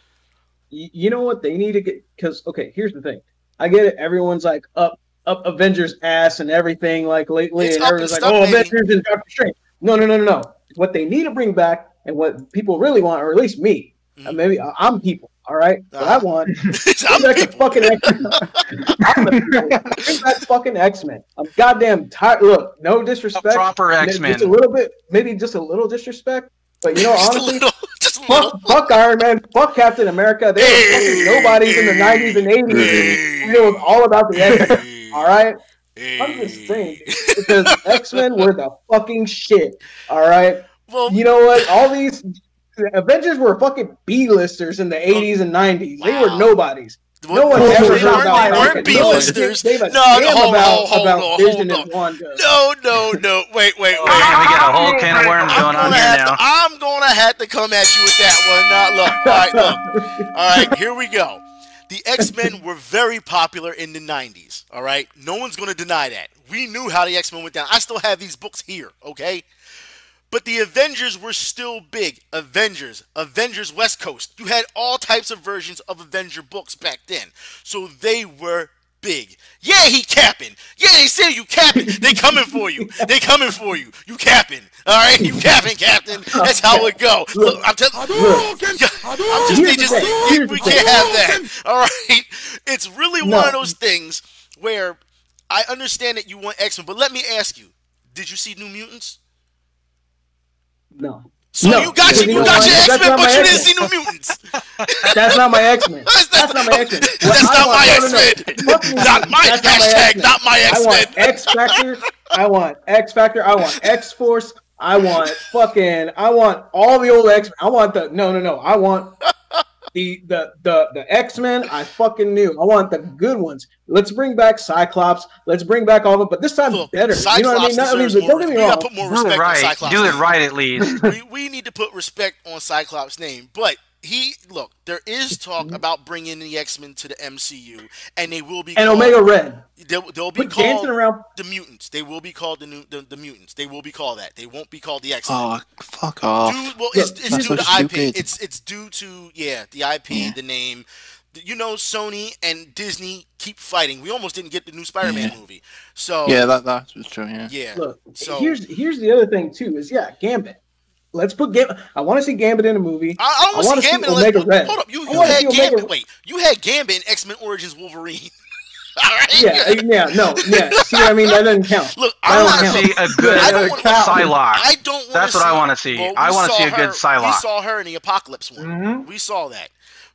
You know what they need to get because okay, here's the thing. I get it. Everyone's like up up Avengers ass and everything like lately, It's and up everyone's and like, stuff, oh, baby." Avengers and Doctor Strange. No, no, no, no, no. What they need to bring back and what people really want, or at least me, uh, maybe I- I'm people. All right, what I Uh-huh. want I'm bring back people. fucking X-Men. bring back fucking X-Men. I'm goddamn tired. Look, no disrespect. proper Just X-Men. a little bit, maybe just a little disrespect. But you know, honestly, just fuck, fuck Iron Man, fuck Captain America. They were fucking nobodies in the '90s and '80s. and It was all about the X-Men. All right, I'm just saying because X-Men were the fucking shit. All right, Well, you know what? All these Avengers were fucking B-listers in the '80s and '90s. They were nobodies. No one they ever weren't- heard about they weren't B-listers. No, no, hold about, on, hold about on, Vision hold and Wanda. No, no, no. Wait, wait, wait. Oh, man, we got a whole can of worms I'm going on gonna here have now. to, I'm gonna have to come at you with that one. Now, look, all right, look, all right. Here we go. The X Men were very popular in the '90s. All right, no one's gonna deny that. We knew how the X Men went down. I still have these books here. Okay. But the Avengers were still big. Avengers, Avengers West Coast. You had all types of versions of Avenger books back then. So they were big. Yeah, he capping. Yeah, they say you capping. They coming for you. They coming for you. You capping. All right, you capping, Captain. That's how it go. Look, I'm telling. I'm just. They just. Here's we can't have that. All right. It's really one of those things where I understand that you want X Men, but let me ask you: Did you see New Mutants? No, So No, you got because your, you you got your X Men, but you didn't see New Mutants. that's not my X-Men. That's, That's not my X-Men. That's not my no, no, X no. Men. Not my That's not my. X-Men. Not my want Men. X Factor. I want X Factor. I want X Force. I want fucking. I want all the old X. I want the no, no, no. I want the the the the X Men. I fucking knew. I want the good ones. Let's bring back Cyclops. Let's bring back all of them, But this time Look, better. you know what I mean? Not, I mean, don't get me We wrong. gotta put more Do it respect on right. Cyclops. Do it right at least. we, we need to put respect on Cyclops' name. But he look, there is talk mm-hmm. about bringing the X Men to the MCU, and they will be And called- Omega Red. They'll, they'll be Quit called dancing around. the mutants. They will be called the new the, the mutants. They will be called that. They won't be called the X Men. Oh, fuck off. Due, well, it's, it's That's due so to IP. It's it's due to yeah the IP, Yeah. the name. You know, Sony and Disney keep fighting. We almost didn't get the new Spider-Man Yeah. movie. So Yeah, that that was true. Yeah. yeah. Look, So- here's here's the other thing too. Is yeah, Gambit. Let's put Gambit. I want to see Gambit in a movie. I, I don't want wanna see see Gambit. unless- Omega Red. Hold up, you, you had see Omega Gambit. Red. Wait, you had Gambit in X Men Origins Wolverine. All right. Yeah, yeah, no, yeah. See what I mean? That doesn't count. Look, I want to see a good I don't want- Psylocke. I don't. That's what I wanna see. Well, I wanna see a good her- We saw her in the Apocalypse one. Mhm. We saw that.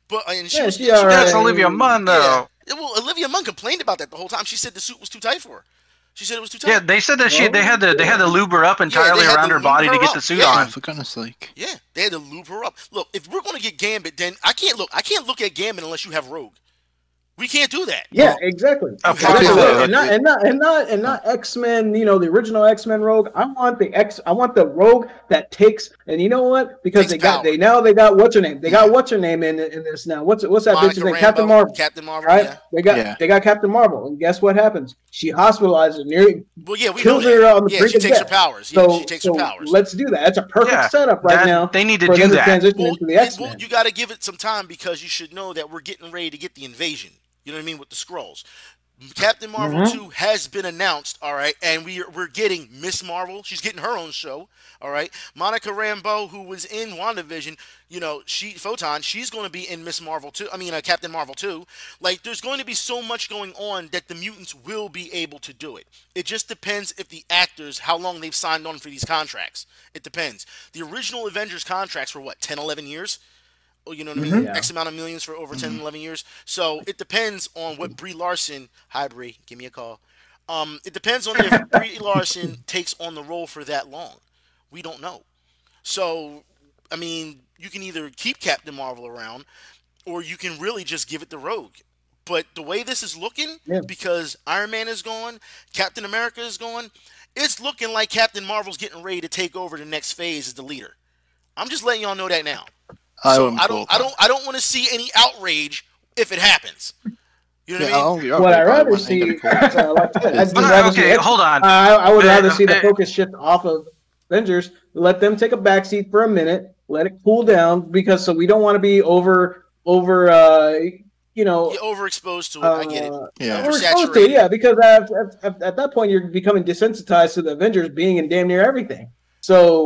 But and she Yeah, was, she she- alright. That's Olivia Munn though. Yeah. Well, Olivia Munn complained about that the whole time. She said the suit was too tight for her. She said it was too tight. Yeah, they said that she they had to they had to lube her up entirely had around her body lube to her get the suit yeah. on. For goodness sake. Yeah, they had to lube her up. Look, if we're gonna get Gambit, then I can't look. I can't look at Gambit unless you have Rogue. We can't do that. Yeah, exactly. Of Exactly. course. And not and not and not and not X Men. You know the original X Men Rogue. I want the X. I want the Rogue that takes. And you know what? Because Takes they got power. they now they got what's her name? They got what's her name in in this now? What's what's that Monica bitch's name? Rambeau, Captain Marvel. Captain Marvel. Right? Yeah. They got Yeah. they got Captain Marvel, and guess what happens? She hospitalizes her, nearly Well, yeah, we kills her uh, on the yeah, brink she of takes her powers. Yeah, So, she takes so her powers. let's do that. That's a perfect Yeah, setup right that- now. they need to for do them that. transition well, into the it- X well, you got to give it some time because you should know that we're getting ready to get the invasion. You know what I mean with the Skrulls. Captain Marvel Mm-hmm. 2 has been announced, all right, and we are, we're getting Miss Marvel. She's getting her own show, all right. Monica Rambeau, who was in WandaVision, you know, she Photon, she's going to be in Miss Marvel 2. I mean, uh, Captain Marvel 2. Like, there's going to be so much going on that the mutants will be able to do it. It just depends if the actors, how long they've signed on for these contracts. It depends. The original Avengers contracts were what, 10, 11 years? You know what I mean? Yeah. X amount of millions for over 10, 11 years. So it depends on what Brie Larson, hi Brie, give me a call. Um, it depends on if Brie Larson takes on the role for that long. We don't know. So, I mean, you can either keep Captain Marvel around, or you can really just give it the Rogue. But the way this is looking, Yeah. because Iron Man is gone, Captain America is gone, it's looking like Captain Marvel's getting ready to take over the next phase as the leader. I'm just letting y'all know that now. I So I don't, I don't, I don't want to see any outrage if it happens. You know Yeah, what I mean? What I'd rather see, cool. uh, like I said, I'd But, rather see okay, X- hold on. I, I would Uh, rather see the uh, focus shift off of Avengers. Let them take a backseat for a minute. Let it cool down because so we don't want to be over over. Uh, you know, You're overexposed to it. I get it. uh, Yeah. we're to it, yeah, because at, at, at that point you're becoming desensitized to the Avengers being in damn near everything. So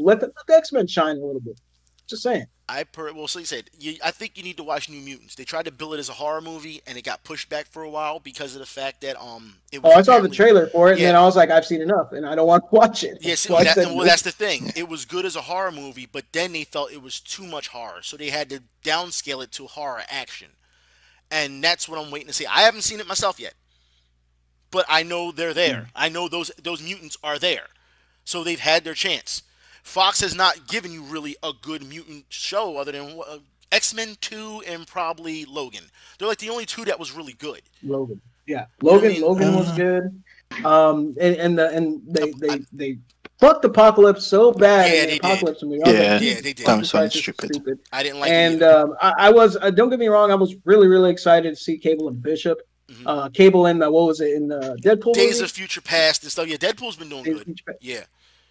let the, let the X Men shine a little bit. Just saying. I per well, so you said you, I think you need to watch New Mutants. They tried to bill it as a horror movie, and it got pushed back for a while because of the fact that um. It Oh, I saw the trailer for it, and Yeah. then I was like, I've seen enough, and I don't want to watch it. Yes, So that, well, that's the thing. It was good as a horror movie, but then they felt it was too much horror, so they had to downscale it to horror action, and that's what I'm waiting to see. I haven't seen it myself yet, but I know they're there. Hmm. I know those those mutants are there, so they've had their chance. Fox has not given you really a good mutant show other than uh, X Men Two and probably Logan. They're like the only two that was really good. Logan. Yeah, Logan. I mean, Logan was uh, good. Um, and and the, and they they they fucked Apocalypse so bad. Yeah, in they. Apocalypse and we all Yeah. got- Yeah, they did. That was Sacrifice so is stupid. I didn't like and either. um, I, I was uh, don't get me wrong, I was really really excited to see Cable and Bishop. Mhm. Uh, Cable in the, what was it in the Deadpool? Days movie? of Future Past and stuff. Yeah, Deadpool's been doing Days good. Yeah.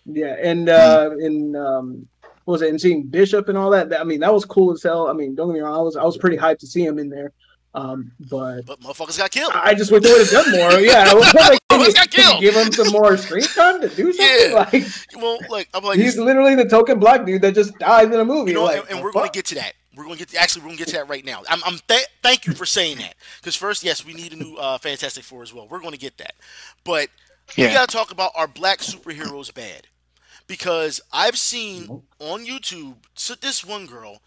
Yeah, and uh, in um, what was it? And seeing Bishop and all that. that- I mean, that was cool as hell. I mean, don't get me wrong, I was I was pretty hyped to see him in there. Um, but But motherfuckers got killed. I just wish they would have done more. Yeah, I was like, can you, Motherfuckers got can you killed. give him some more screen time to do something? Yeah. Like well, like I'm like, he's literally the token black dude that just dies in a movie. you know, like, and, and we're going to get to that. We're going to get to, actually we're going to get to that right now. I'm, I'm th- thank you for saying that because first, yes, we need a new uh, Fantastic Four as well. We're going to get that, but we got to talk about our black superheroes bad because I've seen on YouTube so this one girl.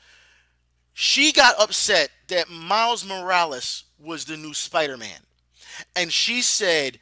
She got upset that Miles Morales was the new Spider-Man, and she said.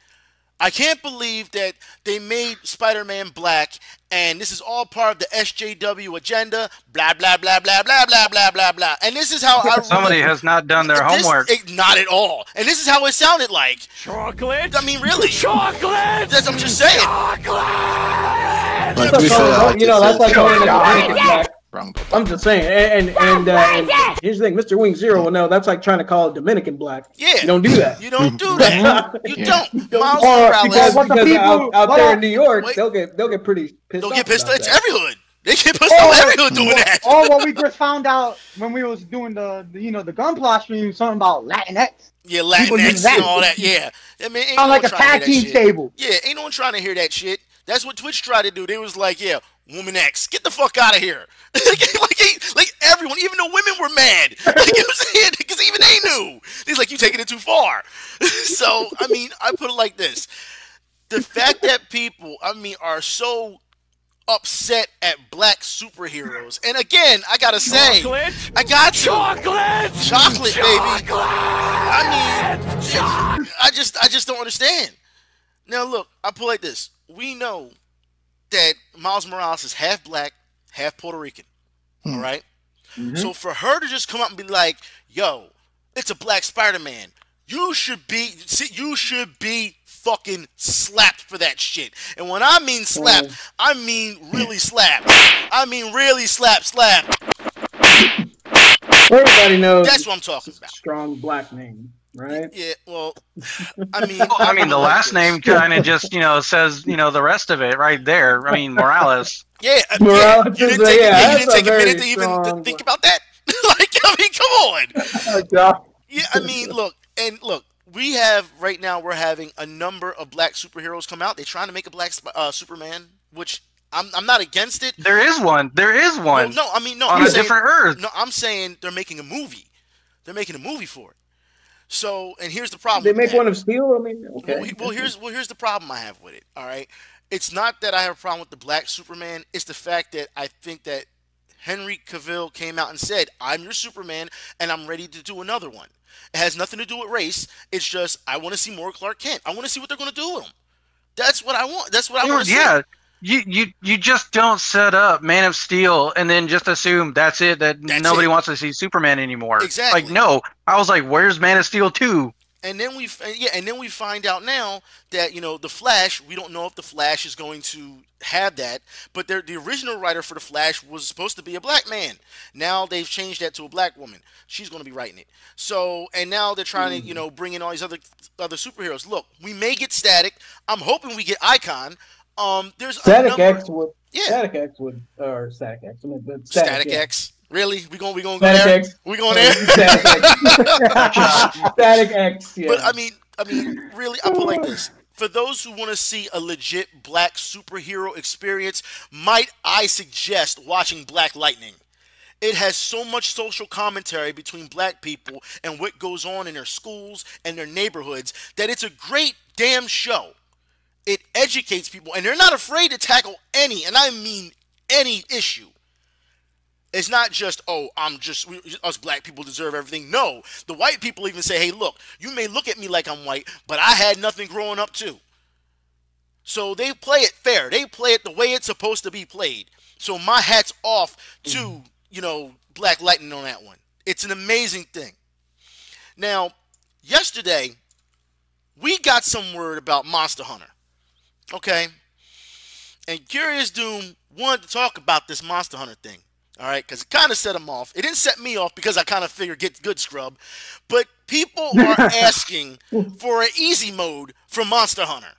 I can't believe that they made Spider-Man black, and this is all part of the SJW agenda. Blah blah blah blah blah blah blah blah blah. And this is how I Somebody has not done their this- homework. it- not at all. And this is how it sounded like. Chocolate. I mean, really. Chocolate. That's what I'm just saying. Chocolate. But to be fair, you know, that's like it's calling a wrong. Dominican black. I'm just saying, and and and, uh, and here's the thing, Mr. Wing Zero will know that's like trying to call a Dominican black. Yeah. You don't do that. You don't do that. You Yeah. don't. Miles Or Morales. because, What the people- out, out there in New York, Wait. they'll get they'll get pretty pissed. Don't off get pissed. about It's that. every hood. They get pissed Oh, off every hood doing that. Or what we just found out when we was doing the, the you know the gunpla stream, something about Latinx. Yeah, Latinx and all that. Yeah. I mean, ain't Sound no like one a trying to tag hear team that shit. stable. Yeah, ain't no one trying to hear that shit. That's what Twitch tried to do. They was like, yeah, woman X, get the fuck out of here. like, like, like everyone, even the women were mad. Like, you know what I'm saying? Because even they knew. He's like, you taking it too far. so, I mean, I put it like this. The fact that people, I mean, are so upset at black superheroes. And again, I gotta say, Chocolate. I got to. Chocolate. Chocolate, baby. Chocolate. I mean, I just I just don't understand. Now look, I put it like this: we know that Miles Morales is half black, half Puerto Rican. Hmm. All right? Mm-hmm. So for her to just come up and be like, "Yo, it's a black Spider-Man," you should be see, you should be fucking slapped for that shit. And when I mean slapped, oh. I mean hmm. really slapped. I mean really slap, slap. Everybody knows That's what I'm talking about. strong black name, right? Yeah, well, I mean, I mean, the last name kind of just, you know, says, you know, the rest of it right there. I mean, Morales. Yeah, uh, Morales yeah. You didn't take, yeah, yeah, you didn't a take a minute to even to think about that. like, I mean, come on. Oh, Yeah, I mean, look, and look, we have right now. We're having a number of black superheroes come out. They're trying to make a black uh, Superman, which I'm I'm not against it. There is one. There is No, one. no, I mean, no, on I'm a saying, different Earth. No, I'm saying they're making a movie. They're making a movie for it. So, and here's the problem. They make that. one of steel. I mean, okay. Well, well, here's well, here's the problem I have with it. All right, it's not that I have a problem with the black Superman. It's the fact that I think that Henry Cavill came out and said, "I'm your Superman, and I'm ready to do another one." It has nothing to do with race. It's just I want to see more Clark Kent. I want to see what they're going to do with him. That's what I want. That's what I want to see. yeah. You, you you just don't set up Man of Steel and then just assume that's it that That's nobody it. wants to see Superman anymore. Exactly. Like no, I was like, where's Man of Steel two? And then we, yeah, and then we find out now that you know the Flash. We don't know if the Flash is going to have that, but the original writer for the Flash was supposed to be a black man. Now they've changed that to a black woman. She's going to be writing it. So, and now they're trying to, you hmm. know, bring in all these other other superheroes. Look, we may get Static. I'm hoping we get Icon. Um, there's Static number- X would. Yeah. Static X would, or Static X. I mean, but Static yeah. X. Really? We going we going to go Static there? X. We going there? Static X. Static X. Yeah. But I mean, I mean, really, I put like this: for those who want to see a legit black superhero experience, might I suggest watching Black Lightning? It has so much social commentary between black people and what goes on in their schools and their neighborhoods that it's a great damn show. It educates people, and they're not afraid to tackle any, and I mean any issue. It's not just, oh, I'm just, we, us black people deserve everything. No, the white people even say, hey, look, you may look at me like I'm white, but I had nothing growing up too. So they play it fair. They play it the way it's supposed to be played. So my hat's off to, mm-hmm. you know, Black Lightning on that one. It's an amazing thing. Now, yesterday, we got some word about Monster Hunter. Okay? And Curious Doom wanted to talk about this Monster Hunter thing. All right, because it kind of set him off. It didn't set me off because I kind of figured get good scrub, but people are asking for an easy mode for Monster Hunter.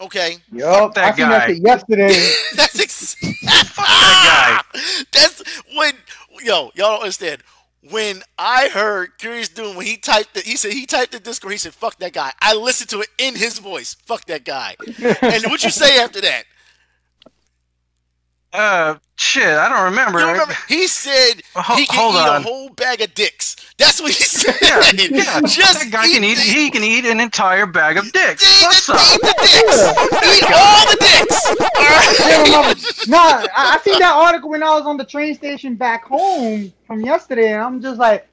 Okay, Yup, that I seen that guy. yesterday. that's ex- that That's when yo y'all don't understand. When I heard Curious Doom when he typed it, he said he typed the Discord. He said, "Fuck that guy." I listened to it in his voice. Fuck that guy. and what you say after that? Uh, shit, I don't remember. You remember? He said Ho- he can hold eat on. a whole bag of dicks. That's what he said. Yeah, yeah. Just that guy can eat. the- He can eat an entire bag of dicks. eat What's the, up? eat the dicks. Eat all the dicks. All Yeah, nah, I, I seen that article when I was on the train station back home from yesterday, and I'm just like,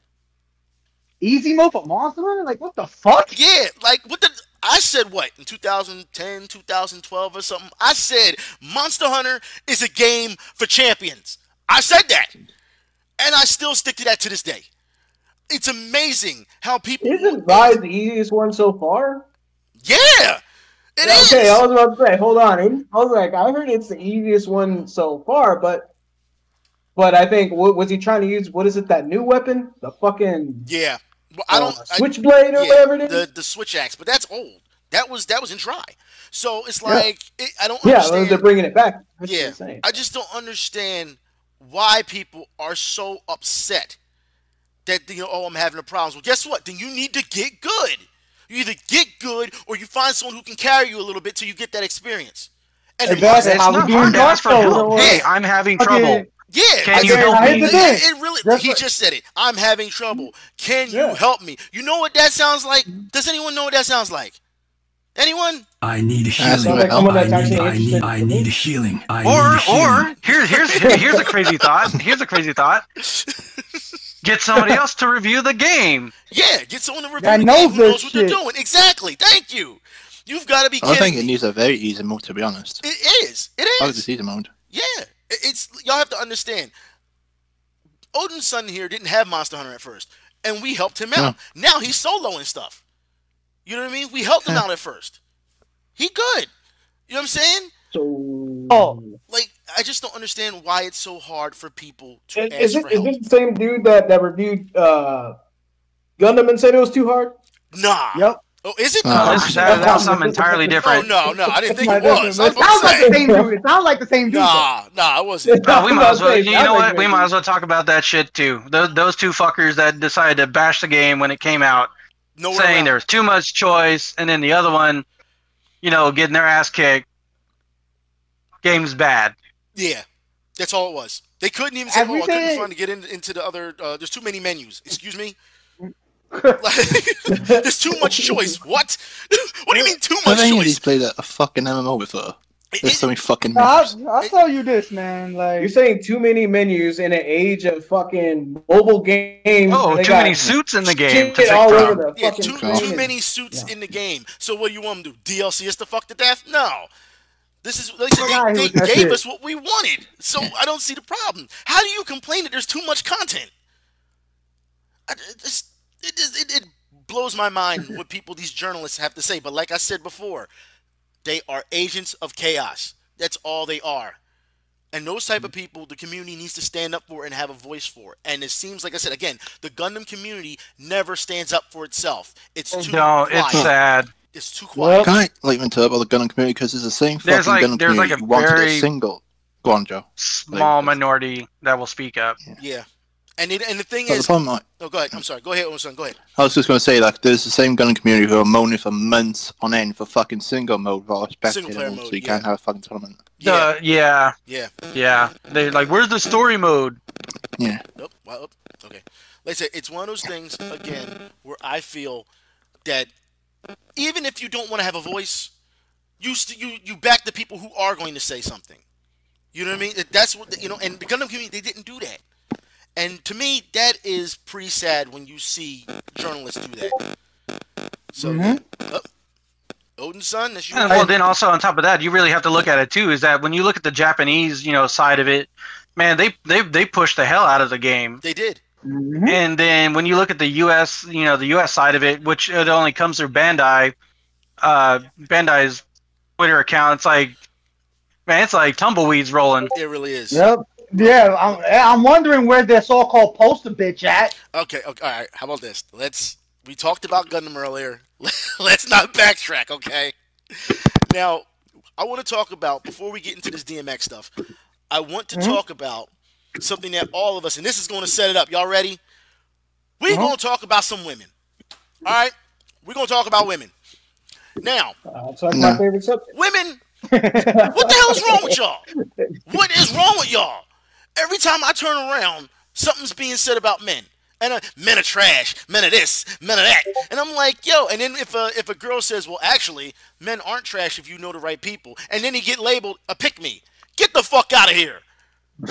easy mode for Monster Hunter? Like, what the fuck? Yeah, like what the I said what in 2010, 2012 or something. I said Monster Hunter is a game for champions. I said that. And I still stick to that to this day. It's amazing how people Isn't Rise the easiest one so far? Yeah. It Yeah, is. okay, I was about to say, hold on. I was like, I heard it's the easiest one so far, but but I think what was he trying to use? What is it? That new weapon? The fucking Yeah. Well, I don't uh, I- switchblade or yeah, whatever it is. The the switch axe, but that's old. That was that was in Tri. So it's Yeah. like it, I don't yeah, understand. they're bringing it back. That's yeah, insane. I just don't understand why people are so upset that you know, oh, I'm having a problem. Well, guess what? Then you need to get good. You either get good or you find someone who can carry you a little bit till you get that experience. And the Exactly. It's How we not doing hard to ask for Dark Souls, help. Hey, I'm having Okay. trouble. Yeah, Can you help me? It, it really. That's he what- just said it. I'm having trouble. Can you help me? You know what that sounds like? Does anyone know what that sounds like? Anyone? I need healing. like someone that's I need, I need, I need healing. I Or need healing. or here's here's here's a crazy thought. Here's a crazy thought. Get somebody else to review the game. Yeah, get someone to review That the knows game who this knows what they're doing. Exactly. Thank you. You've got to be I think it needs a very easy mode, to be honest. It is. It I like the is. season mode. Yeah. It- It's y'all have to understand. Odin's son here didn't have Monster Hunter at first, and we helped him out. Now he's soloing stuff. You know what I mean? We helped him out at first. He good. You know what I'm saying? So, Oh, Like I just don't understand why it's so hard for people to is, ask is for it is help. this the same dude that that reviewed uh, Gundam and said it was too hard? Nah. yep. Oh, is it? Uh, No, Oh, this, that, that was something entirely different. Oh, no, no, I didn't think it was. It sounds like the same dude. It sounds like the same dude. Nah, nah, I wasn't. No, we might as well. You know what? We might as well talk about that shit too. Those those two fuckers that decided to bash the game when it came out, Nowhere saying around. there was too much choice, and then the other one, you know, getting their ass kicked. Game's bad. Yeah, that's all it was. They couldn't even say, Have "Oh, I couldn't find to get in, into the other." Uh, there's too many menus. Excuse me. Like, there's too much choice. What? what do you mean too I much think choice? he's played a, a fucking MMO before. There's so many fucking I'll, menus. I'll tell you this, man. Like, You're saying too many menus in an age of fucking mobile games. Oh, too many suits in the game to all from. over the yeah, fucking too, too many suits Yeah. in the game. So what do you want them to do? DLC is the fuck to death? No. This is like I said, Fuck outta they, they gave shit. us what we wanted. So I don't see the problem. How do you complain that there's too much content? I, it, just- it, just- it, it blows my mind what people, these journalists, have to say. But like I said before, they are agents of chaos. That's all they are. And those type of people, the community needs to stand up for and have a voice for. And it seems like I said again, the Gundam community never stands up for itself. It's too No, quiet. it's sad. It's too quiet. Well, Can I like interrupt the Gundam community because it's the same fucking There's like- Gundam there's like community a who wanted very- a single. Go on, Joe. Small minority that will speak up. Yeah. And it, and the thing But the is, problem, like, oh, go ahead. I'm sorry. Go ahead, son. Go ahead. I was just going to say, like, there's the same Gundam community who are moaning for months on end for fucking single mode while spectating player mode, mode, so you yeah. can't have a fucking tournament. Yeah. The- yeah, Yeah. yeah. They're like, "Where's the story mode?" Yeah. Oh, well, oh, okay. Like I said, it's one of those things again where I feel that even if you don't want to have a voice, you st- you you back the people who are going to say something. You know what I mean? That's what the, you know. And the Gundam community they didn't do that. And to me, that is pretty sad when you see journalists do that. So, oh, Odin's son, that's you. And well, then also on top of that, you really have to look at it too. Is that when you look at the Japanese, you know, side of it, man, they they they push the hell out of the game. They did. Mhm. And then when you look at the U.S., you know, the U.S. side of it, which it only comes through Bandai, uh, Bandai's Twitter account, it's like, man, it's like tumbleweeds rolling. It really is. Yep. Yeah, I'm, I'm wondering where their so-called poster bitch at. Okay, okay, all right. How about this? Let's. We talked about Gundam earlier. Let's not backtrack, okay? Now, I want to talk about before we get into this DMX stuff. I want to talk about something that all of us, and this is going to set it up. Y'all ready? We're going to talk about some women. All right, we're going to talk about women. Now, Uh, it's my favorite subject. women. What the hell is wrong with y'all? What is wrong with y'all? Every time I turn around, something's being said about men. And uh, men are trash, men are this, men are that. And I'm like, yo, and then if a, if a girl says, well, actually, men aren't trash if you know the right people, and then he get labeled a pick me, get the fuck out of here.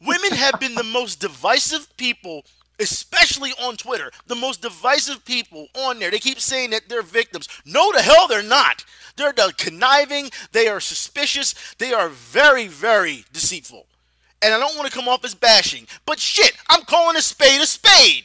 Women have been the most divisive people, especially on Twitter. The most divisive people on there. They keep saying that they're victims. No, the hell they're not. They're the conniving. They are suspicious. They are very, very deceitful. And I don't want to come off as bashing, but shit, I'm calling a spade a spade.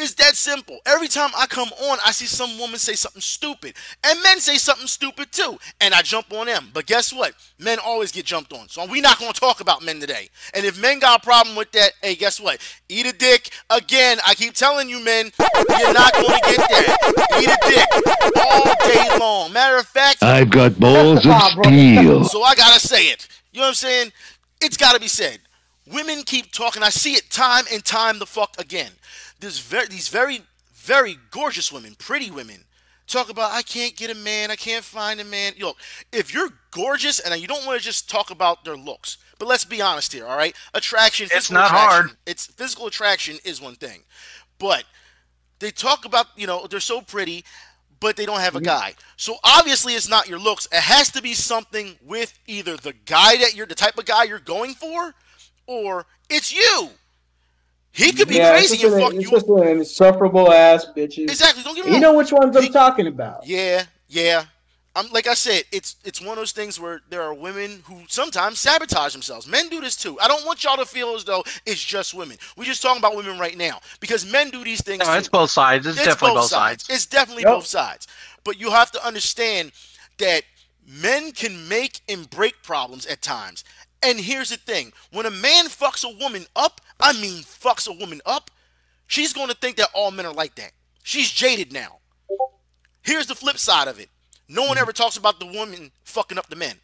It's that simple. Every time I come on, I see some woman say something stupid. And men say something stupid too. And I jump on them. But guess what? Men always get jumped on. So we're not going to talk about men today. And if men got a problem with that, hey, guess what? Eat a dick. Again, I keep telling you, men, you're not going to get that. Eat a dick all day long. Matter of fact, I've got balls of steel. so I gotta say it. You know what I'm saying? It's gotta be said. Women keep talking. I see it time and time the fuck again. There's very these very very gorgeous women, pretty women, talk about I can't get a man, I can't find a man. Look, if you're gorgeous and you don't want to just talk about their looks, but let's be honest here, all right? Attraction, It's not attraction, hard. It's physical attraction is one thing, but they talk about you know they're so pretty but they don't have a guy so obviously it's not your looks it has to be something with either the guy that you're the type of guy you're going for or it's you he could be Yeah, crazy and an- fuck you just an insufferable ass bitches. exactly don't get me wrong. You know which ones I'm talking about. yeah Yeah. I'm like I said, it's it's one of those things where there are women who sometimes sabotage themselves. Men do this too. I don't want y'all to feel as though it's just women. We're just talking about women right now because men do these things. No, too. it's both sides. It's, definitely both sides. It's definitely Yep. both sides. But you have to understand that men can make and break problems at times. And here's the thing: when a man fucks a woman up, I mean fucks a woman up, she's going to think that all men are like that. She's jaded now. Here's the flip side of it: no one ever talks about the woman fucking up the men.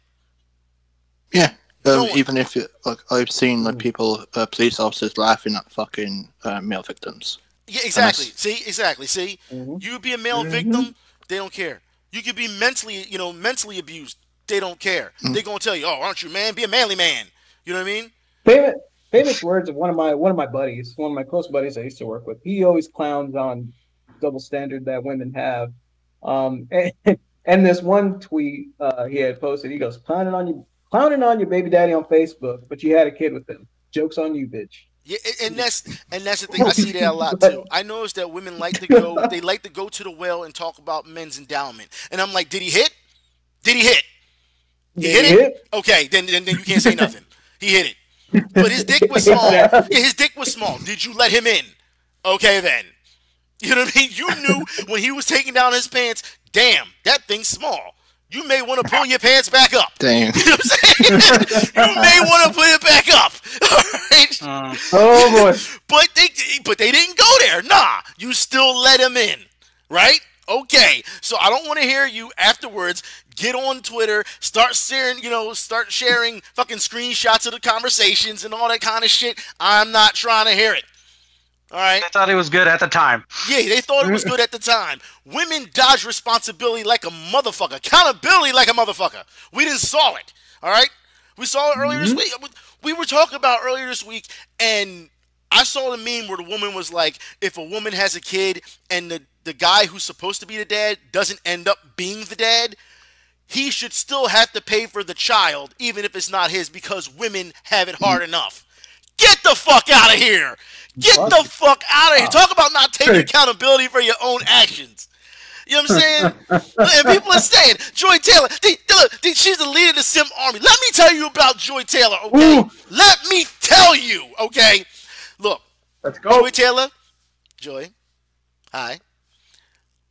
Yeah. Um, one- even if it, like I've seen like people, uh, police officers laughing at fucking uh, male victims. Yeah, exactly. that's- See, exactly. See, you be a male victim, they don't care. You could be mentally, you know, mentally abused, they don't care. They're gonna tell you, "Oh, aren't you man? Be a manly man." You know what I mean? famous famous words of one of my one of my buddies, one of my close buddies I used to work with. He always clowns on double standard that women have. Um, and, and this one tweet uh, he had posted, he goes, "Clowning on you, clowning on your baby daddy on Facebook, but you had a kid with him. Jokes on you, bitch." Yeah, and that's and that's the thing. I see that a lot too. I noticed that women like to go. They like to go to the well and talk about men's endowment. And I'm like, did he hit? Did he hit? He Did hit it. Okay, then, then then you can't say nothing. He hit it, but his dick was small. Yeah, his dick was small. Did you let him in? Okay, then. You know what I mean? You knew when he was taking down his pants. Damn, that thing's small. You may want to pull your pants back up. Damn. You know what I'm saying? you may want to put it back up. All right. Uh, Oh boy. But they but they didn't go there. Nah, you still let him in, right? Okay. So I don't want to hear you afterwards get on Twitter, start sharing, you know, start sharing fucking screenshots of the conversations and all that kind of shit. I'm not trying to hear it. All right. I thought it was good at the time. Yeah, they thought it was mm. good at the time. Women dodge responsibility like a motherfucker. Accountability like a motherfucker. We didn't saw it. All right? We saw it earlier this mm-hmm. week. We were talking about earlier this week, and I saw the meme where the woman was like, if a woman has a kid and the, the guy who's supposed to be the dad doesn't end up being the dad, he should still have to pay for the child, even if it's not his, because women have it hard mm. enough. Get the fuck out of here! Get the fuck out of here! Talk about not taking accountability for your own actions. You know what I'm saying? and people are saying, Joy Taylor, they, they- look, they- she's the leader of the Sim Army. Let me tell you about Joy Taylor, okay? Let me tell you, okay? Look, Let's go. Joy Taylor, Joy, hi.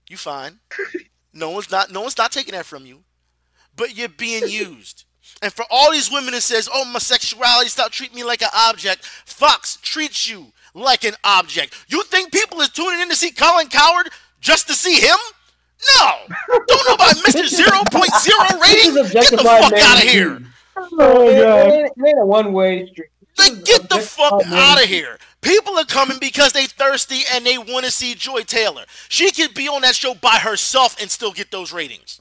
You fine. No one's not no one's not taking that from you. But you're being used. And for all these women that says, oh, my sexuality, stop treating me like an object, Fox treats you like an object. You think people is tuning in to see Colin Cowherd just to see him? No. Don't know about Mr. 0.0 rating? Get the fuck out of here. Oh, it, ain't, a one way street. Like, get the fuck out of here. People are coming because they thirsty and they want to see Joy Taylor. She could be on that show by herself and still get those ratings.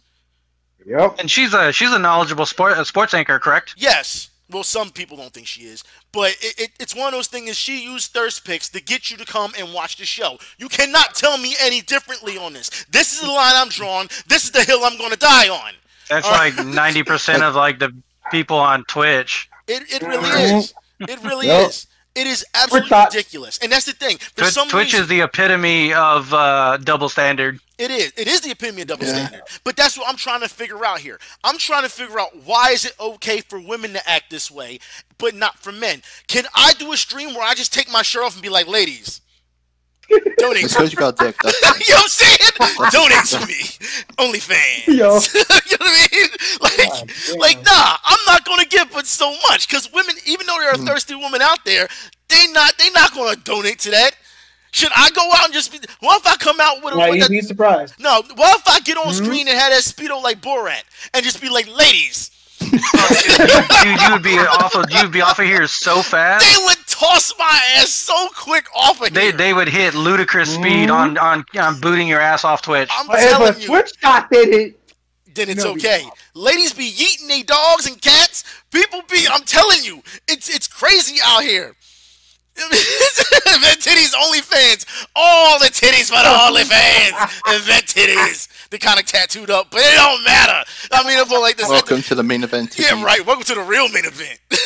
Yep. And she's a she's a knowledgeable sport a sports anchor, correct? Yes. Well, some people don't think she is, but it, it, it's one of those things. She used thirst picks to get you to come and watch the show. You cannot tell me any differently on this. This is the line I'm drawing. This is the hill I'm going to die on. That's All like ninety percent of like the people on Twitch. It, it really is. It really Yep. is. It is absolutely ridiculous, and that's the thing. For Twitch, some Twitch reason, is the epitome of uh, double standard. It is. It is the epitome of double Yeah. standard. But that's what I'm trying to figure out here. I'm trying to figure out why is it okay for women to act this way, but not for men. Can I do a stream where I just take my shirt off and be like, ladies, donate It's to me. because you got dick. That's you know what I'm saying? Donate to me. OnlyFans. Yo. you know what I mean? Like, God like, nah, I'm not gonna give but so much. Cause women, even though there are hmm. thirsty women out there, they not they not gonna donate to that. Should I go out and just be what if I come out with a Now with you'd that, be surprised. no, what if I get on hmm? screen and have that speedo like Borat and just be like, ladies, Dude, you would be off of you'd be off of here so fast. they would toss my ass so quick off of They here. they would hit ludicrous speed mm-hmm. on, on on booting your ass off Twitch. I'm But if telling a you, Twitch shot did it, then it's No, okay. Ladies be yeeting they dogs and cats. People be, I'm telling you, it's it's crazy out here. Event titties, OnlyFans, all the titties for the OnlyFans. Event titties, they kind of tattooed up, but it don't matter. I mean, if I'm like this, welcome to the main event. yeah, right. Welcome to the real main event. you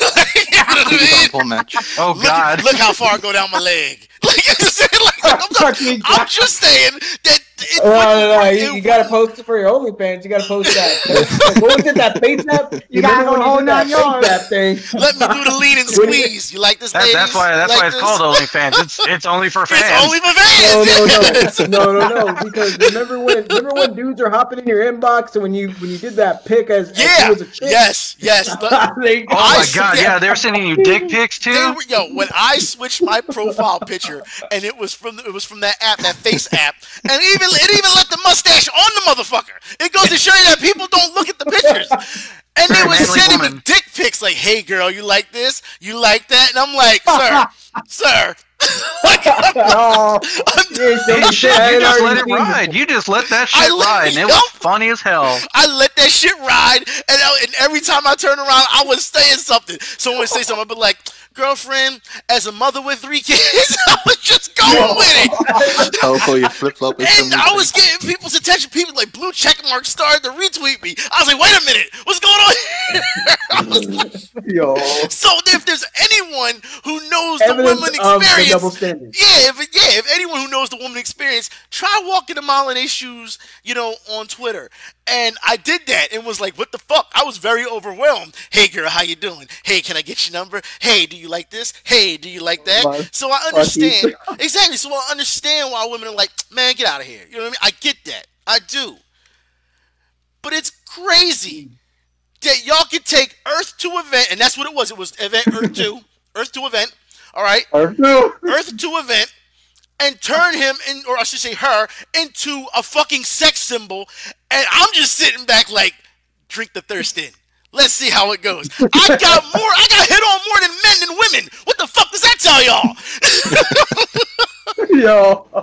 know I mean? Match. Oh Look, God! look how far I go down my leg. Like, you know what I'm? Like, I'm, I'm just saying that Oh, no, no, you, you gotta post it for your OnlyFans. You gotta post that. what was it? That face app? You gotta go when the whole did that nine face yards. app thing? Let me do the lean and squeeze. You like this, That, ladies? that's why. That's You why like it's called this? OnlyFans. It's it's only for fans. It's only for fans. No, no, no, no, no, no. Because remember when remember when dudes are hopping in your inbox and when you when you did that pic as, as Yeah. you was a chick? Yes. Yes. Look, They- Oh my god! Yeah, they're sending you dick pics too. were, yo, when I switched my profile picture and it was from it was from that app, that face app, and even it even let the mustache on the motherfucker. It goes to show you that people don't look at the pictures. And they Very were manly sending me dick pics like, "Hey girl, you like this? You like that?" And I'm like, "Sir, sir." like, oh, you ain't saying You, shit. should, I you just let it ride. You just let that shit let- ride, and it was funny as hell. I let that shit ride, and, I- and every time I turn around, I was saying something. Someone would say something, I'd be like, "Girlfriend, as a mother with three kids, I was just going with it." How call you flip flop And? I was getting people's attention. People like blue check mark started to retweet me. I was like, wait a minute, what's going on here? I Yo, so if there's anyone who knows the woman of the experience, yeah, if yeah, if anyone who knows the woman experience, try walking a mile in their shoes, you know, on Twitter. And I did that and was like, what the fuck? I was very overwhelmed. Hey girl, how you doing? Hey, can I get your number? Hey, do you like this? Hey, do you like that? So I understand exactly. So I understand why women are like, man, get out of here. You know what I mean? I get that. I do. But it's crazy that y'all could take Earth to event, and that's what it was. It was event Earth two, Earth to event. All right, Or no. Earth to event, and turn him in, or I should say her, into a fucking sex symbol. And I'm just sitting back like, drink the thirst in. Let's see how it goes. I got more. I got hit on more than men than women. What the fuck does that tell y'all? Yo,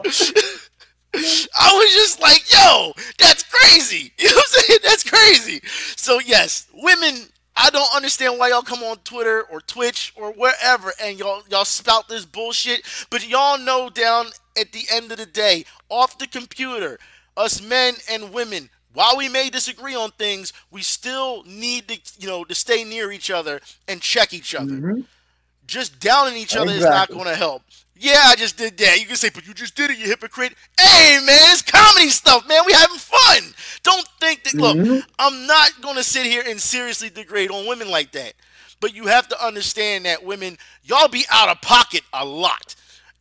I was just like, yo, that's crazy. You know what I'm saying? That's crazy. So yes, women, I don't understand why y'all come on Twitter or Twitch or wherever and y'all y'all spout this bullshit. But y'all know down at the end of the day, off the computer, us men and women, while we may disagree on things, we still need to, you know, to stay near each other and check each other. Mm-hmm. Just downing each other is not going to help. Yeah, I just did that. You can say, but you just did it, you hypocrite. Hey, man, it's comedy stuff, man. We having fun. Don't think that. Look, mm-hmm. I'm not going to sit here and seriously degrade on women like that. But you have to understand that women, y'all be out of pocket a lot.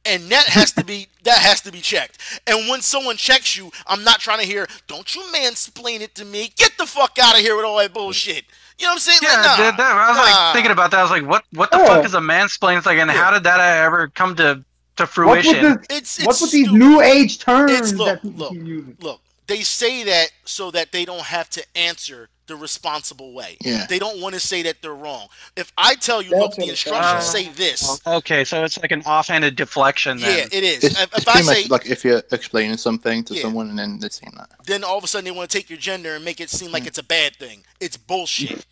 And that has to be that has to be checked. And when someone checks you, I'm not trying to hear, "Don't you mansplain it to me? Get the fuck out of here with all that bullshit." You know what I'm saying? Yeah, Like, nah, I did that. I was nah. like thinking about that. I was like, what what the Oh. fuck is a mansplain? It's like, and how did that ever come to to What's with, this, It's, it's what's with these new age terms It's look, that people look, look. They say that so that they don't have to answer the responsible way. Yeah. They don't want to say that they're wrong. If I tell you, That's look, what the it instructions sounds say this. Okay, so it's like an offhanded deflection Yeah, it is. It's, If, it's if I pretty say, much like if you're explaining something to Yeah. someone and then they're saying that. then all of a sudden they want to take your gender and make it seem Mm. like it's a bad thing. It's bullshit.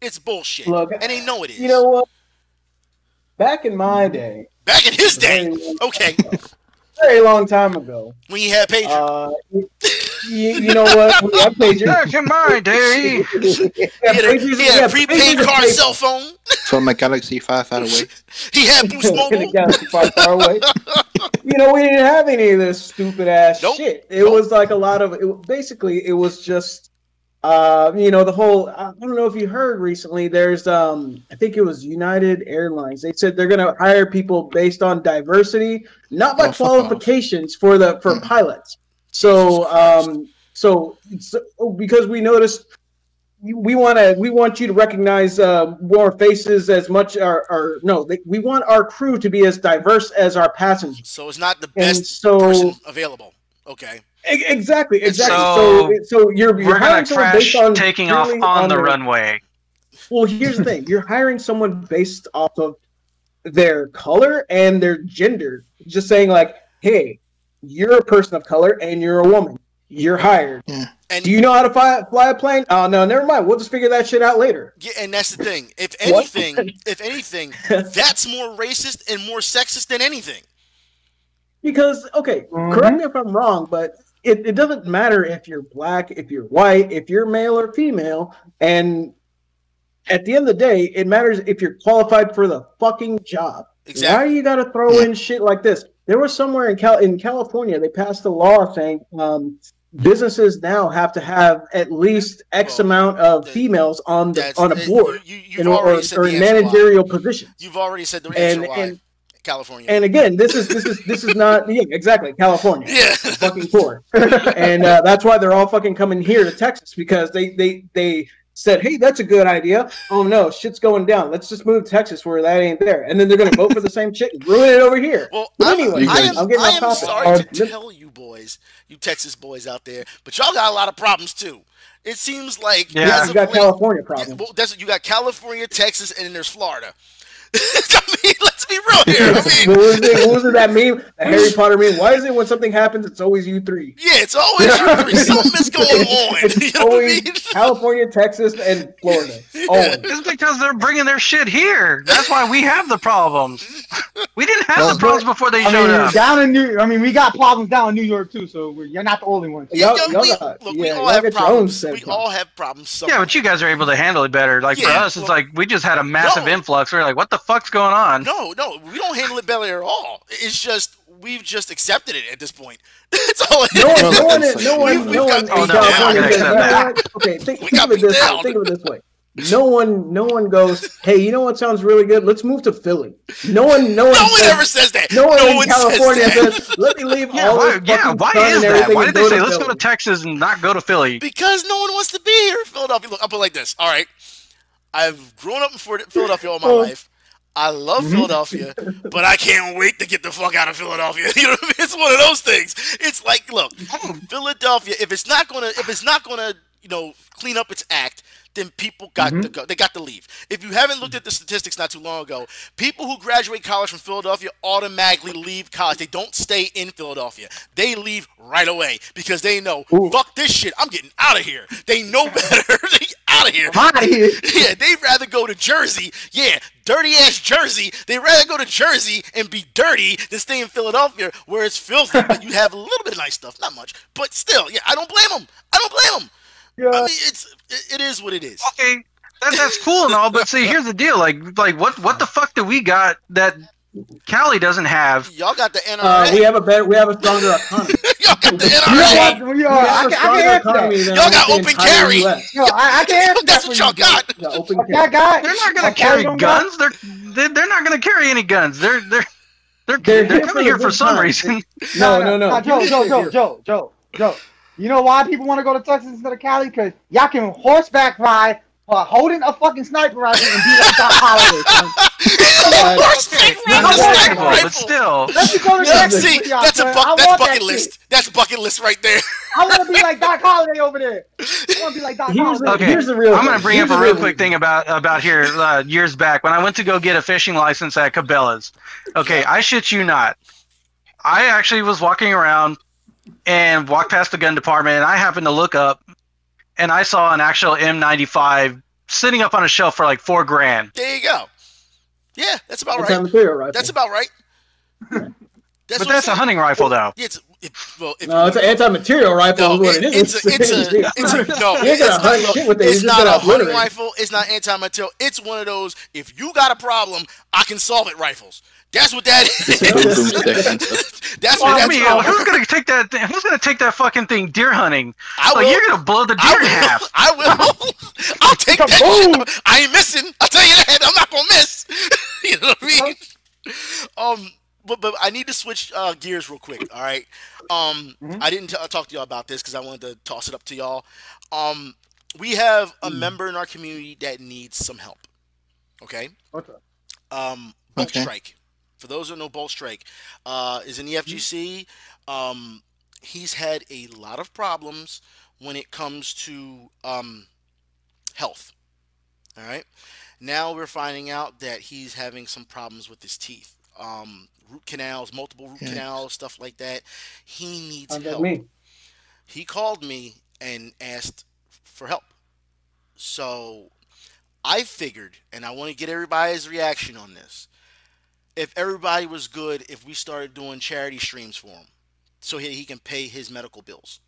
It's bullshit. Look, and they know it is. you know what? Back in my day, Back in his day, okay, very long time ago, when you had pager, uh, you, you know what? We had pagers. Back in my day. We had he had a, he had a had prepaid pagers and car paper. cell phone. From my Galaxy 5 out away. He had Boost Mobile. got us far, far away. You know, we didn't have any of this stupid ass Nope. shit. It Nope. was like a lot of it. Basically, it was just, uh, you know, the whole. I don't know if you heard recently. There's, um, I think it was United Airlines. They said they're going to hire people based on diversity, not by Oh, off. qualifications for the for Hmm. pilots. So, um, so, so because we noticed we want to we want you to recognize uh, more faces as much or, or no they, we want our crew to be as diverse as our passengers So it's not the best so person available. Okay. Exactly exactly So, so so, you're, you're hiring someone based on taking off purely on the runway. well here's the thing. You're hiring someone based off of their color and their gender. Just saying like hey you're a person of color and you're a woman. You're hired. And do you know how to fly, fly a plane? Oh no never mind. We'll just figure that shit out later. Yeah, and that's the thing. If anything, if anything, that's more racist and more sexist than anything. Because okay, Mhm. correct me if I'm wrong, but it, it doesn't matter if you're black, if you're white, if you're male or female, and at the end of the day, it matters if you're qualified for the fucking job. Exactly. Why you gotta throw in shit like this? there was somewhere in Cal in California they passed a law saying um, businesses now have to have at least X amount of females on the on a board you- you've in, or, or, said or the in answer why. managerial positions. You've already said the And- why. and- California. And again, this is this is this is not yeah exactly California. Yeah. fucking poor, and uh, that's why they're all fucking coming here to Texas because they they they said, hey, that's a good idea. Oh no, shit's going down. Let's just move to Texas where that ain't there, and then they're gonna vote for the same shit and ruin it over here. Well, but anyway, I am, I'm getting I am topic. sorry Uh, to tell you boys, you Texas boys out there, but y'all got a lot of problems too. It seems like yeah, you got late- California problems. Well, that's you got California, Texas, and then there's Florida. I mean, let's be real here. I mean, what was it? What was it that meme? The Harry Potter meme. Why is it when something happens, it's always you three? yeah, it's always you three. Something is going on. It's You know what I always mean? California, Texas, and Florida. Always. It's because they're bringing their shit here. That's why we have the problems. We didn't have the problems before they I showed mean, up. down in New, I mean, we got problems down in New York too. So we're, you're not the only one. Y'all, Yo, y'all we, got, look, yeah, we all have got your own problems. We problems. all have problems. Yeah, but you guys are able to handle it better. Like for Yeah, us, it's like we just had a massive No. influx. We are like, what the fuck's going on? No, no, we don't handle it better at all. It's just we've just accepted it at this point. That's all it is. No one, Well, no one, no one, no one got in beat. California I says, accept "You know that." what? Okay, think, think of it beat this way. Think of it this way. No one, no one goes, "Hey, you know what sounds really good? Let's move to Philly." No one, no one, No one says- ever says that. No one No in one says California that. says, "Let me leave Yeah, all why, this yeah, why is that? Why did they say let's go to Texas and not go to Philly? Because no one wants to be here in Philadelphia. Look, I'll put it like this. All right. I've grown up in Philadelphia all my Oh. life. I love Mm-hmm. Philadelphia, but I can't wait to get the fuck out of Philadelphia. You know what I mean? It's one of those things. It's like, look, Philadelphia, if it's not gonna if it's not gonna, you know, clean up its act, then people got Mm-hmm. to go. They got to leave. If you haven't looked at the statistics not too long ago, people who graduate college from Philadelphia automatically leave college. They don't stay in Philadelphia. They leave right away because they know, fuck this shit. I'm getting out of here. They know better. they out of here. Out of here. Yeah, they'd rather go to Jersey. Yeah, dirty ass Jersey. They'd rather go to Jersey and be dirty than stay in Philadelphia where it's filthy, but you have a little bit of nice stuff. Not much, but still, yeah, I don't blame them. I don't blame them. I mean, it's it, it is what it is. Okay, that, that's cool and all, but see, here's the deal. Like, like what what the fuck do we got that Cali doesn't have? Y'all got the NRA. Uh, we have a better, we have a stronger economy. Y'all got the You know NRA. what? Yo, We I, have can, a I can stronger economy that. than Y'all got the open entire carry. US. Yo, I, I can answer That's that what y'all you. got. Yeah, open carry. that guy. They're not gonna Fuck carry guns. They're they're, they're not gonna carry any guns. They're they're they're They're they're, here coming the here for good some time. reason. No, no, no. Joe, Joe, Joe, Joe, Joe, Joe. You know why people want to go to Texas instead of Cali? Because y'all can horseback ride while holding a fucking sniper rifle and be like Doc Holliday. son. Horseback Okay, not rifle, a sniper rifle, rifle. but still. Let's just go to Texas. see, that's a son. buck, I that's bucket that list. shit. That's bucket list right there. I want to be like Doc Holliday over there. I want to be like Doc Here's Holliday. Okay, Here's the real I'm gonna bring Here's up a real real quick thing about about here uh, years back when I went to go get a fishing license at Cabela's. Okay, I shit you not. I actually was walking around and walked past the gun department, and I happened to look up, and I saw an actual M95 sitting up on a shelf for like four grand. There you go. Yeah, that's about It's a right. material rifle. That's about right. That's But what I'm that's a hunting rifle, though. Yeah, It's, it, well, if no, it's an anti-material rifle. No, it- it is. it's a, it's a, it's a, no, You ain't it's gonna hunt not, shit with it. It's not a hunting rifle. It's not anti-material. It's one of those. If you got a problem, I can solve it. Rifles. That's what that It's a is. doomsday hunter. that's Well, what I that's mean, called. who's gonna take that? Who's gonna take that fucking thing deer hunting? I Like will. you're gonna blow the deer in half. I will. I'll take that shit. I ain't missing. I'll tell you that. I'm not gonna miss. you know what I mean? Um, but but I need to switch uh, gears real quick. All right. Um, I didn't t- talk to y'all about this because I wanted to toss it up to y'all. Um, we have a member in our community that needs some help. Okay. What's up? Um, Bolt Okay. Strike. For those who know Bolt Strike, uh, is in the FGC. Um, he's had a lot of problems when it comes to um, health. All right. Now we're finding out that he's having some problems with his teeth. Um, root canals, multiple root Yikes. canals, stuff like that. He needs like help. me. He called me and asked for help. So I figured, and I want to get everybody's reaction on this. If everybody was good, if we started doing charity streams for him, so he, he can pay his medical bills.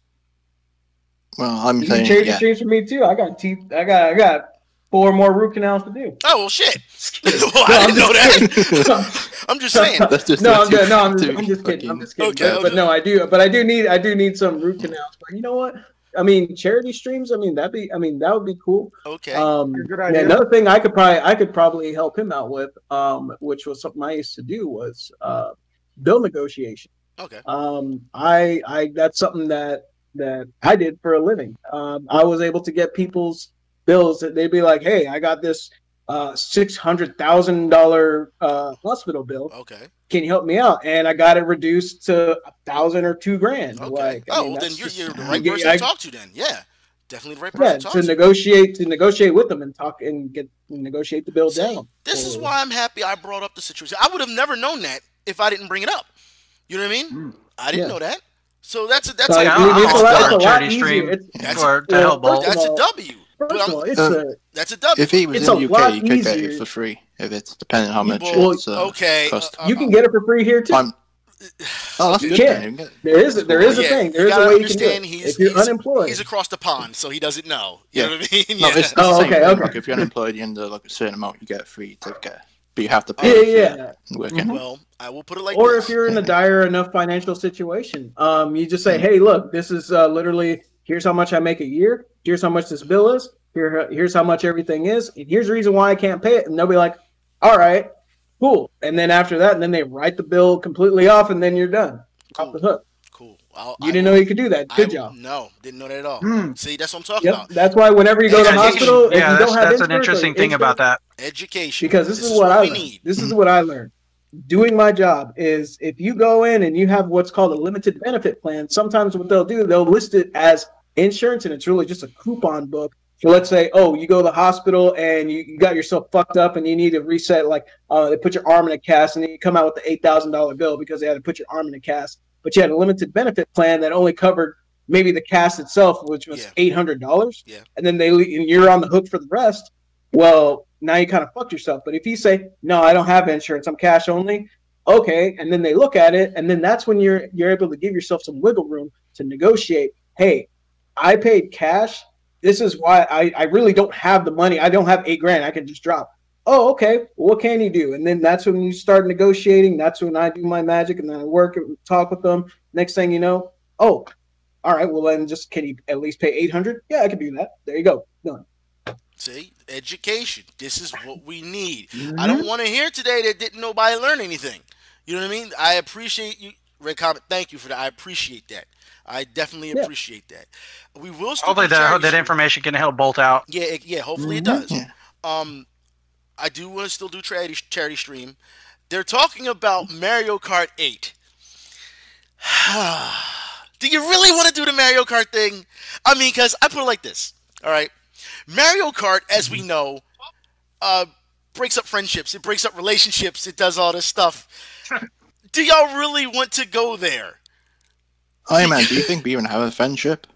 Well, I'm You saying change the yeah. streams for me too. I got teeth. I got. I got four more root canals to do. Oh well, shit. well, I didn't know that. I'm just saying. That's just no, I'm, two- good. no, I'm, just, I'm just kidding. I'm just kidding. Okay, but, but no, I do. But I do need. I do need some root canals. But you know what? I mean, charity streams. I mean, that'd be. I mean, that would be cool. Okay. Um, Good idea. another thing I could probably I could probably help him out with, um, which was something I used to do was uh, bill negotiation. okay. Um, I I that's something that that I did for a living. Um, I was able to get people's bills that they'd be like, "Hey, I got this uh, six hundred thousand dollar uh, hospital bill. Okay. Can you help me out?" And I got it reduced to a thousand or two grand. Okay. Like, I oh, mean, well, then you're, you're the right Yeah, person I- to talk to. Then, yeah, definitely the right person yeah, to talk to to. negotiate to negotiate with them and talk and get negotiate the bill See, down. This is why I'm happy I brought up the situation. I would have never known that if I didn't bring it up. You know what I mean? I didn't Yeah. know that. So that's a, that's So, a, I I'll- mean, I'll it's a lot, it's a a lot charity easier. It's, That's for to well, help Bolt. first of that's a all- W. But First I'm- of all, it's Uh, a That's a W. If he was It's in the UK, lot you could get it for free. If it's depending how much Well, it's uh, okay, cost. uh, you can get it for free here too. I'm- oh, that's You good. can. then. You can get- There is a, there is a Yeah, thing. There is a gotta way you can do understand it. he's- If you're he's- unemployed, He's across the pond, so he doesn't know. You Yeah. know what I mean? No, Yeah. it's, it's Oh, okay, thing. okay. Like if you're unemployed, you end like a certain amount, you get a free ticket, but you have to pay. yeah, yeah. Working. Well, I will put it like or this. if you're in a dire enough financial situation, um, you just say, "Hey, look, this is uh, literally here's how much I make a year. Here's how much this bill is. Here, here's how much everything is. And here's the reason why I can't pay it." And they'll be like, "All right, cool." And then after that, and then they write the bill completely off, and then you're done. Off the hook. cool. I'll, You I didn't will- know you could do that. Good I- job. No, didn't know that at all. Hmm. See, that's what I'm talking Yep. about. That's why whenever you go to the Education. hospital, if yeah, you that's, don't have that's an interesting thing about that. Education. because this, is, what I learned. need. This is what I learned. Doing my job is if you go in and you have what's called a limited benefit plan, sometimes what they'll do, they'll list it as insurance and it's really just a coupon book. So let's say, oh, you go to the hospital and you, you got yourself fucked up and you need to reset, like uh, they put your arm in a cast and then you come out with the eight thousand dollar bill because they had to put your arm in a cast. But you had a limited benefit plan that only covered maybe the cast itself, which was Yeah. eight hundred dollars. Yeah. And then they and you're on the hook for the rest. Well, now you kind of fucked yourself. But if you say, no, I don't have insurance, I'm cash only, okay, and then they look at it, and then that's when you're you're able to give yourself some wiggle room to negotiate. Hey, I paid cash. This is why I, I really don't have the money. I don't have eight grand. I can just drop. Oh, okay. What can you do? And then that's when you start negotiating. That's when I do my magic, and then I work and talk with them. Next thing you know, oh, all right. Well, then just can you at least pay eight hundred? Yeah, I can do that. There you go. Done. See, education. This is what we need. I Mm-hmm. don't want to hear today that didn't nobody learn anything. You know what I mean? I appreciate you, Red Comet. Thank you for that. I appreciate that. I definitely Yeah. appreciate that. We will Hopefully that that information can help Bolt out. Yeah, it, yeah. Hopefully Mm-hmm. it does. Um, I do want to still do charity charity stream. They're talking about Mario Kart 8. do you really want to do the Mario Kart thing? I mean, because I put it like this. All right, Mario Kart, as we know, uh, breaks up friendships. It breaks up relationships. It does all this stuff. do y'all really want to go there? Hey man, do you think we even have a friendship?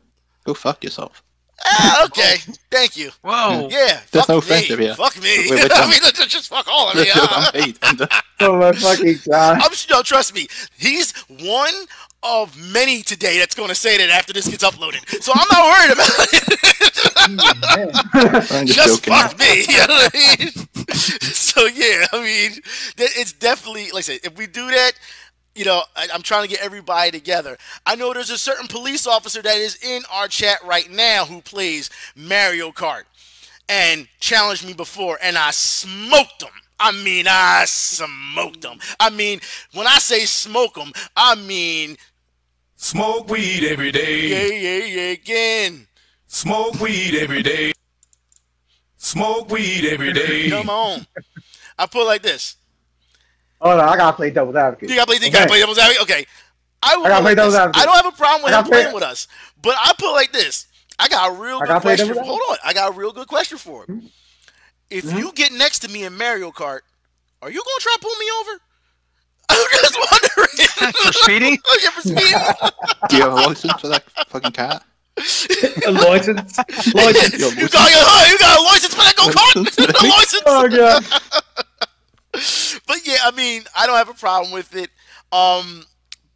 Go fuck yourself. Ah, okay, thank you. Whoa. Yeah, There's fuck no me. friendship here. Fuck me. We're- we're I done. mean, let's just fuck all of me. huh? I'm paid. Uh, Oh my fucking god. I'm no, trust me. He's one of many today that's going to say that after this gets uploaded. So I'm not worried about it. I'm just, Just fuck me. You know what I mean? so yeah, I mean, it's definitely like I said. If we do that, you know, I, I'm trying to get everybody together. I know there's a certain police officer that is in our chat right now who plays Mario Kart and challenged me before, and I smoked him. I mean, I smoked him. I mean, when I say smoke him, I mean Smoke weed every day. yeah, yeah, yeah, again. Smoke weed every day. Smoke weed every day. Come on. I put it like this. Hold on, I gotta play devil's advocate. You gotta play. You Okay. gotta play devil's advocate. Okay. I, will I gotta play like devil's advocate. I don't have a problem with him play- playing with us, but I put like this. I got a real I good gotta play question. devil's Hold on. I got a real good question for him. If Mm-hmm. you get next to me in Mario Kart, are you gonna try to pull me over? I'm just wondering. For speeding? Oh, yeah, for speeding. Do you have a license for that fucking cat? A license. license. Yo, you got your, you got a license for that go kart. a license. Oh god. But yeah, I mean, I don't have a problem with it. Um,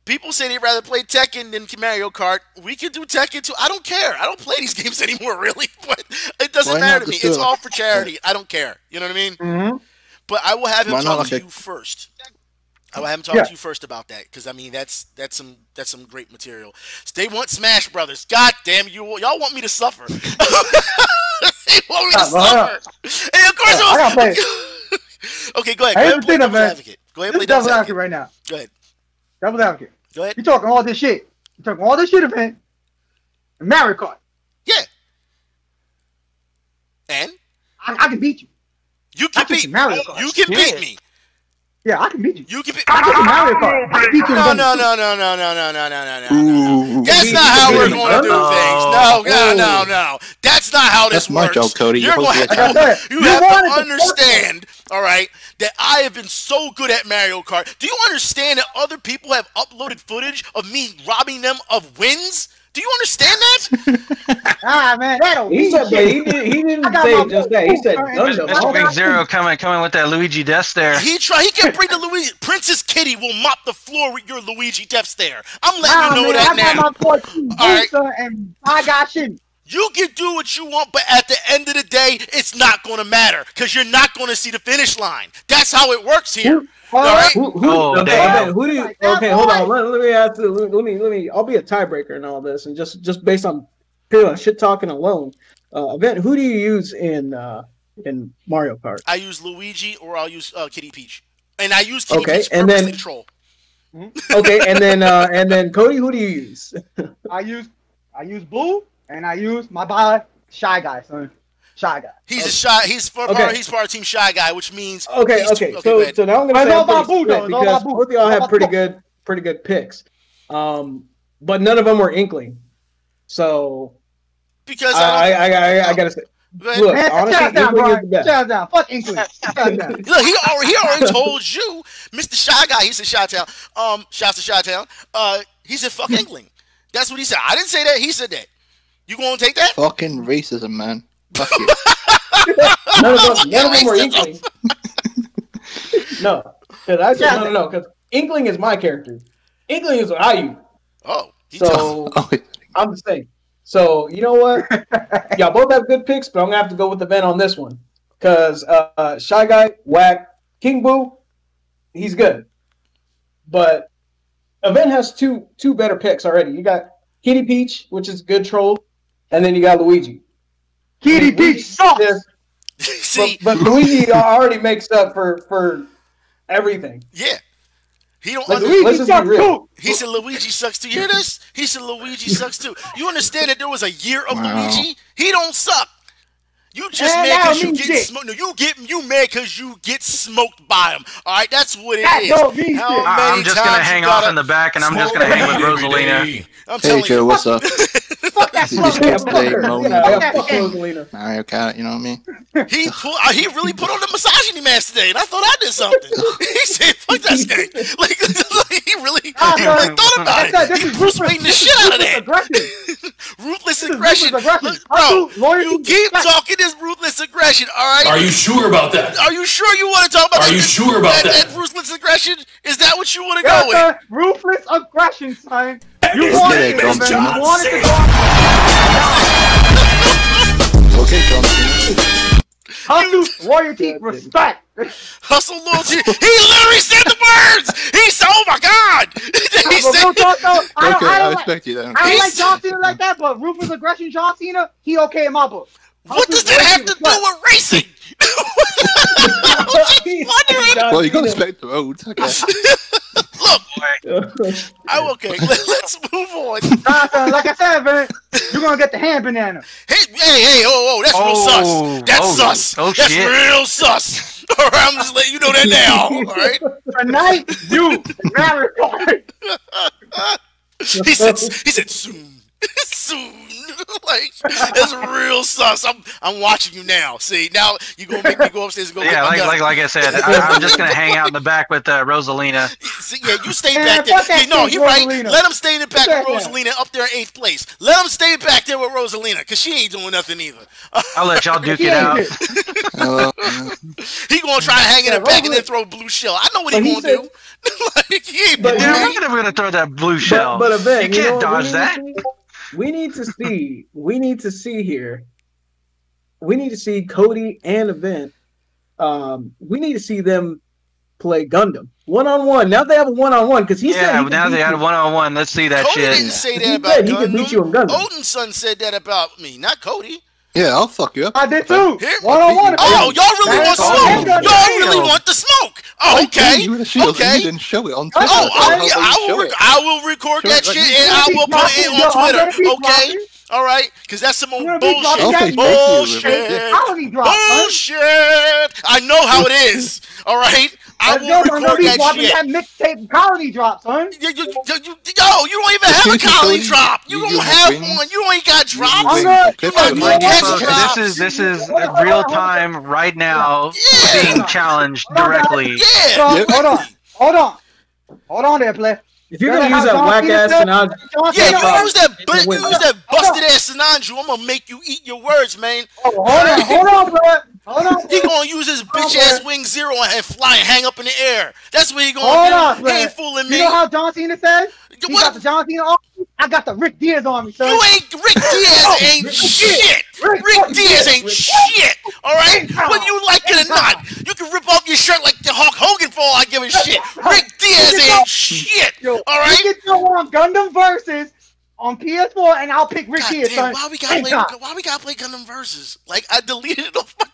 People say they'd rather play Tekken than Mario Kart. We can do Tekken too. I don't care. I don't play these games anymore, really. But it doesn't Why matter to me. It's all for charity. I don't care. You know what I mean? Mhm. But I will have him Why talk to you first. I will have him talk Yeah. to you first about that because I mean that's that's some that's some great material. They want Smash Brothers. God damn you! Y'all want me to suffer. they want me to well, suffer. And of course, Yeah, okay, go ahead. Go Here's ahead. the and Play devil's advocate. Go ahead. This Play devil's devil's advocate advocate. right now. Go ahead. Devil's advocate. Go ahead. You talking all this shit. You talking all this shit, event. Mario Kart. Yeah. And I, I can beat you. you can can beat Mario Kart. you can beat me. Yeah, I can beat you. You can beat. I can Mario Kart. I can beat you. in No, Gun. no, no, no, no, no, no, no, no, no, no. That's not how we're going to do things. No, no, no, no. That's not how this That's my works. joke, Cody. You're You're going to to Like I said, you you have to to understand, all right, that I have been so good at Mario Kart. Do you understand that other people have uploaded footage of me robbing them of wins? Do you understand that? Ah, man, that don't He mean said, shit. he, did, he didn't say just that. He said Mr. Gundam. Mr. Big Zero coming coming with that Luigi Death Stare. He try. He can bring the Luigi. Princess Kitty will mop the floor with your Luigi Death Stare. I'm letting Nah, you know man, that I got now. my 14 All right. and I got shit. You can do what you want, but at the end of the day, it's not going to matter because you're not going to see the finish line. That's how it works here. All right. Who, who, Oh, okay, okay, who do you? Okay, hold on. Let, let me ask. you- Let, let me. Let me. I'll be a tiebreaker in all this, and just just based on pure shit talking alone. Uh, event. Who do you use in uh, in Mario Kart? I use Luigi or I'll use uh, Kitty Peach, and I use Kitty Okay, Peach and purposely then- to troll. Okay, and then uh, and then Cody. Who do you use? I use I use blue and I use my boy shy guy, son. Shy guy. He's a shy. He's part. Okay. He's part of Team Shy Guy, which means Okay, okay. Too, So so now I'm gonna It's say all I'm about Boo, though. It's all because about both of y'all have pretty good pretty good picks, um, but none of them were Inkling. So because I I, I, I, I, I gotta say, go ahead. look, Man, honestly, shut down, Inkling is Brian. the best. Shut down. Fuck Inkling. Shut down. Look, he already, he already told you, Mr. Shy Guy. He said Shy Town. Um, shouts to Shy Town. Uh, he said fuck Inkling. That's what he said. I didn't say that. He said that. You gonna take that? Fucking racism, man. Fuck you. None of them, none of them were Inkling. no, because I said no, no, no. Because Inkling is my character. Inkling is what I use. Oh, So Oh, I'm just saying. So you know what? Y'all both have good picks, but I'm gonna have to go with the Ben on this one because uh, uh, Shy Guy, Whack, King Boo, he's good, but Event has two two better picks already. You got Kitty Peach, which is good troll, and then you got Luigi. Kitty Luigi Peach sucks. is- see, but, but Luigi already makes up for for everything. yeah. He don't. Like, under- Luigi sucks too. he said Luigi sucks too. You hear this? He said Luigi sucks too. You understand that there was a year of Wow. Luigi? He don't suck. You just Man, mad because you get smoked. No, you get you mad because you get smoked by him. All right, that's what it That is. don't How. I- many I'm just gonna hang off in the back, and I'm just gonna hang with Rosalina. I'm hey Joe, what's up? Fuck that You just fuck. kept Fuck playing her. moaning Yeah, Yeah, fuck fuck that shit. Rosalina. Mario Kart, you know what I mean? He pull, uh, he really put on the misogyny mask today, and I thought I did something. he said, "Fuck that skank." Like, like, he really, Ah, he no, really thought about it. it. This He is Bruce ruthless- Wayne the this is shit out of ruthless that. aggression. Ruthless aggression, ruthless aggression. Look, bro. Hustle, You keep respect. talking this ruthless aggression. All right. Are you sure about that? Are you sure you want to talk about that? Are you sure about that? ruthless aggression? Is that what you want to go with? Ruthless aggression, son. You Let's wanted get it, to, John man. Cena. You wanted to go Okay, John Cena. hustle, loyalty, respect. Hustle loyalty. He literally said the words. He said, "Oh my god." he said, real talk, though, I don't, Okay, I I don't like, respect you then. I don't like John Cena like that, but ruthless aggression, John Cena, he okay in my book. "What does that have to do with racing?" wondering. Well, you got to respect the roads. Okay. Look, I okay. Let, us move on. Nah, son, like I said, man, you're gonna get the hand banana. Hey, hey, hey, oh, oh, that's real Oh, sus. That's oh, sus. oh, that's shit. real sus. All right, I'm just letting you know that now. All right. Tonight, you Mario Kart. He said, he said soon, soon. like that's real sus. I'm, I'm watching you now. See, now you gonna make me go upstairs and go. Yeah, like, like like I said, I, I'm just gonna hang out in the back with uh, Rosalina. See, yeah, you stay Man, back there. fuck Yeah, no, shit, you're right. Let him stay in the back with. Rosalina up there in eighth place. Let him stay back there with Rosalina, cause she ain't doing nothing either. I'll let y'all duke it out. He gonna try to hang in the back and then Rosalina- throw blue shell. I know what But he he gonna said- do. like he ain't But blue. You're you- not gonna throw that blue shell. But, but event, you you can't know what we dodge need that. To see? We need to see. We need to see here. We need to see Cody and Event. Um, we need to see them play Gundam one on one. Now they have a one on one because he said Yeah, he could now they had a one on one. Let's see that Cody shit. didn't say He that said about he could beat you in Gundam. Gundam. Odin's son said that about me, not Cody. Yeah, I'll fuck you up. I did too. Here- One on one. Oh, y'all really want That's smoke? Y'all really want the smoke? Oh, okay. You the shield. Okay. You didn't show it on Oh, Twitter. Oh, How oh about yeah, you I will. Rec- I will record Show that it right shit now. and I will put it on I'm Twitter. Okay, dropping- all right, because that's some old I'm gonna be dropping bullshit. Okay, that you, Bullshit. Rebecca. Colony drop. son. Bullshit. I know how it is. All right, I Let's will go, I'm gonna record be that dropping shit. that mixtape colony drop, son. You, you, you, you, yo, you don't even have a as colony drop. you- You you don't have wings. one. You ain't got drops. You I'm wing gonna- clip I'm out of gonna my catch drops. This is this is Hold on, hold on, real time right now Yeah. being challenged directly. Yeah. Hold on, hold on, hold on, hold on there, play. If you're gonna use that John whack ass said- analogy, Yeah, you use that, bu- you use that busted ass Sinanju. I'm gonna make you eat your words, man. Oh, hold on, hold on, bro. Hold on. He gonna use his bitch ass wing zero and fly and hang up in the air. That's what he gonna Hold do. he ain't fooling me. You know how John Cena said? He What? got the John Cena on me. I got the Rick Dias on me, son. You ain't Rick Dias oh, ain't shit. Rick Rick Dias ain't Rick. shit. All right, whether you like it or not, you can rip off your shirt like the Hulk Hogan for all I give a shit. Rick Dias ain't shit. All right. You can throw on Gundam versus on PS4, and I'll pick Rick Dias, damn, why we gotta play? Why we gotta play Gundam versus? Like I deleted it off my.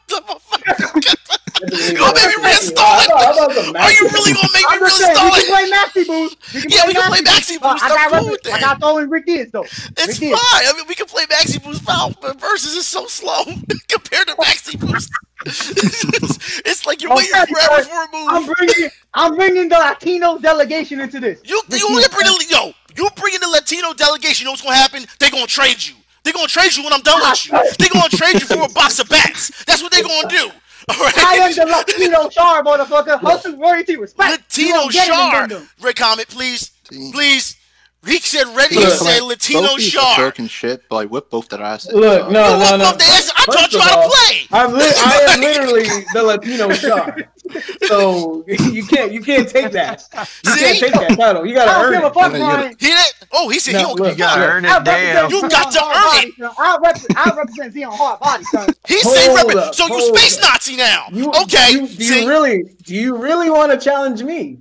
You gonna make me reinstall it? thought- I thought it was a Are you really gonna make me I'm just saying, reinstall we can play Maxi Boost. Yeah, we can play Maxi Boost. I I'm got, cool with I got throwing Rick Dias, though. It's fine. I mean, we can play Maxi Boost but versus is so slow compared to Maxi Boost. it's, like you're Oh, waiting forever for a move. I'm bringing, I'm bringing the Latino delegation into this. You you only bring the yo, you bring in the Latino delegation. You know what's gonna happen? They're gonna trade you. They're gonna trade you when I'm done with you. They're gonna trade you for a box of bats. That's what they're gonna do. All right. I am the Latino Char, motherfucker. Hustle royalty respect. Latino don't get it in Red Comet, please, please. He said ready. Look, He said Like, Latino both these are Char. talking shit, but I whip both their asses. Look, so- no, no, no. up the ass. I First taught you of how to play. I'm li- I am literally the Latino star. So you can't you can't take that. You See? can't take that title. You gotta I don't earn give a it. fuck, And Brian. He did. Oh, he said he No, don't. look, You gotta earn it, damn. You got to hard earn body. I, rep- I represent Zeon hard body, son. He said rep- So you space up. Nazi now? You, okay. Do you, do see, you really do you really want to challenge me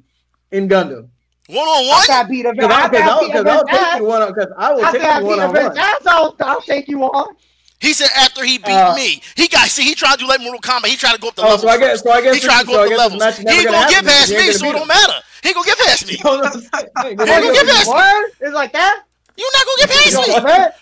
in Gundam? one on I one. got beat a Because I I'll, got I'll, beat cause a I'll take you one on because I will I take you one on bitch one. I'll, I'll take you on. He said after he beat Uh, me, he got see he tried to do like Mortal Kombat. He tried to go up the Oh, levels. so I guess so I guess he tried to go I up the levels. He ain't gonna gonna get past me, so it don't matter. He ain't gonna get past me. He ain't gonna get past me. It's like that? You not gonna get past Yo, me.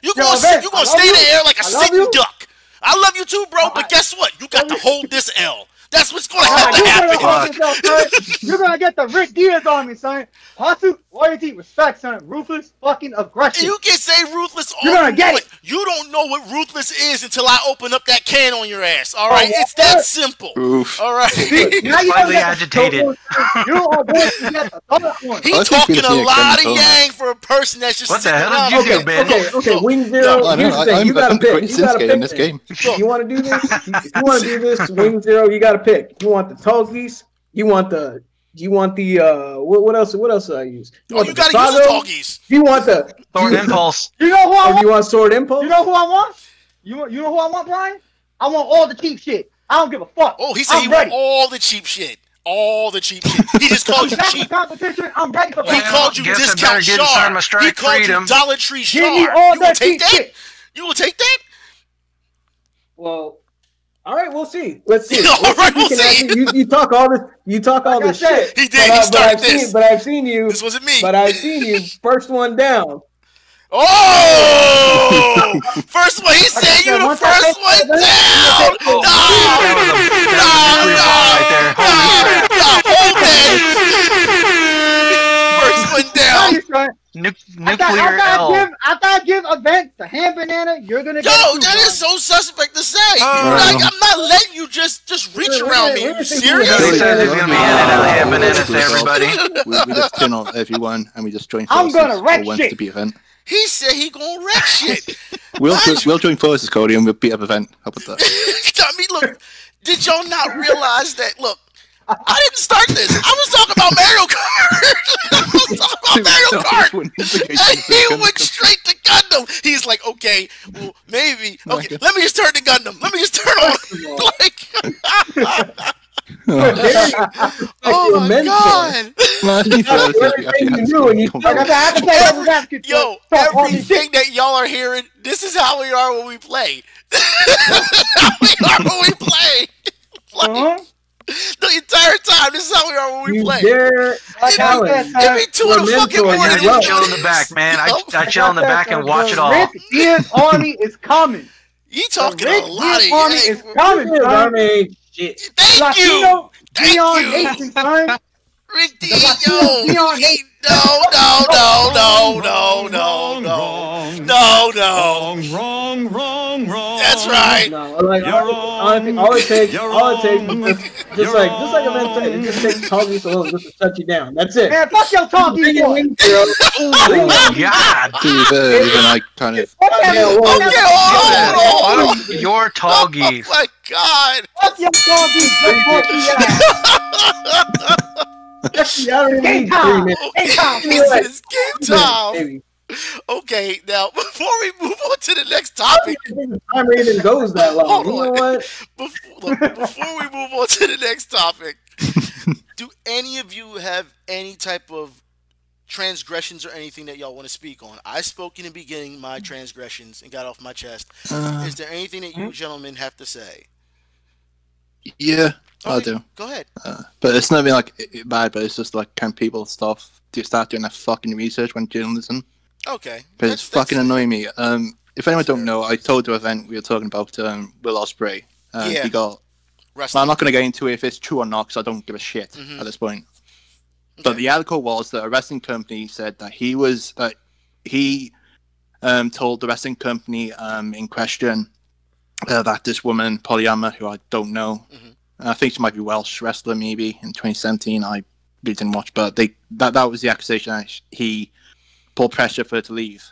You yo, gonna Yvette, you gonna stay in the you. air like a sitting you. duck. I love you too, bro. But guess what? You got to hold this L. That's what's gonna have to you're happen. hold yourself, son. You're gonna get the Rick Dias on me, son. Hustle, loyalty, respect, son. Ruthless, fucking aggression. You can say ruthless You're gonna get it. You don't know what ruthless is until I open up that can on your ass. All right, Oh, it's that simple. Oof. All right. now you Slightly agitated. total- You are going to get the dark one. He talking a lot of coming, so- yang for a person that's just What the hell around. did you Okay, do, Ben? okay, okay. Look, Wing zero. I know, Here's the thing. I'm- you gotta pick. You gotta pick in this game. You want to do this? You want to do this, Wing Zero, you gotta pick. You want the Togis? You want the? Do you want the? uh What, what else? What else do I use? Oh, want you the gotta use the Visago? talkies. You want the? Thorn you, impulse. You know who I Or want? you want Sword Impulse? You know who I want? You want? You know who I want, Brian? I want all the cheap shit. I don't give a fuck. Oh, he said I'm he ready. want all the cheap shit. All the cheap shit. He just called you cheap. competition. I'm ready for He Well, that. called you discount better get inside Char. my strike He called freedom. you Dollar Tree Give me Char. all You will that take cheap that? shit. You will take that? Well, all right, we'll see. Let's see. All Let's right, if you we'll see. actually- you, you talk all this. You talk all Like I this shit. he did, But, he uh, but started I've seen. But I've seen you. This wasn't me. But I've seen you first one down. Oh! First one, he said you said, the once I first take one the- down. Oh, No, That was a, that was a free fall right there. Holy crap. no, hold that. First one down. Nice, right? Nu- I thought, I thought L. give, I thought give event the hand banana. You're gonna Yo, get it that is so suspect to say. Oh. Like, I'm not letting you just just reach Wait, wait, around wait, me. wait, You wait, serious? He wait, says he's gonna be wait, in and out wait, hand bananas to everybody. we, we just turn on everyone and we just join I'm forces gonna wreck shit. to beat event. He said he gonna wreck shit. We'll Mind we'll join forces, Cody, and we'll beat up event. How about that? I mean, look, did y'all not realize that? Look, I didn't start this. I was talking about Mario Kart. I was talking about Mario Kart. And he went straight to Gundam. He's like, okay, well, maybe. Okay, let me just turn to Gundam. Let me just turn on. like, oh my god. everything you do, and you Like I said, I have to play. Yo, Fuck all these everything that y'all are hearing, this is how we are when we play. how we are when we play. Like, Uh-huh. The entire time, this is how we are when we You play. dare Like I challenge. said, Every two in the fucking morning. you're I right. chill in the back, man. I, oh I Like chill in the back and watch it all. Rick Dias army is coming. You talking Rick a lot of Dias is coming, Dias son. Shit. Thank you. Latino Thank Dion you. Nation, son. Rick D. Latino Yo. Dion he- Nation. No, no, no, no, no, no, no. No, no. Wrong, wrong, wrong, wrong. That's right. No, like You're all, all, it- all it takes, You're all it takes, wrong. just, just You're like, just like a man said, it wrong. just takes Tommy Salone just to shut you down. That's it. Man, fuck your talking Bring it boy. in, girl. Oh, God. Dude, uh, even like kind of Fuck that Yeah, little- well, fuck Okay, that- hold on, hold on. You're tall Oh my god. Fuck your talking, just fuck the ass. Actually, I don't Game time. three. Game time. This is game time. Okay, now before we move on to the next topic, The time even goes that long. Hold you know on. what? before, look, before we move on to the next topic, do any of you have any type of transgressions or anything that y'all want to speak on? I spoke in the beginning my transgressions and got off my chest. uh, Is there anything that you gentlemen have to say? Yeah, I Okay, do. Go ahead. Uh, but it's not been like i- i- bad, but it's just like can people stuff to start doing their fucking research when journalism? Okay. Because it's That's- that's- fucking annoying me. Um, if anyone don't know, I told the event we were talking about um, Will Ospreay. Uh, Yeah. He got. Well, I'm not going to get into it if it's true or not, because I don't give a shit Mhm. at this point. But Okay. the article was that a wrestling company said that he was that he um, told the wrestling company um, in question uh, that this woman Pollyanna, who I don't know, Mhm. I think she might be Welsh wrestler maybe in 2017. I really didn't watch, but they that that was the accusation. That he pulled pressure for her to leave.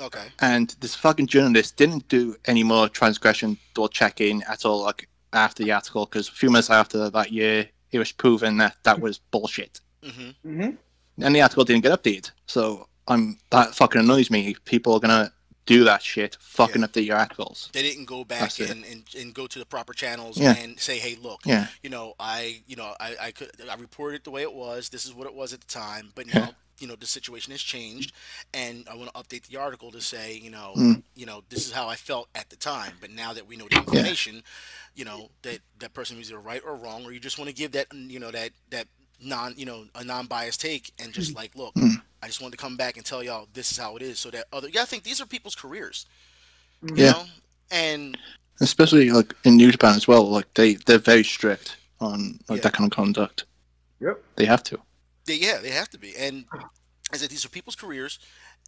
Okay. And this fucking journalist didn't do any more transgression or checking at all, like after the article, because a few months after that year, it was proven that that was bullshit, hmm Mhm. and the article didn't get updated. So I'm that fucking annoys me. People are gonna do that shit, fucking Yeah. update your articles. They didn't go back and, and, and go to the proper channels Yeah. and say, hey, look, Yeah, you know, I, you know, I, I could, I reported it the way it was. This is what it was at the time, but now, you know, the situation has changed, and I want to update the article to say, you know, Mm. you know, this is how I felt at the time, but now that we know the information, you know, that that person was either right or wrong, or you just want to give that, you know, that that non, you know, a non-biased take, and just like, look, Mm. I just wanted to come back and tell y'all this is how it is, so that other, yeah, I think these are people's careers, you Yeah. know, and especially like in New Japan as well. Like they they're very strict on like Yeah. that kind of conduct. Yep. They have to. They, yeah, they have to be. And I said these are people's careers,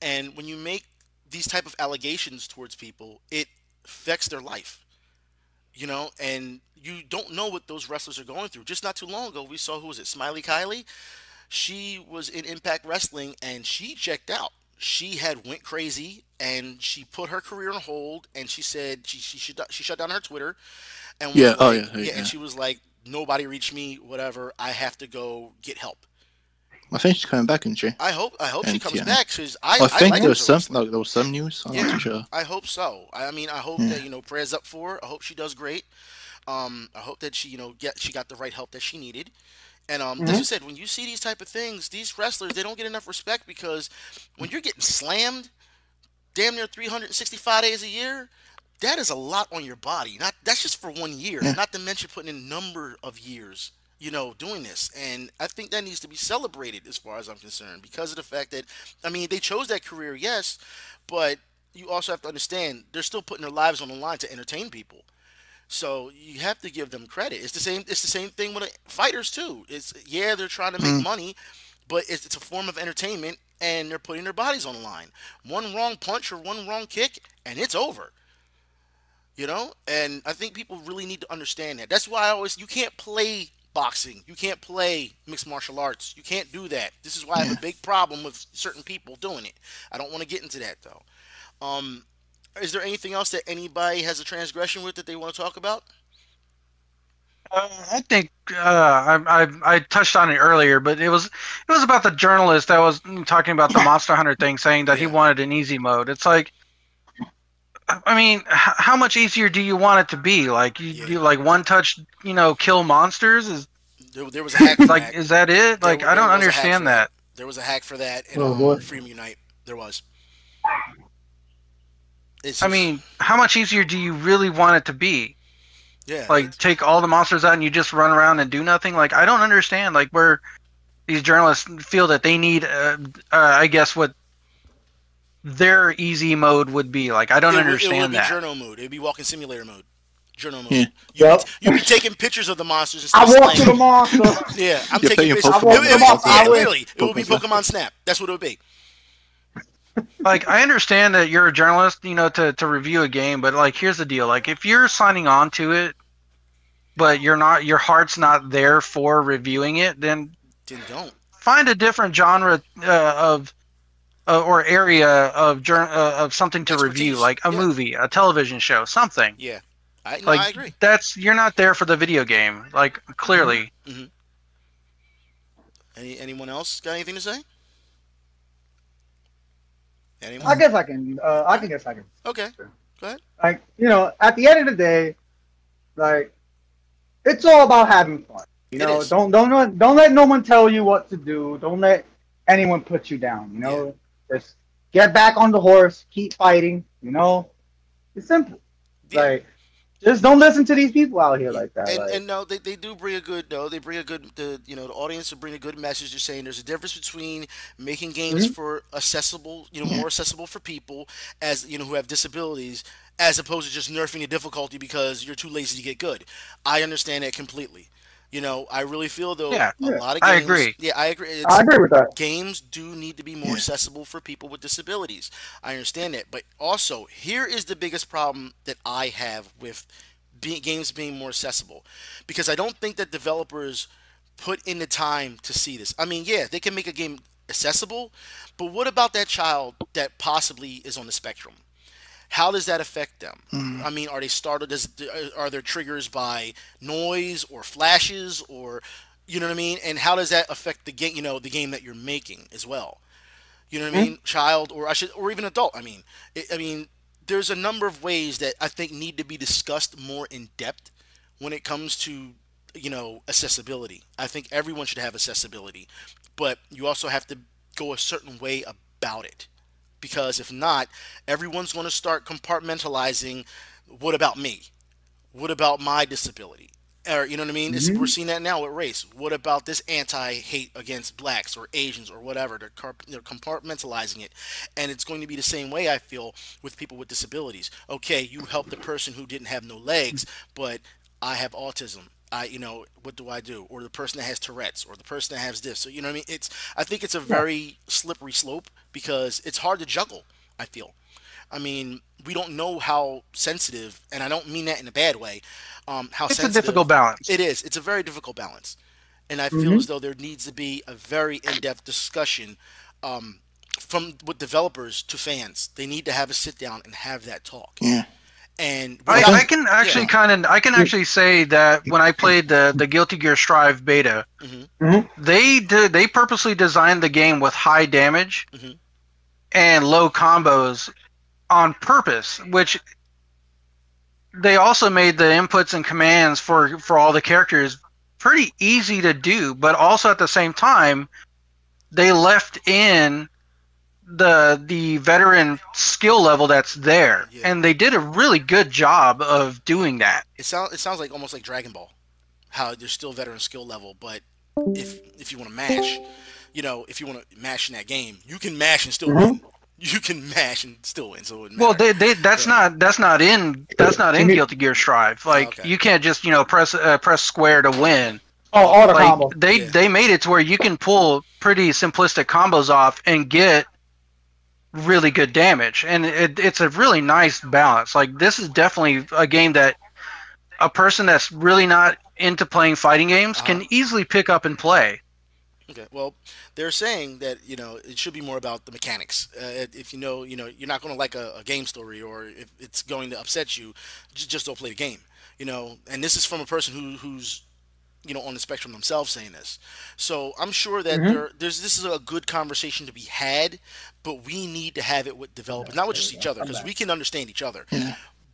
and when you make these type of allegations towards people, it affects their life. You know, and you don't know what those wrestlers are going through. Just not too long ago, we saw who was it, Smiley Kylie. She was in Impact Wrestling, and she checked out. She had went crazy, and she put her career on hold. And she said she she she, she shut down her Twitter, and Yeah, oh, like- yeah, yeah, and she was like, nobody reached me, whatever. I have to go get help. I think she's coming back, isn't she? I hope I hope she comes yeah. back because I, I, I, think like there was some like there was some news. I'm Yeah. not too sure. I hope so. I mean, I hope Yeah. that you know prayers up for her. I hope she does great. Um, I hope that she you know get she got the right help that she needed. And um, Mm-hmm. as you said, when you see these type of things, these wrestlers they don't get enough respect because when you're getting slammed, damn near 365 days a year, that is a lot on your body. Not that's just for one year. Yeah. Not to mention putting in number of years, you know, doing this. And I think that needs to be celebrated as far as I'm concerned because of the fact that I mean they chose that career, yes, but you also have to understand they're still putting their lives on the line to entertain people. So you have to give them credit. It's the same. It's the same thing with fighters too. It's yeah, they're trying to make Mm. money, but it's, it's a form of entertainment, and they're putting their bodies on the line. One wrong punch or one wrong kick, and it's over. You know, and I think people really need to understand that. That's why I always you can't play boxing, you can't play mixed martial arts, you can't do that. This is why I have a big problem with certain people doing it. I don't want to get into that though. Um, is there anything else that anybody has a transgression with that they want to talk about? Uh, I think uh, I, I I touched on it earlier, but it was it was about the journalist that was talking about the Monster Hunter thing, saying that he wanted an easy mode. It's like, I mean, h- how much easier do you want it to be? Like you, you like one touch, you know, kill monsters is There, there was a hack. For like that. is that it? Like There- I don't there was a hack understand for that. There was a hack for that in Oh, um. Freedom Unite. There was. It's I mean, how much easier do you really want it to be? yeah, Like take all the monsters out and you just run around and do nothing? Like I don't understand like where these journalists feel that they need uh, uh, I guess what their easy mode would be. Like I don't it would- understand it would that. be journal mode. It'd be walking simulator mode. Journal mode. Yeah. You Yep. be, you'd be taking pictures of the monsters instead I of walk to the slaying monster. Yeah, I'm You're taking pictures. Pokemon. It, it, it, Pokemon. yeah, I literally, it would be Pokemon. Pokemon Snap. That's what it would be. Like I understand that you're a journalist, you know, to, to review a game, but like here's the deal. Like if you're signing on to it but you're not your heart's not there for reviewing it, then Then don't. find a different genre uh, of uh, or area of jour- uh, of something to review, like a yeah. movie, a television show, something. Yeah, I, no, like I agree. that's you're not there for the video game. Like clearly, Any, anyone else got anything to say? Anyone? I guess I can. Uh, I can guess I can. Okay, go ahead. Like you know, at the end of the day, like it's all about having fun. You know, don't don't let- don't let no one tell you what to do. Don't let anyone put you down. You know, just get back on the horse, keep fighting. You know, it's simple. Yeah. Like just don't listen to these people out here like that. And, like, and no, they, they do bring a good no, they bring a good the you know the audience will bring a good message. They're saying there's a difference between making games Mm-hmm. for accessible, you know, more accessible for people as you know who have disabilities, as opposed to just nerfing the difficulty because you're too lazy to get good. I understand that completely. You know, I really feel though Yeah. a lot of games. I agree. Yeah, I agree. It's, I agree with that. games do need to be more accessible for people with disabilities. I understand that, but also here is the biggest problem that I have with be- games being more accessible, because I don't think that developers put in the time to see this. I mean, yeah, they can make a game accessible, but what about that child that possibly is on the spectrum? How does that affect them? Mm-hmm. I mean, are they started as are there triggers by noise or flashes or you know what I mean? And how does that affect the game? You know, the game that you're making as well. You know what I mean? Child, or I should, or even adult. I mean, it, I mean, there's a number of ways that I think need to be discussed more in depth when it comes to you know accessibility. I think everyone should have accessibility, but you also have to go a certain way about it because if not, everyone's going to start compartmentalizing. What about me? What about my disability? Or you know what I mean? It's, mm-hmm. we're seeing that now with race. What about this anti-hate against blacks or Asians or whatever? They're, car- they're compartmentalizing it, and it's going to be the same way. I feel with people with disabilities. Okay, you help the person who didn't have no legs, but I have autism. I, you know, what do I do? Or the person that has Tourette's, or the person that has this. So you know what I mean? It's. I think it's a very slippery slope because it's hard to juggle. I feel. I mean, we don't know how sensitive, and I don't mean that in a bad way. Um, how it's a difficult balance. it is. It's a very difficult balance, and I feel as though there needs to be a very in-depth discussion um, from with developers to fans. They need to have a sit down and have that talk. Yeah. And I, I can actually kind of I can actually say that when I played the the Guilty Gear Strive beta, Mhm. they did they purposely designed the game with high damage Mhm. and low combos on purpose, which they also made the inputs and commands for for all the characters pretty easy to do, but also at the same time they left in the the veteran skill level that's there Yeah. and they did a really good job of doing that it sounds it sounds like almost like Dragon Ball, how there's still veteran skill level, but if if you want to mash, you know, if you want to mash in that game, you can mash and still win. You can mash and still win. So it well they, they that's not that's not in that's not in guilty gear strive like Okay. you can't just you know press uh, press square to win oh, auto like combo. they Yeah. they made it to where you can pull pretty simplistic combos off and get really good damage and it, it's a really nice balance like this is definitely a game that a person that's really not into playing fighting games can Uh-huh. easily pick up and play Okay. Well, they're saying that you know it should be more about the mechanics. Uh, if you know, you know, you're not going to like a, a game story, or if it's going to upset you, just don't play the game. You know, and this is from a person who who's you know on the spectrum themselves saying this. So I'm sure that Mhm. there, there's this is a good conversation to be had, but we need to have it with developers, not with just each other, because we can understand each other.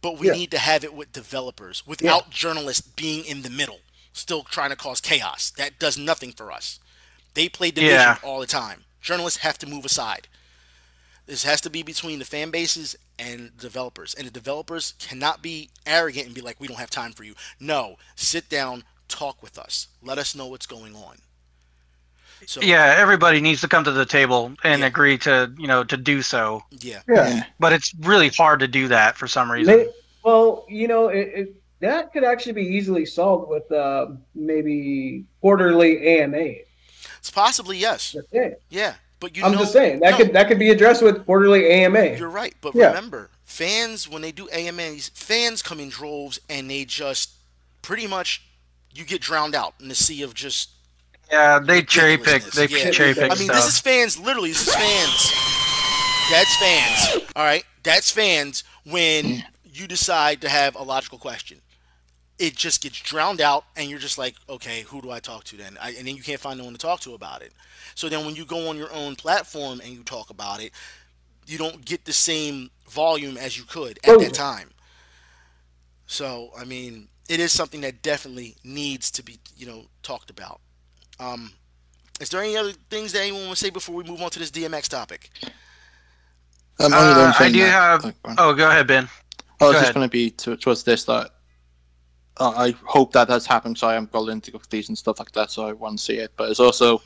But we Yeah. need to have it with developers without journalists being in the middle, still trying to cause chaos. That does nothing for us. They play division Yeah. all the time. Journalists have to move aside. This has to be between the fan bases and developers. And the developers cannot be arrogant and be like, we don't have time for you. No, sit down, talk with us. Let us know what's going on. So, Yeah, everybody needs to come to the table and agree to, you know, to do so. Yeah. Yeah. But it's really hard to do that for some reason. May- well, you know, it, it, that could actually be easily solved with uh, maybe quarterly AMA. It's possibly yes. Yeah. Yeah. But you I'm know, just saying that no, could that could be addressed with quarterly AMA. You're right, but Yeah. remember, fans when they do AMAs, fans come in droves and they just pretty much you get drowned out in the sea of just Yeah, they cherry pick. They Yeah. cherry pick I mean, stuff. this is fans. Literally, this is fans. That's fans. All right, that's fans. When you decide to have a logical question, it just gets drowned out, and you're just like, okay, who do I talk to then? I, and then you can't find no one to talk to about it. So then, when you go on your own platform and you talk about it, you don't get the same volume as you could at that time. So, I mean, it is something that definitely needs to be, you know, talked about. Um, is there any other things that anyone want to say before we move on to this DMX topic? Um, Uh, I do that- have. oh, go. Oh, go ahead, Ben. I was Go just ahead. going to be towards this that uh, I hope that does happen So I am got into these and stuff like that, so I want to see it. But it's also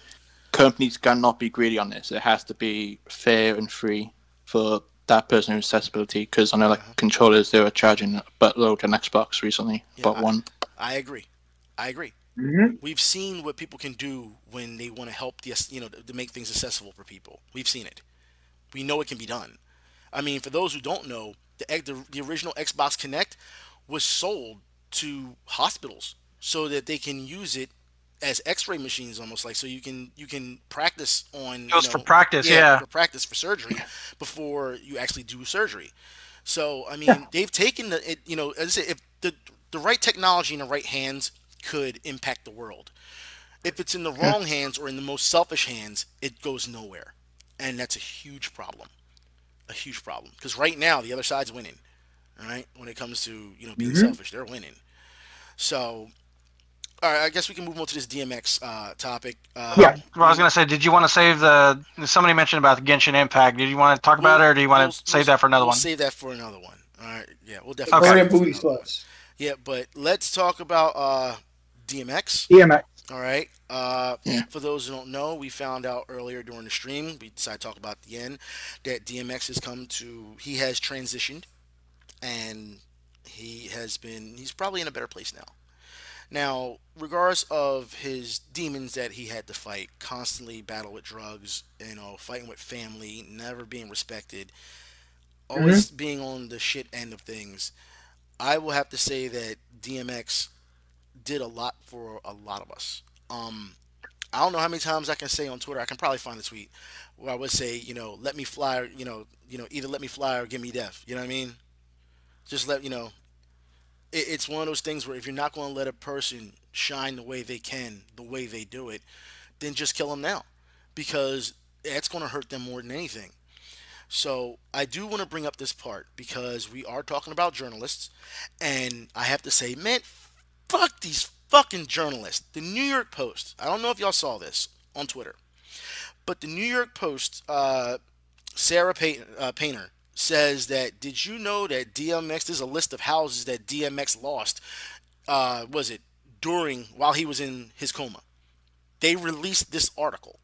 companies cannot be greedy on this. It has to be fair and free for that person who's accessibility. Because I know like controllers they were charging a buttload on Xbox recently, Yeah, about one. I agree. I agree. Mhm. We've seen what people can do when they want to help the, you know, to make things accessible for people. We've seen it. We know it can be done. I mean, for those who don't know, the the, the original Xbox Kinect was sold to hospitals so that they can use it as X-ray machines, almost like so you can you can practice on. It was you for practice, yeah. for practice for surgery before you actually do surgery. So I mean, they've taken the it, you know as I say, if the the right technology in the right hands could impact the world. If it's in the wrong hands or in the most selfish hands, it goes nowhere, and that's a huge problem. A huge problem because right now the other side's winning. All right, when it comes to you know being Mhm. selfish, they're winning. So, all right, I guess we can move on to this DMX uh, topic. Uh, Well, I was gonna say, did you want to save the? Somebody mentioned about the Genshin Impact. Did you want to talk about it, or do you want we'll- to save that for another we'll one? Save that for another one. All right. Yeah, we'll definitely. Bring save in it booty another one. sluts. Yeah, but let's talk about uh, DMX. DMX. All right. Uh, Yeah. For those who don't know, we found out earlier during the stream. We decided to talk about at the end that DMX has come to. He has transitioned, and he has been. He's probably in a better place now. Now, regardless of his demons that he had to fight, constantly battle with drugs, you know, fighting with family, never being respected, always being on the shit end of things, I will have to say that DMX did a lot for a lot of us. Um, I don't know how many times I can say on Twitter. I can probably find a tweet where I would say, you know, let me fly, or, you know, you know, either let me fly or give me death. You know what I mean? Just let you know. It, it's one of those things where if you're not going to let a person shine the way they can, the way they do it, then just kill them now, because that's going to hurt them more than anything. So I do want to bring up this part because we are talking about journalists, and I have to say, man, fuck these fucking journalists. The New York Post. I don't know if y'all saw this on Twitter, but the New York Post, uh, Sarah Pay- uh, Painter says that did you know that DMX? There's a list of houses that DMX lost. Uh, was it during while he was in his coma? They released this article,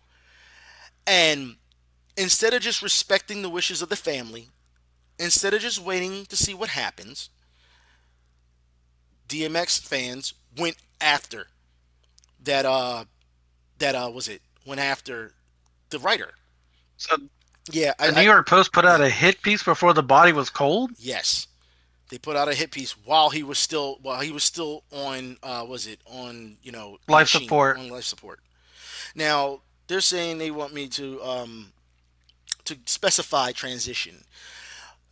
and instead of just respecting the wishes of the family, instead of just waiting to see what happens, DMX fans went after that uh that uh was it went after the writer. So Yeah, I, the New I- York Post put out a hit piece before the body was cold. yes. They put out a hit piece while he was still while he was still on uh was it on, you know, Life machine- support. on life support. Now, they're saying they want me to um, to specify transition.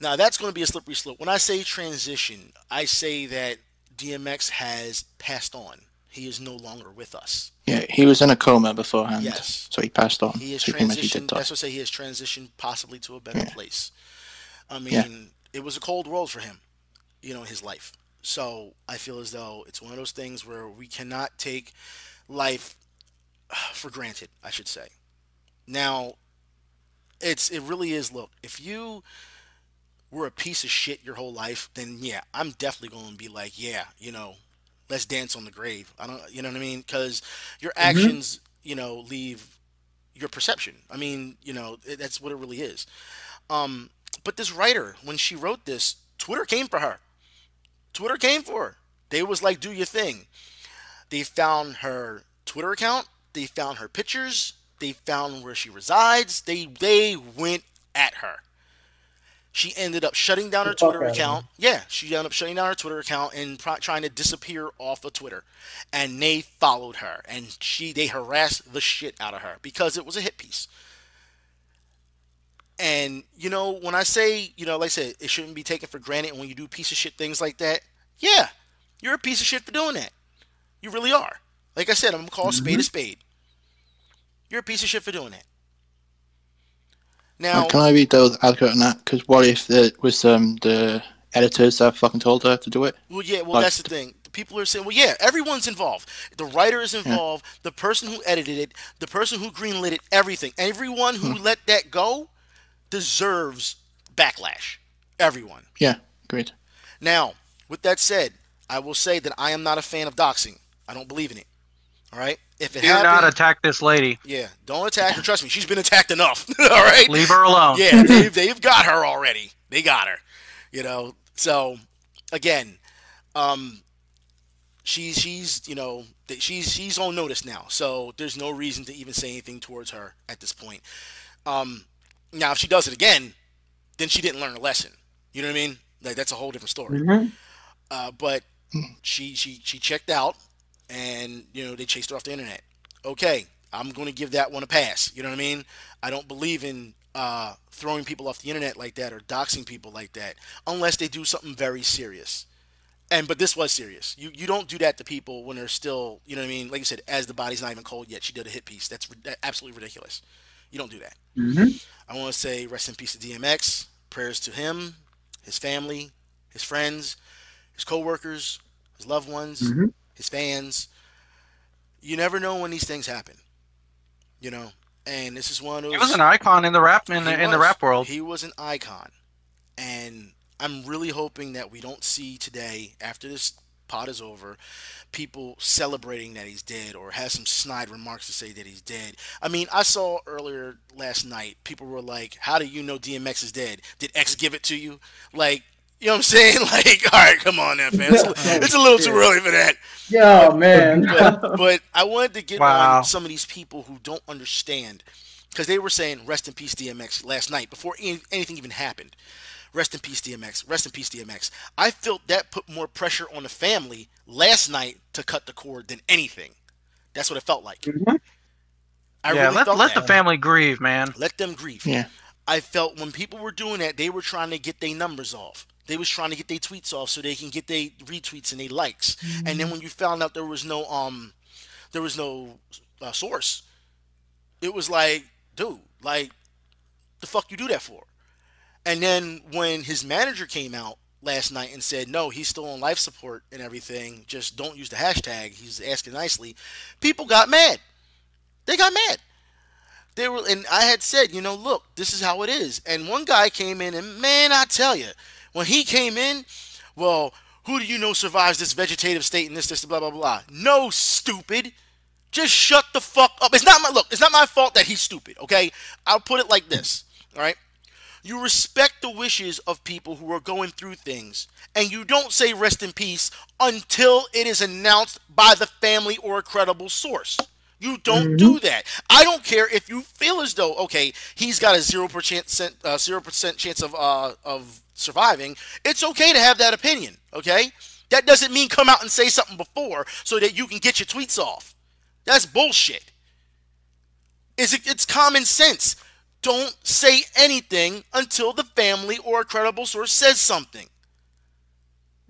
Now that's going to be a slippery slope. When I say transition, I say that DMX has passed on. He is no longer with us. Yeah, he was in a coma beforehand. Yes. So he passed on. He has so pretty much he transitioned. That's what I say. He has transitioned possibly to a better Yeah. place. I mean, Yeah. it was a cold world for him, you know, his life. So I feel as though it's one of those things where we cannot take life for granted. I should say. Now, it's it really is. Look, if you were a piece of shit your whole life, then yeah, I'm definitely going to be like, yeah, you know, let's dance on the grave. I don't, you know what I mean? Because your actions, you know, leave your perception. I mean, you know, it, that's what it really is. Um, but this writer, when she wrote this, Twitter came for her. Twitter came for her. They was like, do your thing. They found her Twitter account. They found her pictures. They found where she resides. They they went at her. She ended up shutting down her Twitter account. Yeah, she ended up shutting down her Twitter account and pro- trying to disappear off of Twitter. And they followed her, and she they harassed the shit out of her because it was a hit piece. And you know, when I say, you know, like I said, it shouldn't be taken for granted when you do piece of shit things like that. Yeah, you're a piece of shit for doing that. You really are. Like I said, I'm gonna call a spade a mm-hmm. spade. You're a piece of shit for doing that. Now, Can I read those accurate on that? Because what if it was um, the editors that fucking told her to do it? Well, yeah, well, Like- that's the thing. The people are saying, well, yeah, everyone's involved. The writer is involved, the person who edited it, the person who greenlit it, everything. Everyone who Hmm. let that go deserves backlash. Everyone. Yeah, Great. Now, with that said, I will say that I am not a fan of doxing. I don't believe in it. All right? If it Do happened, not attack this lady. yeah, don't attack her. Trust me, she's been attacked enough. All right? Leave her alone. Yeah, they've, they've got her already. They got her. You know, so again, um, she's she's you know she's she's on notice now. So there's no reason to even say anything towards her at this point. Um, now if she does it again, then she didn't learn a lesson. You know what I mean? Like that's a whole different story. Uh, but she she she checked out, and you know they chased her off the internet. Okay, I'm going to give that one a pass. You know what I mean? I don't believe in uh, throwing people off the internet like that or doxing people like that unless they do something very serious. And but this was serious. You you don't do that to people when they're still you know what I mean? Like you said, as the body's not even cold yet, she did a hit piece. That's ri- absolutely ridiculous. You don't do that. I want to say rest in peace to DMX. Prayers to him, his family, his friends, his coworkers, his loved ones, his fans. You never know when these things happen. You know, and this is one of those. He was an icon in the rap in the in the rap world. He was an icon, and I'm really hoping that we don't see today after this pot is over, people celebrating that he's dead or has some snide remarks to say that he's dead. I mean, I saw earlier last night people were like, "How do you know DMX is dead? Did X give it to you?" Like. You know what I'm saying? Like, all right, come on now, fam. It's, a- it's a little too early for that. Yeah, man. But, but I wanted to get Wow. on some of these people who don't understand because they were saying "Rest in peace, DMX" last night before any, anything even happened. Rest in peace, DMX. Rest in peace, DMX. I felt that put more pressure on the family last night to cut the cord than anything. That's what it felt like. Mm-hmm. I yeah, really let felt let that. the family grieve, man. Let them grieve. Yeah. I felt when people were doing that, they were trying to get their numbers off. They was trying to get their tweets off so they can get their retweets and their likes. And then when you found out there was no um, there was no uh, source, it was like, dude, like, the fuck you do that for? And then when his manager came out last night and said, no, he's still on life support and everything, just don't use the hashtag. He's asking nicely. People got mad. They got mad they were and I had said, you know, look, this is how it is. And one guy came in and man, I tell you, when he came in, well, who do you know survives this vegetative state and this, this, blah, blah, blah. No, stupid. Just shut the fuck up. It's not my look, it's not my fault that he's stupid, okay? I'll put it like this. All right? You respect the wishes of people who are going through things, and you don't say rest in peace until it is announced by the family or a credible source. You don't do that. I don't care if you feel as though okay, he's got a zero percent uh, zero percent chance of uh, of surviving. It's okay to have that opinion. Okay, that doesn't mean come out and say something before so that you can get your tweets off. That's bullshit. Is it, it's common sense. Don't say anything until the family or a credible source says something.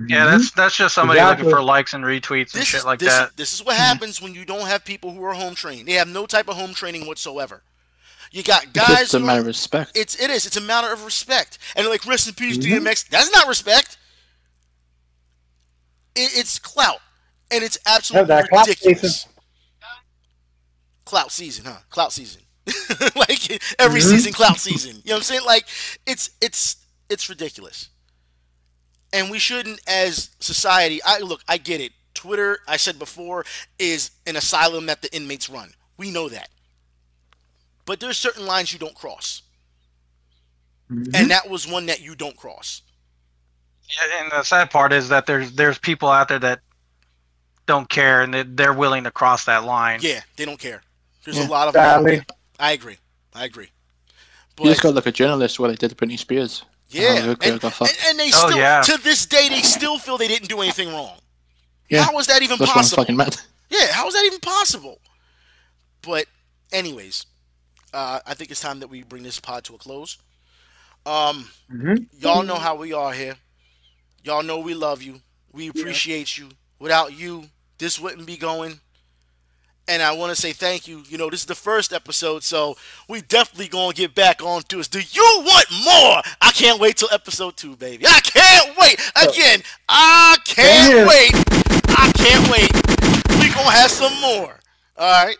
Yeah, that's that's just somebody Exactly. looking for likes and retweets and This shit is, like this, that. This is what happens when you don't have people who are home trained. They have no type of home training whatsoever. You got guys. It's a who matter of respect. It's it is. It's a matter of respect. And like rest in peace, Mhm. DMX. That's not respect. It, it's clout, and it's absolutely that clout ridiculous. season. Clout season, huh? Clout season. like every Mhm. season, clout season. You know what I'm saying? Like it's it's it's ridiculous. And we shouldn't, as society. I look. I get it. Twitter, I said before, is an asylum that the inmates run. We know that. But there's certain lines you don't cross. Mm-hmm. And that was one that you don't cross. Yeah, and the sad part is that there's there's people out there that don't care and they, they're willing to cross that line. Yeah, they don't care. There's Yeah. a lot of Sadly. I agree. I agree. you just But got to look at journalists what they did to Britney Spears. Yeah, Oh, okay, and, and, and they Oh, still yeah. to this day they still feel they didn't do anything wrong. Yeah, How is that even That's possible? fucking mad. Yeah, how is that even possible? But, anyways, uh, I think it's time that we bring this pod to a close. Um, Mhm. y'all know how we are here. Y'all know we love you. We appreciate you. Without you, this wouldn't be going. And I want to say thank you. You know, this is the first episode, so we definitely gonna get back on to us. Do you want more? I can't wait till episode two, baby. I can't wait. Again, I can't Yeah. wait. I can't wait. We gonna have some more. All right.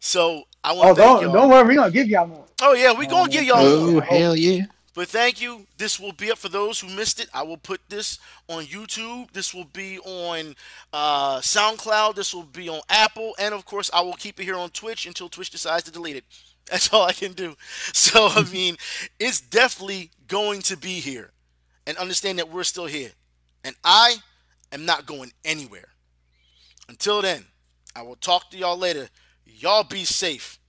So I want Oh, to thank don't y'all. don't worry, we gonna give y'all more. Oh yeah, we gonna oh, give y'all Oh, more. hell yeah. But thank you. This will be up for those who missed it. I will put this on YouTube. This will be on uh, SoundCloud. This will be on Apple, and of course, I will keep it here on Twitch until Twitch decides to delete it. That's all I can do. So I mean, it's definitely going to be here, and understand that we're still here, and I am not going anywhere. Until then, I will talk to y'all later. Y'all be safe.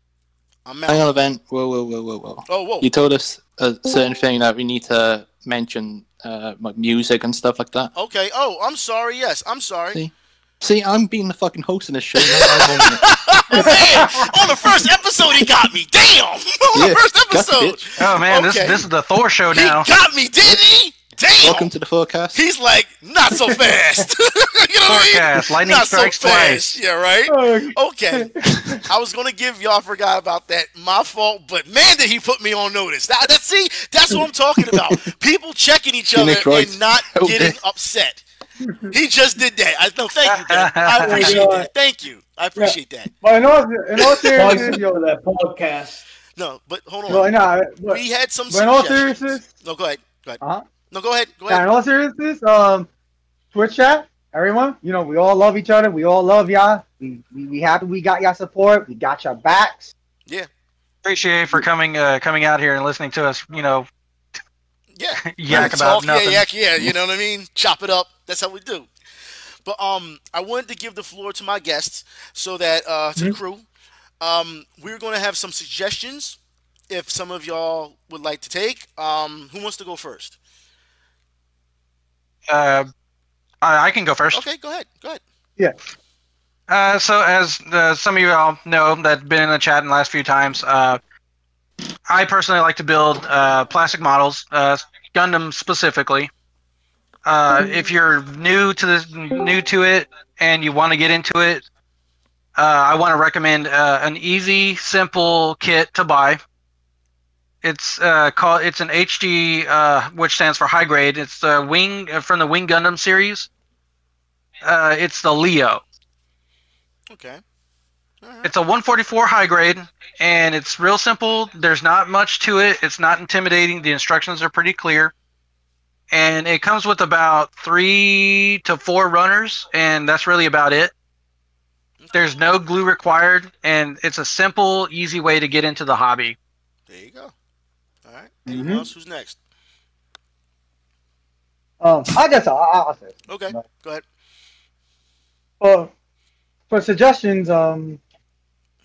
I'm out. Hang on, event. Whoa, whoa, whoa, whoa, whoa. Oh, whoa. You told us a certain thing that we need to mention, uh, like music and stuff like that. Okay. Oh, I'm sorry. Yes, I'm sorry. See? See, I'm being the fucking host in this show. I'm owning it. Man, on the first episode, he got me. Damn! On Yeah, the first episode. Oh man, this Okay. this is the Thor show now. he got me, didn't he? Damn! Welcome to the forecast. He's like, not so fast. you know what I mean? Forecast, lightning not strikes so fast. Yeah, right. Oh, Okay. I was gonna give y'all. I forgot about that. My fault. But man, did he put me on notice? That, that see, that's what I'm talking about. People checking each other and not Okay. getting upset. He just did that. I no, thank you, Dan. I appreciate that. Thank you. I appreciate that. But in all, in all seriousness, you over that podcast. No, but hold on. well, no, but, we had some but in all suggestions. seriousness, No, go ahead. Go ahead. uh-huh. No, go ahead. Go Yeah, ahead. in all seriousness, um, Twitch chat, everyone, you know, we all love each other. We all love y'all. We, we, we happy we got y'all support. We got your backs. Yeah. Appreciate for coming uh, coming out here and listening to us. You know, Yeah. yak Talk, about yeah, nothing. yak, yeah. You know what I mean? Chop it up. That's how we do. But um, I wanted to give the floor to my guests so that uh, to the crew, um, we're going to have some suggestions. If some of y'all would like to take, um, who wants to go first? Uh, I, I can go first. Okay, go ahead. Go ahead. Uh, so as uh, some of you all know that been in the chat in the last few times, uh, I personally like to build uh, plastic models, uh, Gundam specifically. Uh, if you're new to this, new to it, and you want to get into it, uh, I want to recommend uh, an easy, simple kit to buy. It's uh, called it's an HG, uh, which stands for high grade. It's the wing uh, from the Wing Gundam series. Uh, it's the Leo. Okay. It's a 144 high grade, and it's real simple. There's not much to it. It's not intimidating. The instructions are pretty clear, and it comes with about three to four runners, and that's really about it. There's no glue required, and it's a simple, easy way to get into the hobby. There you go. All right. Anyone Mhm. else? Who's next? Um, I guess I'll, I'll say. Okay. Go ahead. For, for suggestions, um,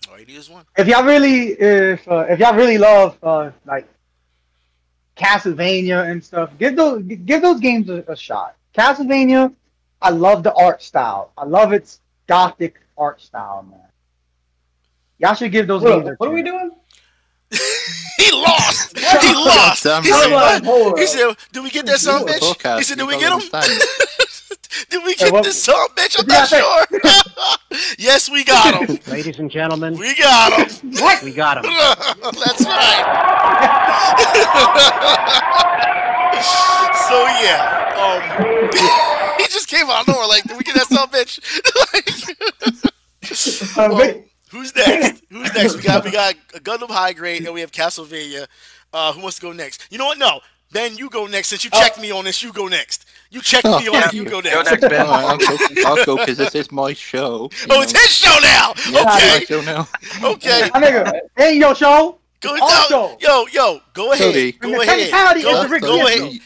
Alrighty is one. if y'all really if uh, if y'all really love uh, like Castlevania and stuff, give those give those games a, a shot. Castlevania, I love the art style. I love its gothic art style, man. Y'all should give those What, games. a what are we doing? He lost. he lost. He said, Hold on, hold on. he said, "Did we get that son bitch?" Podcast, He said, "Did we get him? understand. Did we get what- this son of a bitch? I'm not sure." yes, we got him. Ladies and gentlemen, We got him. what? we got him. That's right. so yeah, um, he just came out of nowhere. Like, did we get that son of a bitch? Uh, Well, wait. Who's next? Who's next? We got we got a Gundam High Grade and we have Castlevania. Uh, who wants to go next? You know what? No, Ben, you go next. Since you checked me on this, you go next. You checked Oh, me on yeah. it. You go Go next. next, Ben. All right, I'll go. I'll go because this is my show. you Oh, it's his show now. Yeah, it's Okay, my show now. okay. My nigga, ain't your show. Go Our no, show. Yo, yo, go ahead. Cody. Go ahead. Go, is the Rick go ahead.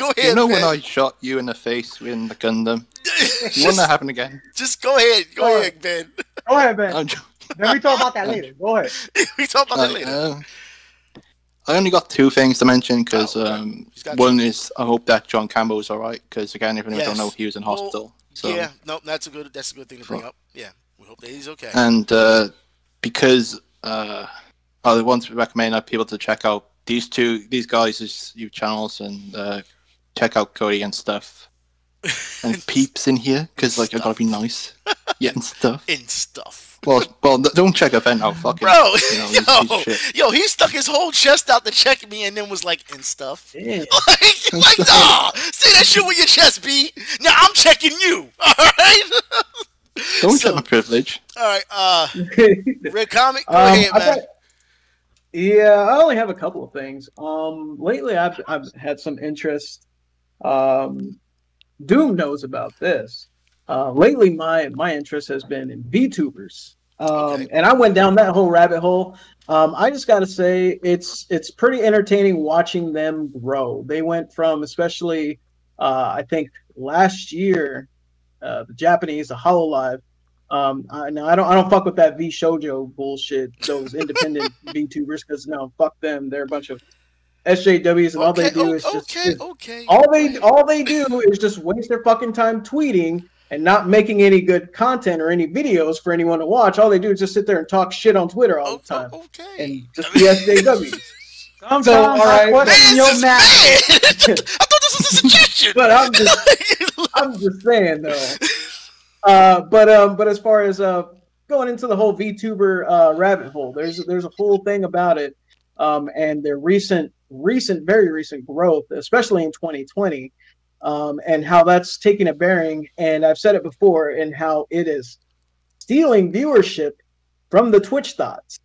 Show. Go, go ahead. You know when I shot you in the face in the Gundam? You want that happen again? Just go ahead. Go Go ahead, Ben. Go ahead, man. I'm joking. Then we talk about that later. Go ahead. we talk about that later. uh, I only got two things to mention because Oh, um, He's one is I hope that John Campbell is all right because again, if anyone Yes. don't know, he was in Well, hospital. So Yeah, no, that's a good. That's a good thing to bring up. Yeah, we hope that he's okay. and uh, because uh, I want to recommend that people to check out these two these guys' YouTube channels and uh, check out Cody and stuff and peeps in here because like I gotta be nice. Yeah, and stuff. In stuff. Well, well, don't check Event out, fucking. Bro, you know, yo, he's shit. yo, he stuck his whole chest out to check me and then was like, and stuff. Yeah. Like, like, nah, say that shit with your chest, B. Now I'm checking you. All right, Don't So- check my privilege. all right. Uh, Red Comet, go Um, ahead, man. thought- yeah, I only have a couple of things. Um, lately I've I've had some interest. Um, Doom knows about this. Uh, lately my my interest has been in VTubers. Um, Okay. and I went down that whole rabbit hole. Um, I just got to say it's it's pretty entertaining watching them grow. They went from especially uh, I think last year uh, the Japanese the Hololive um, I, no, I don't. I don't fuck with that VShojo bullshit. Those independent VTubers, because no, fuck them. They're a bunch of SJWs, and all they do o- is just okay, is- okay. all they all they do is just waste their fucking time tweeting and not making any good content or any videos for anyone to watch. All they do is just sit there and talk shit on Twitter all the time okay. and just be SJWs. Sometimes So, all right, I question Man, your this is math. bad. I thought this was a suggestion. But I'm just I'm just saying though. Uh, but um, but as far as uh going into the whole VTuber uh rabbit hole, there's there's a whole thing about it, um, and their recent recent very recent growth, especially in 2020, um, and how that's taking a bearing. And I've said it before, and how it is stealing viewership from the Twitch thoughts,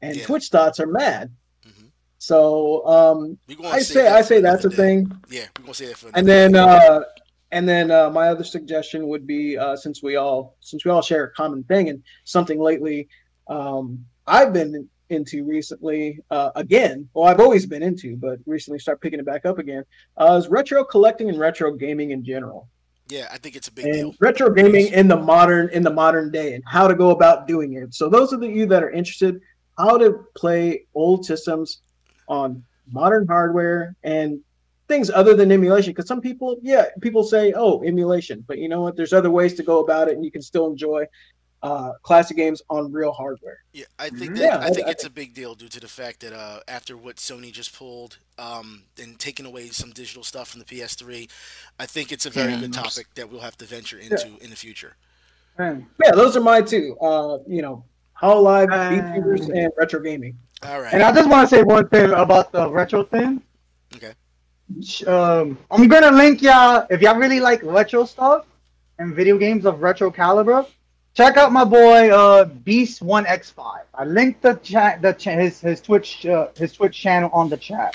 and Yeah. Twitch thoughts are mad. Mhm. So um, I say I say that's a day. thing. Yeah, we're gonna say that for. And then uh and then uh my other suggestion would be uh since we all since we all share a common thing and something lately um I've been into recently uh again, well I've always been into, but recently start picking it back up again, uh is retro collecting and retro gaming in general. yeah, I think it's a big And deal. retro gaming in the modern in the modern day and how to go about doing it. So those of you that are interested how to play old systems on modern hardware and things other than emulation because some people yeah people say oh emulation but you know what there's other ways to go about it and you can still enjoy uh, classic games on real hardware Yeah, I think that Yeah, I I- think I it's a big deal due to the fact that uh, after what Sony just pulled um, and taking away some digital stuff from the PS3, I think it's a very Yeah, good nice. topic that we'll have to venture into in the future. Man, yeah those are my two uh you know Hololive VTubers, and retro gaming. All right. And I just want to say one thing about the retro thing. Okay. Um, I'm gonna link y'all if y'all really like retro stuff and video games of retro caliber. Check out my boy uh, Beast One X Five. I linked the chat, the cha- his his Twitch uh, his Twitch channel on the chat.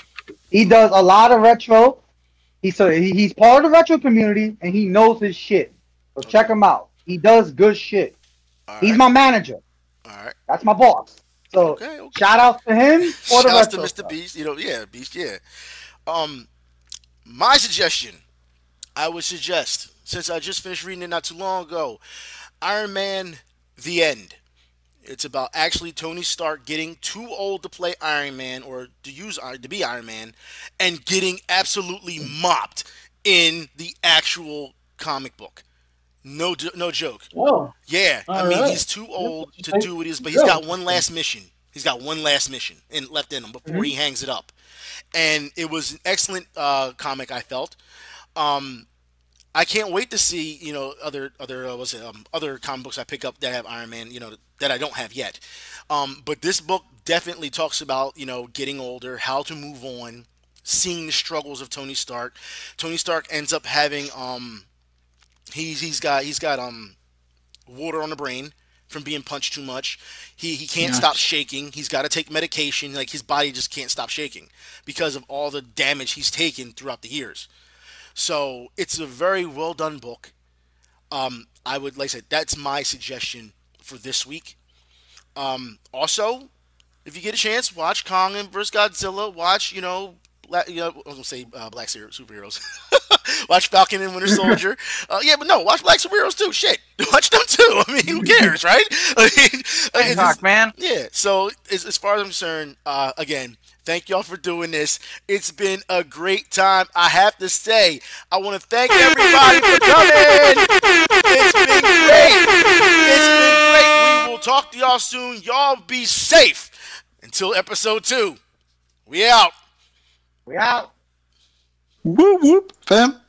He does a lot of retro. He's so he, he's part of the retro community and he knows his shit. So check him out. He does good shit. All He's right. my manager. All right. That's my boss. So Okay. Okay. shout out to him for the Shouts to Mr. stuff. Beast. You know, yeah, Beast. Yeah. Um, my suggestion, I would suggest, since I just finished reading it not too long ago, Iron Man: The End. It's about actually Tony Stark getting too old to play Iron Man or to use Iron to be Iron Man, and getting absolutely mopped in the actual comic book. No, no joke. Oh, Yeah, I mean right. he's too old to do what he's, but he's got one last mission. He's got one last mission in, left in him before Mm-hmm. he hangs it up, and it was an excellent uh, comic. I felt. Um, I can't wait to see you know other other uh, was it um, other comic books I pick up that have Iron Man you know that I don't have yet. Um, but this book definitely talks about you know getting older, how to move on, seeing the struggles of Tony Stark. Tony Stark ends up having um he's he's got he's got um water on the brain from being punched too much. He he can't stop shaking. He's got to take medication. Like his body just can't stop shaking because of all the damage he's taken throughout the years. So it's a very well done book. Um, I would like I said that's my suggestion for this week. Um, also, if you get a chance, watch Kong and vs Godzilla. Watch you know, Black, you know I was gonna say uh, black super- superheroes. watch Falcon and Winter Soldier. Uh, yeah, but no, watch black superheroes too. Shit, watch them too. I mean, who cares, right? I mean, Talk, man. yeah. So as, as far as I'm concerned, uh, again, thank y'all for doing this. It's been a great time. I have to say, I want to thank everybody for coming. It's been great. It's been great. We will talk to y'all soon. Y'all be safe. Until episode two. We out. We out. Whoop whoop, fam.